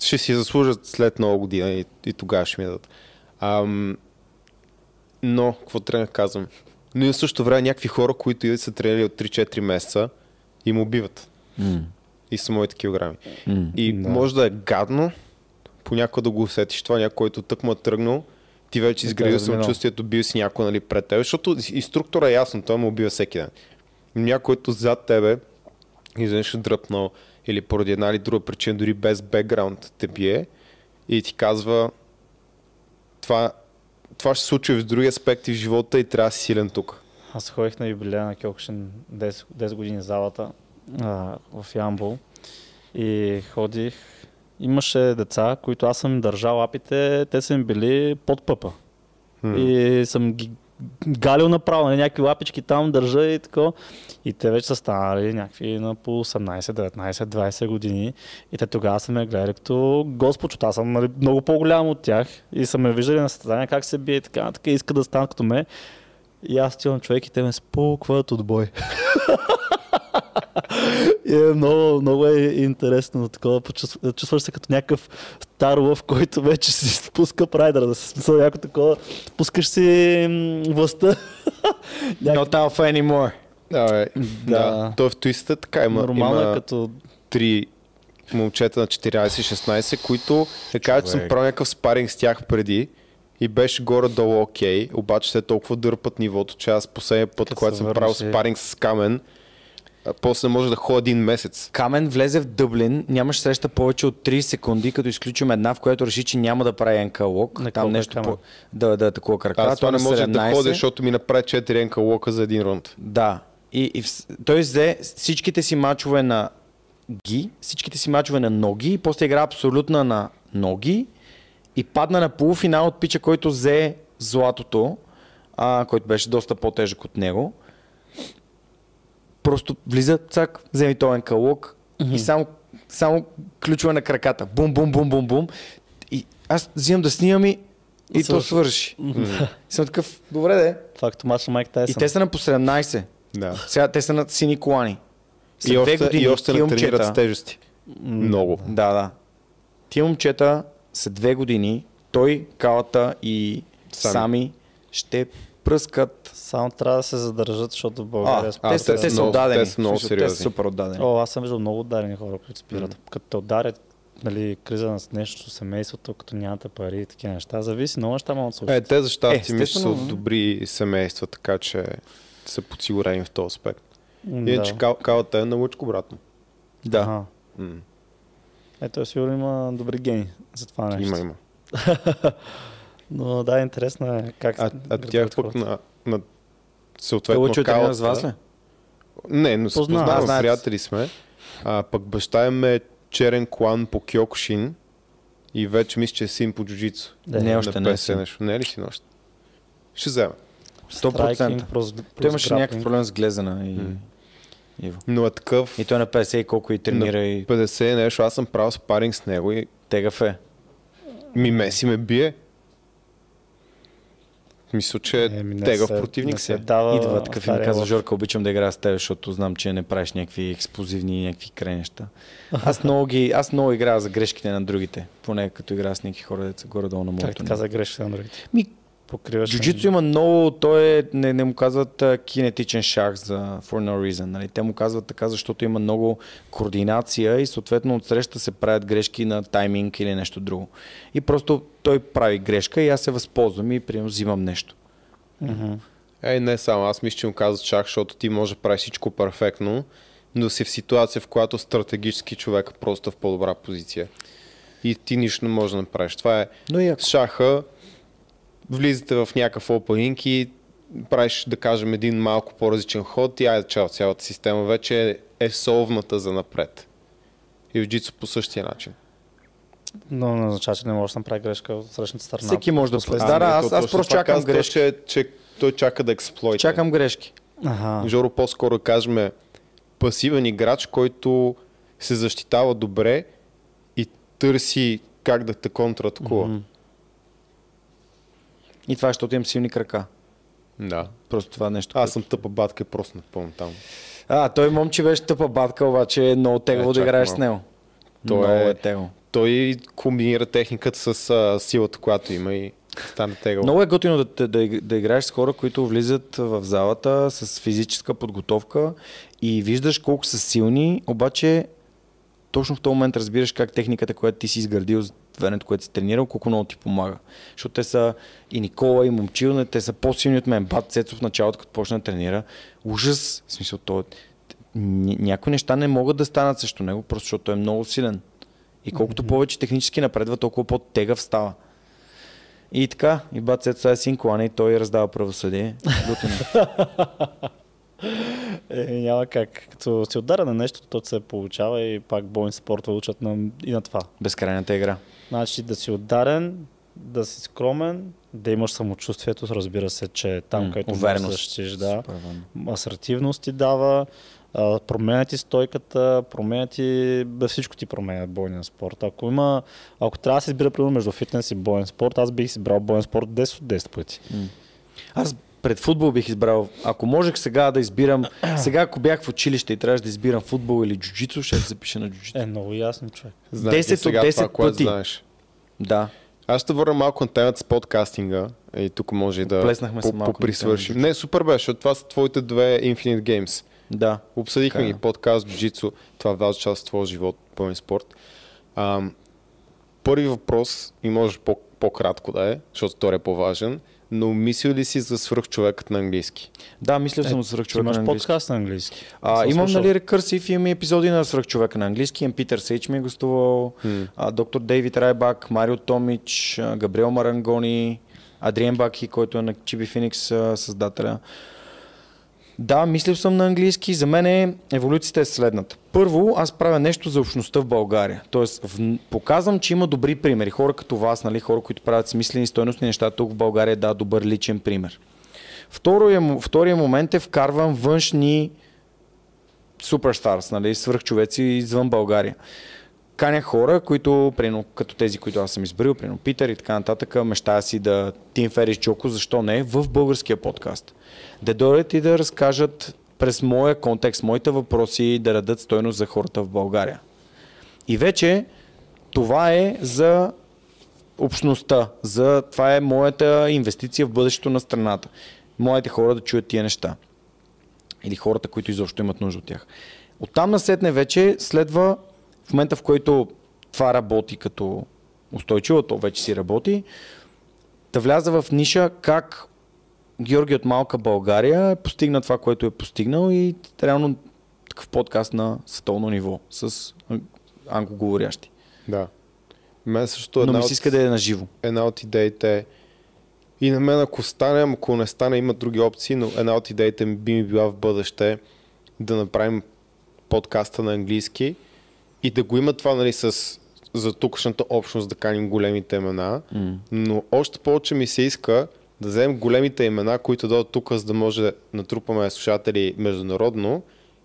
Ще си заслужат след много година и, и тогава ще ми дадат. Ам, но, какво трябва да казвам? Но и в същото време някакви хора, които са тренирали от 3-4 месеца и му убиват. М. И са моите килограми. М. И Да. може да е гадно, понякога да го усетиш това, някой, който тък му е тръгнал, ти вече изградил е самочувствието, бил си някой нали, пред теб, защото инструктора е ясно, той му убива всеки ден. Някой, който зад тебе изведнъж е дръпнал или поради една или друга причина, дори без бекграунд те бие и ти казва това, това ще се случи в други аспекти в живота и трябва да си силен тук. Аз ходих на юбилея на Кьокшин 10, 10 години залата а, в Ямбол и ходих имаше деца, които аз съм им държал лапите, те са им били под пъпа. И съм ги галил направо, на някакви лапички там държа и така. И те вече са станали някакви на по 18, 19, 20 години. И те тогава са ме гледали като господ, аз съм нали, много по-голям от тях. И са ме виждали на състезания как се бие и така, така иска да станат като ме. И аз стивам човек и те ме спукват от бой. И е много, много е интересно такова. Чувстваш се като някакъв стар лъв, който вече си спуска прайдера. Да се смисъл някакво такова. Пускаш си властта. Not alpha anymore. Да, бе, Да. да. Той в твиста така има, Нормално има е като... три момчета на 14-16, които е кажа, че съм правил някакъв спаринг с тях преди и беше горе-долу окей, обаче те толкова дърпат нивото, че аз последния път, Като когато се съм правил спаринг с камен, после не може да ходя един месец. Камен влезе в Дъблин, нямаш среща повече от 30 секунди, като изключим една, в която реши, че няма да прави енкалок. На Там нещо по... да, да атакува крака. Аз това не може да 17. ходя, защото ми направи 4 енка лока за един рунд. Да. И, и вс- той взе всичките си мачове на ги, всичките си мачове на ноги и после игра абсолютна на ноги и падна на полуфинал от пича, който взе златото, а, който беше доста по-тежък от него. Просто влиза, цак, вземи този енкалок и само, само ключове на краката. Бум, бум, бум, бум, бум. И аз взимам да снимам и, и то Свърши. И съм такъв, добре де. Това е като мач на Майк Тайсън. И те са на по 17. Да. Сега те са на сини колани. И две още, години. и още не тренират с тежести. Много. Да, да. Тия момчета са две години. Той, Калата и Сами. Сами, ще пръскат. Само трябва да се задържат, защото в България... А, според а, те, са, те те са отдадени. те са много смисъл, Те са сериозни. супер отдадени. О, аз съм виждал много ударени хора, които спират. Като те ударят нали, криза с нещо, семейството, като нямате пари и такива неща. Зависи, много неща могат да Е, те за щастие Е, са от добри семейства, така че са подсигурени в този аспект. Иначе кал, калата е на лъчко, брат му. Да. Аха. М, Ето, сигурно има добри гени за това нещо. Има, има. Но да, интересно е как А, а градуват тях пък на, на Той съответно учи тренира калата... с вас ли? Не, но се Познавам. познаваме, Знаете се. приятели сме. А, пък баща им е черен клан по Кьокушин и вече мисля, че е син по джуджицу. Да, Не, е. още не е 50 син. нещо. Не е ли си още? Ще вземе. 100%. Той имаше някакъв проблем с глезена и... Иво. Но е такъв И той на 50 и колко и тренира и 50 нещо. Аз съм правил спаринг с него и тегав е. ми меси ме бие. Мисля, че е тегав противник не си. се е. дава Идва такъв и ми казва. Жорка, обичам да играя с теб, защото знам, че не правиш някакви експлозивни, някакви край неща. Аз много, ги, аз много играя за грешките на другите, поне като играя с някакви хора, деца горе-долу на моето. Как така за грешка на другите? Ми, Покриваш. Джуджицу има много, той е, не, не му казват а, кинетичен шах за for no reason. Нали? Те му казват така, защото има много координация и съответно от среща се правят грешки на тайминг или нещо друго. И просто той прави грешка и аз се възползвам и примерно взимам нещо. Мгм. Ей, не само. Аз мисля, че му казват чак, защото ти може да правиш всичко перфектно, но си в ситуация, в която стратегически човек е просто в по-добра позиция. И ти нищо не можеш да направиш. Това е Но и шаха, влизате в някакъв опенинг и правиш, да кажем, един малко по-различен ход и айде чао, цялата система вече е, е солвната за напред. И в джицу по същия начин. Но не означава, че не можеш да направи грешка от срещната страна. Всеки може да Последствие. Да, да, аз- аз просто чакам грешки. Че, че той чака да експлойта. чакам грешки. Ага. Жоро по-скоро кажем пасивен играч, който се защитава добре и търси как да те контратакува. Мгм. И това е, защото имам силни крака. Да. Просто това нещо. Аз съм тъпа батка и просто напълно там. А, той момче беше тъпа батка, обаче е много тегаво Е, да играеш с него. Той много е- е тегаво. Той комбинира техниката с а, силата, която има и стане тегаво. Много е готино да, да, да, да играеш с хора, които влизат в залата с физическа подготовка и виждаш колко са силни, обаче точно в този момент разбираш как техниката, която ти си изградил времето, което си тренирал, колко много ти помага. Защото те са и Никола, и Момчил, те са по-силни от мен. Бат Цецов в началото, като почна да тренира. Ужас. В смисъл, той, ня- някои неща не могат да станат срещу него, просто защото той е много силен. И колкото повече технически напредва, толкова по-тегав става. И така, и бат Цецо е син Колани и той раздава правосъдие. Е, няма как. Като си удара на нещо, то се получава и пак бойни спорта учат на, и на това. Безкрайната игра. Значи да си ударен, да си скромен, да имаш самочувствието, разбира се, че там, М, където можеш да да. Важно. Асертивност ти дава, променя ти стойката, променя ти, бе, всичко ти променя бойния спорт. Ако има, ако трябва да се избира примерно между фитнес и боен спорт, аз бих си брал боен спорт 10 от 10 пъти. Аз пред футбол бих избрал, ако можех сега да избирам, сега ако бях в училище и трябваше да избирам футбол или джуджицу, ще запиша на джуджицу. Е, много ясно, човек. Знаеш ли 10 от сега 10 това, което пъти. знаеш? Да. Аз ще върна малко на темата с подкастинга и тук може и да Плеснахме се малко поприсвършим. Не, супер беше, защото това са твоите две Infinite Games. Да. Обсъдихме Така е. ги подкаст, джуджицу, това е важна част от твоя живот, пълен спорт. Ам, първи въпрос, и може по- по-кратко да е, защото втори е по-важен, но мислил ли си за свръхчовекът на английски? Да, мисля съм Е, за свръх Ти човек имаш на английски. подкаст на английски. А, Съм имам слушал. нали рекърсив, имам и епизоди на свръх човека на английски. Имам Питър Сейч ми е гостувал, а, доктор Дейвид Райбак, Марио Томич, а, Габриел Марангони, Адриен Баки, който е на Чиби Феникс а, създателя. Да, мислил съм на английски. За мен е, еволюцията е следната. Първо, аз правя нещо за общността в България. Тоест, в... показвам, че има добри примери. Хора като вас, нали, хора, които правят смислени стойностни неща тук в България, да, добър личен пример. Втория, му- втория момент е вкарвам външни суперстарс, нали, свръхчовеци извън България. Каня хора, които, прино, като тези, които аз съм избрал, прино Питър и така нататък, мечтая си да Тим Ферис Джоко, защо не, в българския подкаст. Да дойдат и да разкажат през моя контекст, моите въпроси, да дадат стойност за хората в България. И вече това е за общността, за това е моята инвестиция в бъдещето на страната. Моите хора да чуят тия неща. Или хората, които изобщо имат нужда от тях. Оттам насетне вече следва в момента, в който това работи като устойчиво, то вече си работи, да вляза в ниша как Георги от малка България е постигна това, което е постигнал и реално такъв подкаст на световно ниво с ан- англоговорящи. Да. Мен също Но една ми от, се иска да е наживо. една от идеите е и на мен ако стане, ако не стане, има други опции, но една от идеите ми би ми била в бъдеще да направим подкаста на английски и да го има това нали, с за тукшната общност да каним големите имена, М. но още повече ми се иска да вземем големите имена, които дойдат тук, за да може да натрупаме слушатели международно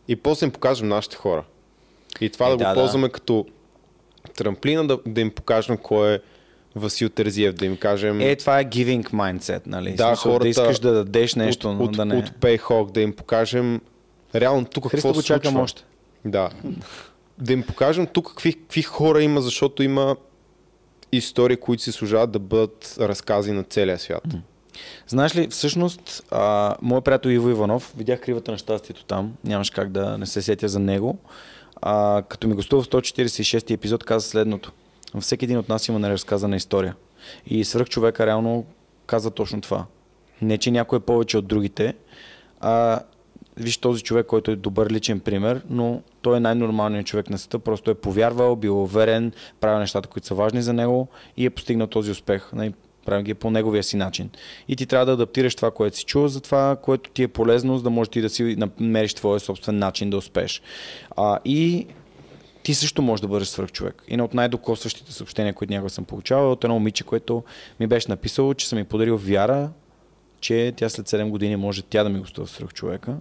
и после им покажем нашите хора. И това Е, да го да, да. ползваме като трамплина, да, да им покажем кой е Васил Терзиев, да им кажем Е, това е giving mindset, нали? Да, смисъл, хората да искаш да дадеш нещо, от, но от, да не... от Payhawk, да им покажем реално тук Христо какво го се чакам случва. още. Да. Да им покажем тук какви, какви хора има, защото има истории, които си служават да бъдат разкази на целия свят. Знаеш ли, всъщност, а, моят приятел Иво Иванов, видях кривата на щастието там, нямаш как да не се сетя за него, а, като ми гостува в 146 епизод, каза следното. Всеки един от нас има неразказана история. И свръх човека реално каза точно това. Не, че някой е повече от другите, а виж този човек, който е добър личен пример, но той е най-нормалният човек на света, просто е повярвал, бил уверен, правил нещата, които са важни за него и е постигнал този успех. Нали, Прави ги по неговия си начин. И ти трябва да адаптираш това, което си чул, за това, което ти е полезно, за да можеш ти да си намериш твоя собствен начин да успееш. А, и ти също можеш да бъдеш свръх човек. И на от най-докосващите съобщения, които някога съм получавал, е от едно момиче, което ми беше написало, че съм ми подарил вяра, че тя след 7 години може тя да ми гостува в свръх човека.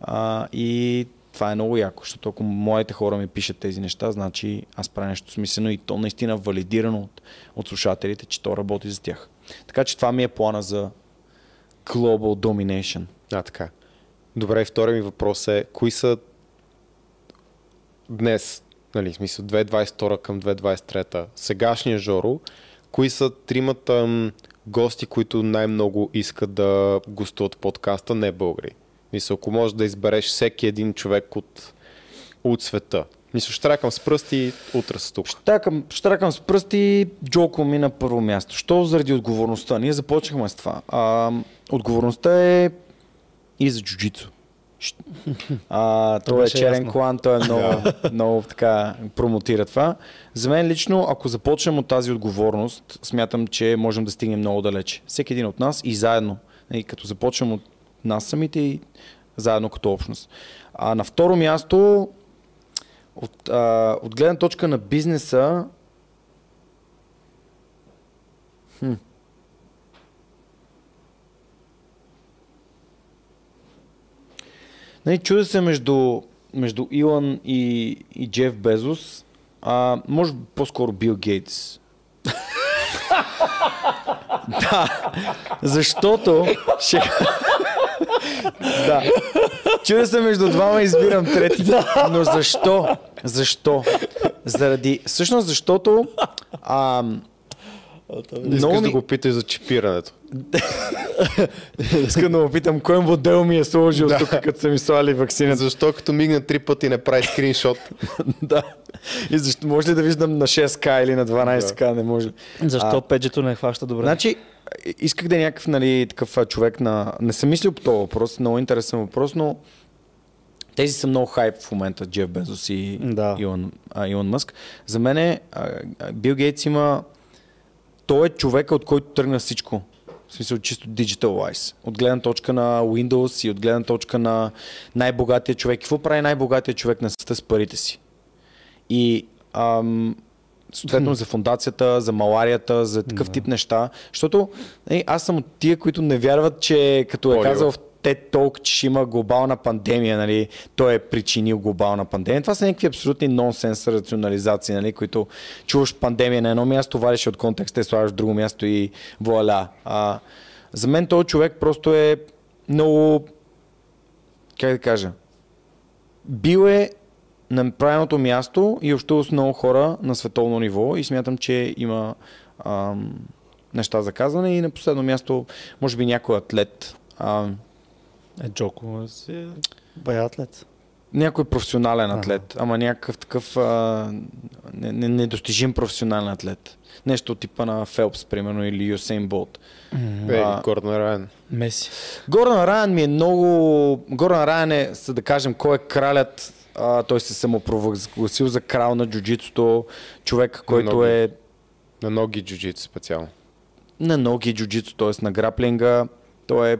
А, и това е много яко, защото ако моите хора ми пишат тези неща, значи аз правя нещо смислено и то наистина валидирано от, от слушателите, че то работи за тях. Така че това ми е плана за Global Domination. А, така. Добре, и втория ми въпрос е, кои са днес, нали, смисъл 2022 към 2023, сегашния Жоро, кои са тримата гости, които най-много искат да гостуват подкаста, не българи? Мисля, ако можеш да избереш всеки един човек от, от света. Мисля, ще тракам с пръсти, утре с тук. Щракам, щракам с пръсти, Джоко ми на първо място. Що заради отговорността? Ние започнахме с това. А, отговорността е и за джуджицу. А, той е черен ясно. клан, той е много, много така промотира това. За мен лично, ако започнем от тази отговорност, смятам, че можем да стигнем много далече. Всеки един от нас и заедно. И като започнем от нас самите и заедно като общност. А на второ място, от, а, от гледна точка на бизнеса, хм, Нали, чуда се между, между Илон и, и Джеф Безос. А, може по-скоро Бил Гейтс. да, защото... Ще... да. Чуда се между двама, избирам трети. Но защо? Защо? Заради... Всъщност защото... А, Искаш много да ми- го питаш за чипирането. Искам да му питам кой модел ми е сложил тук, като са ми слали вакцината. Защо като мигна три пъти не прави скриншот? да. И защо, може ли да виждам на 6К или на 12К? Не може. Защо А, 5G-то не хваща добре? Значи, исках да е някакъв нали, такъв човек на... Не съм мислил по този въпрос, много интересен въпрос, но тези са много хайп в момента, Джеф Безос и Да. Илон, а, Илон Мъск. За мен е, Бил Гейтс има... Той е човека, от който тръгна всичко. В смисъл чисто digital wise. От гледна точка на Windows и от гледна точка на най-богатия човек. Какво прави най-богатия човек на света с парите си? И ам, съответно за фундацията, за маларията, за такъв тип неща. Защото е, аз съм от тия, които не вярват, че като е казал в TED Talk, че ще има глобална пандемия, нали, той е причинил глобална пандемия. Това са някакви абсолютни нонсенс рационализации, нали, които чуваш пандемия на едно място, вадиш от контекста и слагаш в друго място и вуаля. А, за мен този човек просто е много, как да кажа, бил е на правилното място и общувал с много хора на световно ниво и смятам, че има ам, неща за казване и на последно място, може би някой атлет, ам, Е, Джоко си е бая атлет. някой професионален Ага. атлет, ама някакъв такъв а, не- не- недостижим професионален атлет. Нещо от типа на Фелпс, примерно, или Юсейн Болт. Е, А. Гордон Райан. Меси. Горан Райан ми е много... Горан Райан е, за да кажем, кой е кралят. А, той се самопровъзгласил за крал на джуджитото. Човек, който Много. е На ноги джуджит специално. на ноги джуджито, т.е. на граплинга. Той е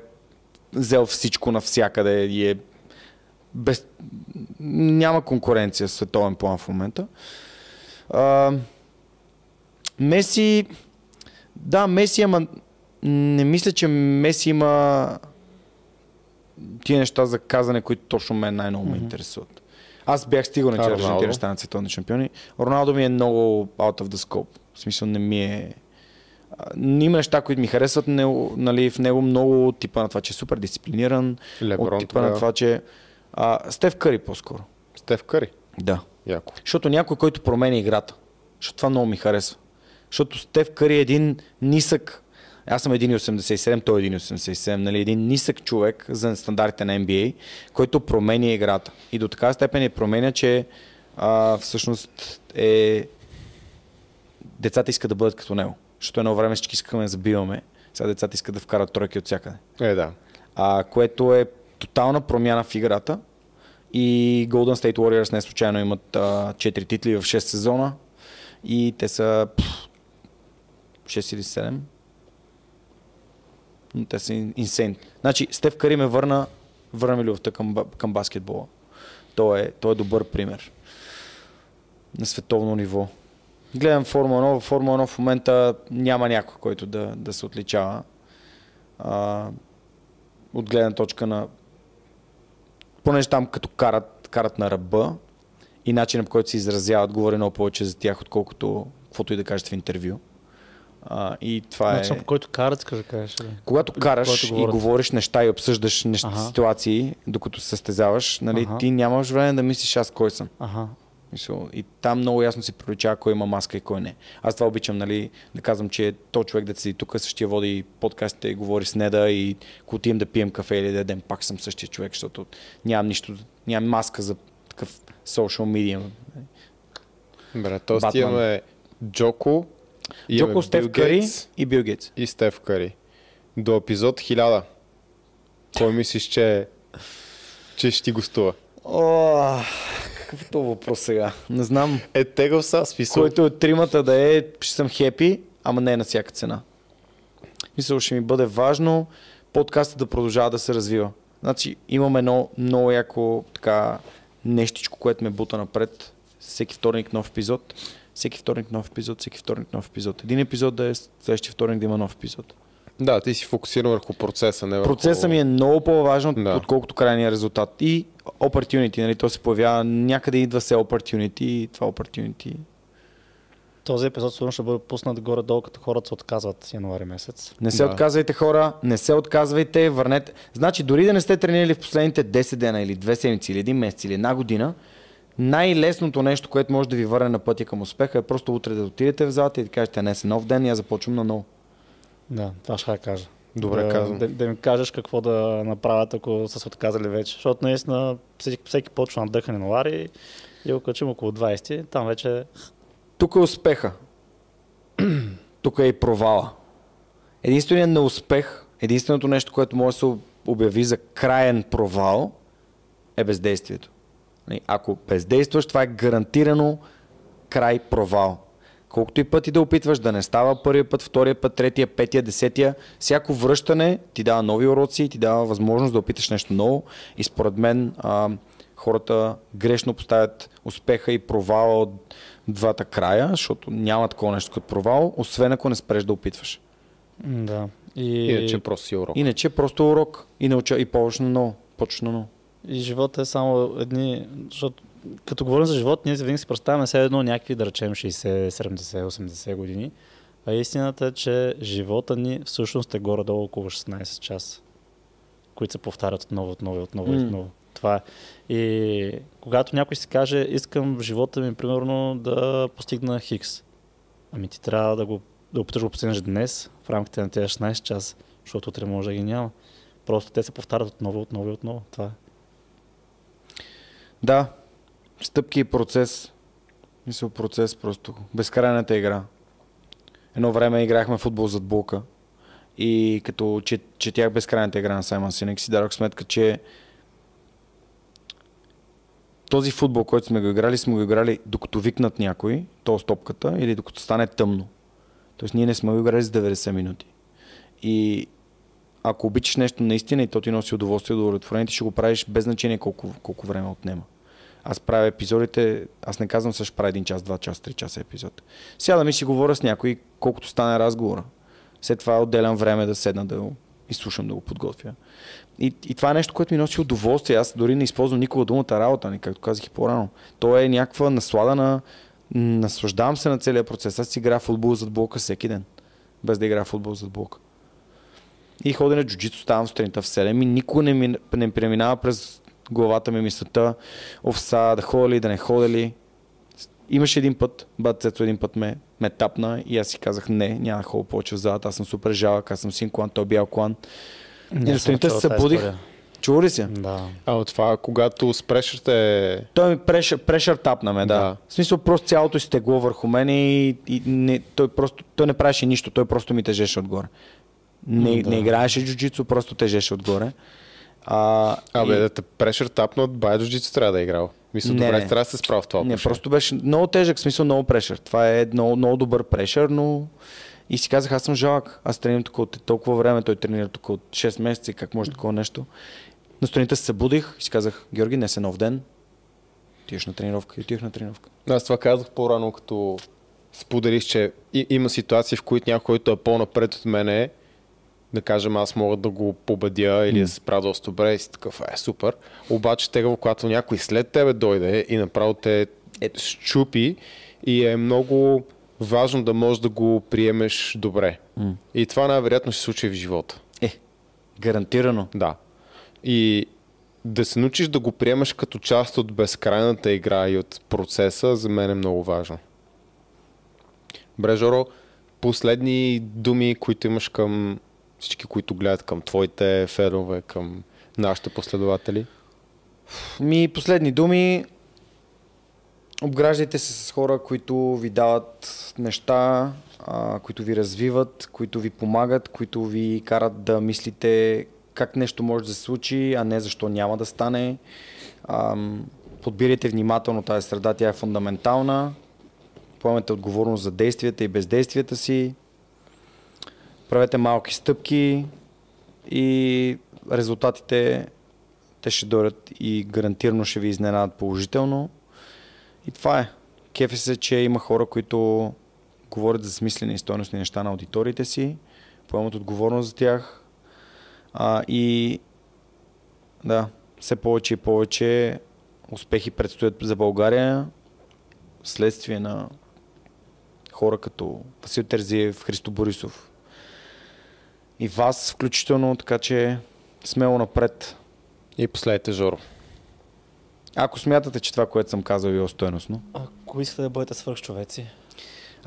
взел всичко навсякъде и е без... няма конкуренция в световен план в момента. А, Меси, да, Меси, ама не мисля, че Меси има тия неща за казане, които точно мен най-много ме интересуват. Аз бях стигал на че? Аржентина ще станат световни шампиони. Роналдо ми е много out of the scope. В смисъл не ми е... Има неща, които ми харесват него, нали, в него много от типа на това, че е супер дисциплиниран, Леброн от типа на тогава. това, че а, Стев Къри по-скоро. Стеф Кари. Да. Яко. Защото някой, който променя играта. Защото това много ми харесва. Защото Стев Къри е един нисък, аз съм 1,87, той е 1,87, нали, един нисък човек за стандартите на NBA, който променя играта. И до така степен я променя, че а, всъщност е... децата искат да бъдат като него. Защото едно време всички искаме да забиваме, сега децата искат да вкарат тройки от всякъде Е, да. а, което е тотална промяна в играта. И Golden State Warriors не случайно имат а, 4 титли в 6 сезона и те са пф, 6 или 7. Те са инсейн. Значи, Стев Кари ме върна, върна ми любовта към, към баскетбола. Той е, той е добър пример на световно ниво. Гледам Формула 1. В Формула 1 в момента няма някой, който да, да се отличава. А, от гледна точка на понеже там като карат, карат на ръба и начинът по който се изразяват говори много повече за тях, отколкото каквото и да кажете в интервю. А, и това е... Начинът по който карат, да кажеш. Ли? Когато караш Когато и говорят. говориш неща и обсъждаш неща, Аха. ситуации, докато се състезаваш, нали, Аха. ти нямаш време да мислиш аз кой съм. Ага. Мисъл, И там много ясно се проличава кой има маска и кой не. Аз това обичам, нали, да казвам, че то човек да седи тук, същия води подкастите и говори с Неда и ако отидем да пием кафе или да ядем, пак съм същия човек, защото нямам нищо, нямам маска за такъв social media. Т.е. Батман. имаме Джоко, Джоко, Бил Кари и Бил Гейтс. и Стеф Кари. До епизод 1000. Кой мислиш, че, че ще ти гостува? О, какъв е този въпрос сега? Не знам. Е, тегъл са, смисъл. Който от тримата да е, ще съм хепи, ама не на всяка цена. Мисля, ще ми бъде важно подкастът да продължава да се развива. Значи имаме едно много яко така нещичко, което ме бута напред. Всеки вторник нов епизод. Всеки вторник нов епизод, всеки вторник нов епизод. Един епизод да е следващия вторник да има нов епизод. Да, ти си фокусиран върху процеса, не върху... Процесът ми е много по-важен, Да. отколкото крайния резултат. И opportunity, нали, то се появява, някъде идва се opportunity и това opportunity. Този епизод сигурно ще бъде пуснат горе-долу, като хората се отказват януари месец. Не се Да. отказвайте хора, не се отказвайте, върнете. Значи дори да не сте тренирали в последните 10 дена или 2 седмици или един месец или една година, най-лесното нещо, което може да ви върне на пътя към успеха е просто утре да отидете в залата и да кажете, днес е нов ден и аз започвам на ново. Да, това ще я кажа. Добре да, казано. Да, да, ми кажеш какво да направят, ако са се отказали вече. Защото наистина всеки, всеки почва на дъхане на Лари и го качим около 20, там вече Тук е успеха. Тук е и провала. Единственият неуспех, единственото нещо, което може да се обяви за краен провал, е бездействието. Нали, Ако бездействаш, това е гарантирано край провал. Колкото и пъти да опитваш да не става първия път, втория път, третия, петия, десетия, всяко връщане ти дава нови уроци, ти дава възможност да опиташ нещо ново и според мен а, хората грешно поставят успеха и провала от двата края, защото няма такова нещо като провал, освен ако не спреш да опитваш. Да. И, Иначе просто си урок. Иначе просто е урок и науча и повече на ново, почваш на ново. И живота е само едни, защото като говорим за живот, ние винаги си представяме все едно някакви, да речем, 60, 70, 80 години. А истината е, че живота ни всъщност е горе-долу около 16 часа, които се повтарят отново, отново, отново и отново. Това е. И когато някой си каже, искам в живота ми, примерно, да постигна хикс, ами ти трябва да го да опиташ да го постигнеш днес, в рамките на тези 16 часа, защото утре може да ги няма. Просто те се повтарят отново, отново и отново. Това е. Да, стъпки и процес. Мисля, процес просто. Безкрайната игра. Едно време играхме футбол зад булка. И като че, четях безкрайната игра на Саймон Синек, си дадох сметка, че този футбол, който сме го играли, сме го играли докато викнат някой, то стопката, или докато стане тъмно. Тоест ние не сме го играли за 90 минути. И ако обичаш нещо наистина и то ти носи удоволствие и удовлетворение, ти ще го правиш без значение колко, колко време отнема. Аз правя епизодите, аз не казвам също правя един час, два часа, три часа епизод. Сядам и си говоря с някой, колкото стане разговора. След това отделям време да седна да го изслушам, да го подготвя. И, и това е нещо, което ми носи удоволствие. Аз дори не използвам никога думата работа, ни, както казах и по-рано. То е някаква наслада на... Наслаждавам се на целия процес. Аз играя футбол зад блока всеки ден. Без да играя футбол зад блока. И ходя на джуджито, ставам сутринта в 7 и никога не, ми, не преминава през главата ми мисълта, овса, да ходя ли, да не ходя ли. Имаше един път, бат Цецо един път ме, ме тапна и аз си казах не, няма да ходя повече в залата, аз съм супер жалък, аз съм син клан, той е бял клан. И на сутринта се събудих. Чува ли се? Да. А от това, когато спрешате... Той ми прешър, прешър тапна ме, да. Да. да. В смисъл просто цялото си тегло върху мен и, и не, той, просто, той не правеше нищо, той просто ми тежеше отгоре. Не, да. не играеше джуджицу, просто тежеше отгоре. А, Абе, и- да те прешър тапна от бая джуджицу трябва да е играл. Мисля, Не, добре, не. трябва да се справя в това Не, отношение. просто беше много тежък, смисъл много прешър. Това е много, много добър прешър, но и си казах, аз съм жалък. Аз тренирам тук от толкова време, той тренира тук от 6 месеца и как може такова нещо. На сутринта се събудих и си казах, Георги, днес е нов ден. Отиваш на тренировка и отивах на тренировка. Аз това казах по-рано, като споделих, че има ситуации, в които някой, който е по-напред от мене, да кажем, аз мога да го победя или да се справя доста добре и си такъв, е супер. Обаче тегаво, когато някой след тебе дойде и направо те щупи и е много важно да можеш да го приемеш добре. М. И това най-вероятно ще се случи в живота. Е, гарантирано. Да. И да се научиш да го приемаш като част от безкрайната игра и от процеса, за мен е много важно. Бре, Жоро, последни думи, които имаш към всички, които гледат към твоите фенове, към нашите последователи. Ми, последни думи. Обграждайте се с хора, които ви дават неща, а, които ви развиват, които ви помагат, които ви карат да мислите как нещо може да се случи, а не защо няма да стане. Ам, подбирайте внимателно тази среда, тя е фундаментална. Поемете отговорност за действията и бездействията си. Правете малки стъпки и резултатите те ще дойдат и гарантирано ще ви изненадат положително. И това е. Кефи се, че има хора, които говорят за смислени и стойностни неща на аудиториите си, поемат отговорност за тях а, и да, все повече и повече успехи предстоят за България следствие на хора като Васил Терзиев, Христо Борисов и вас включително, така че смело напред. И последните Жоро. Ако смятате, че това, което съм казал е било стойностно, Ако искате да бъдете свърхчовеци,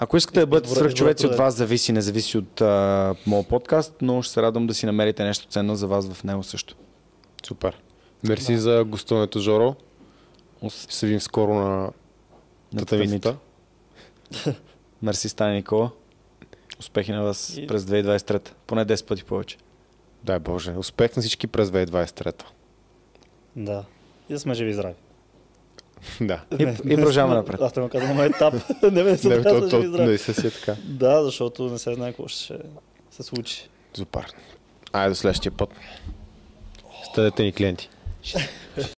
ако искате да бъдете свръхчовеци от вас, зависи, не зависи от а, моят подкаст, но ще се радвам да си намерите нещо ценно за вас в него също. Супер. Мерси за гостуването, Жоро. Ще се видим скоро на На татамицата. Мерси, Стани Никола. Успехи на вас И- през 2023. Поне 10 пъти повече. Дай Боже. Успех на всички през 2023. да. И да сме живи и здрави. да. И, и продължаваме напред. Аз те казвам на етап. не ме се Не, казва то, живи и то, здрави. не се си е така. Да, защото не се знае какво ще се случи. Супер. Айде до следващия път. Стадете ни клиенти.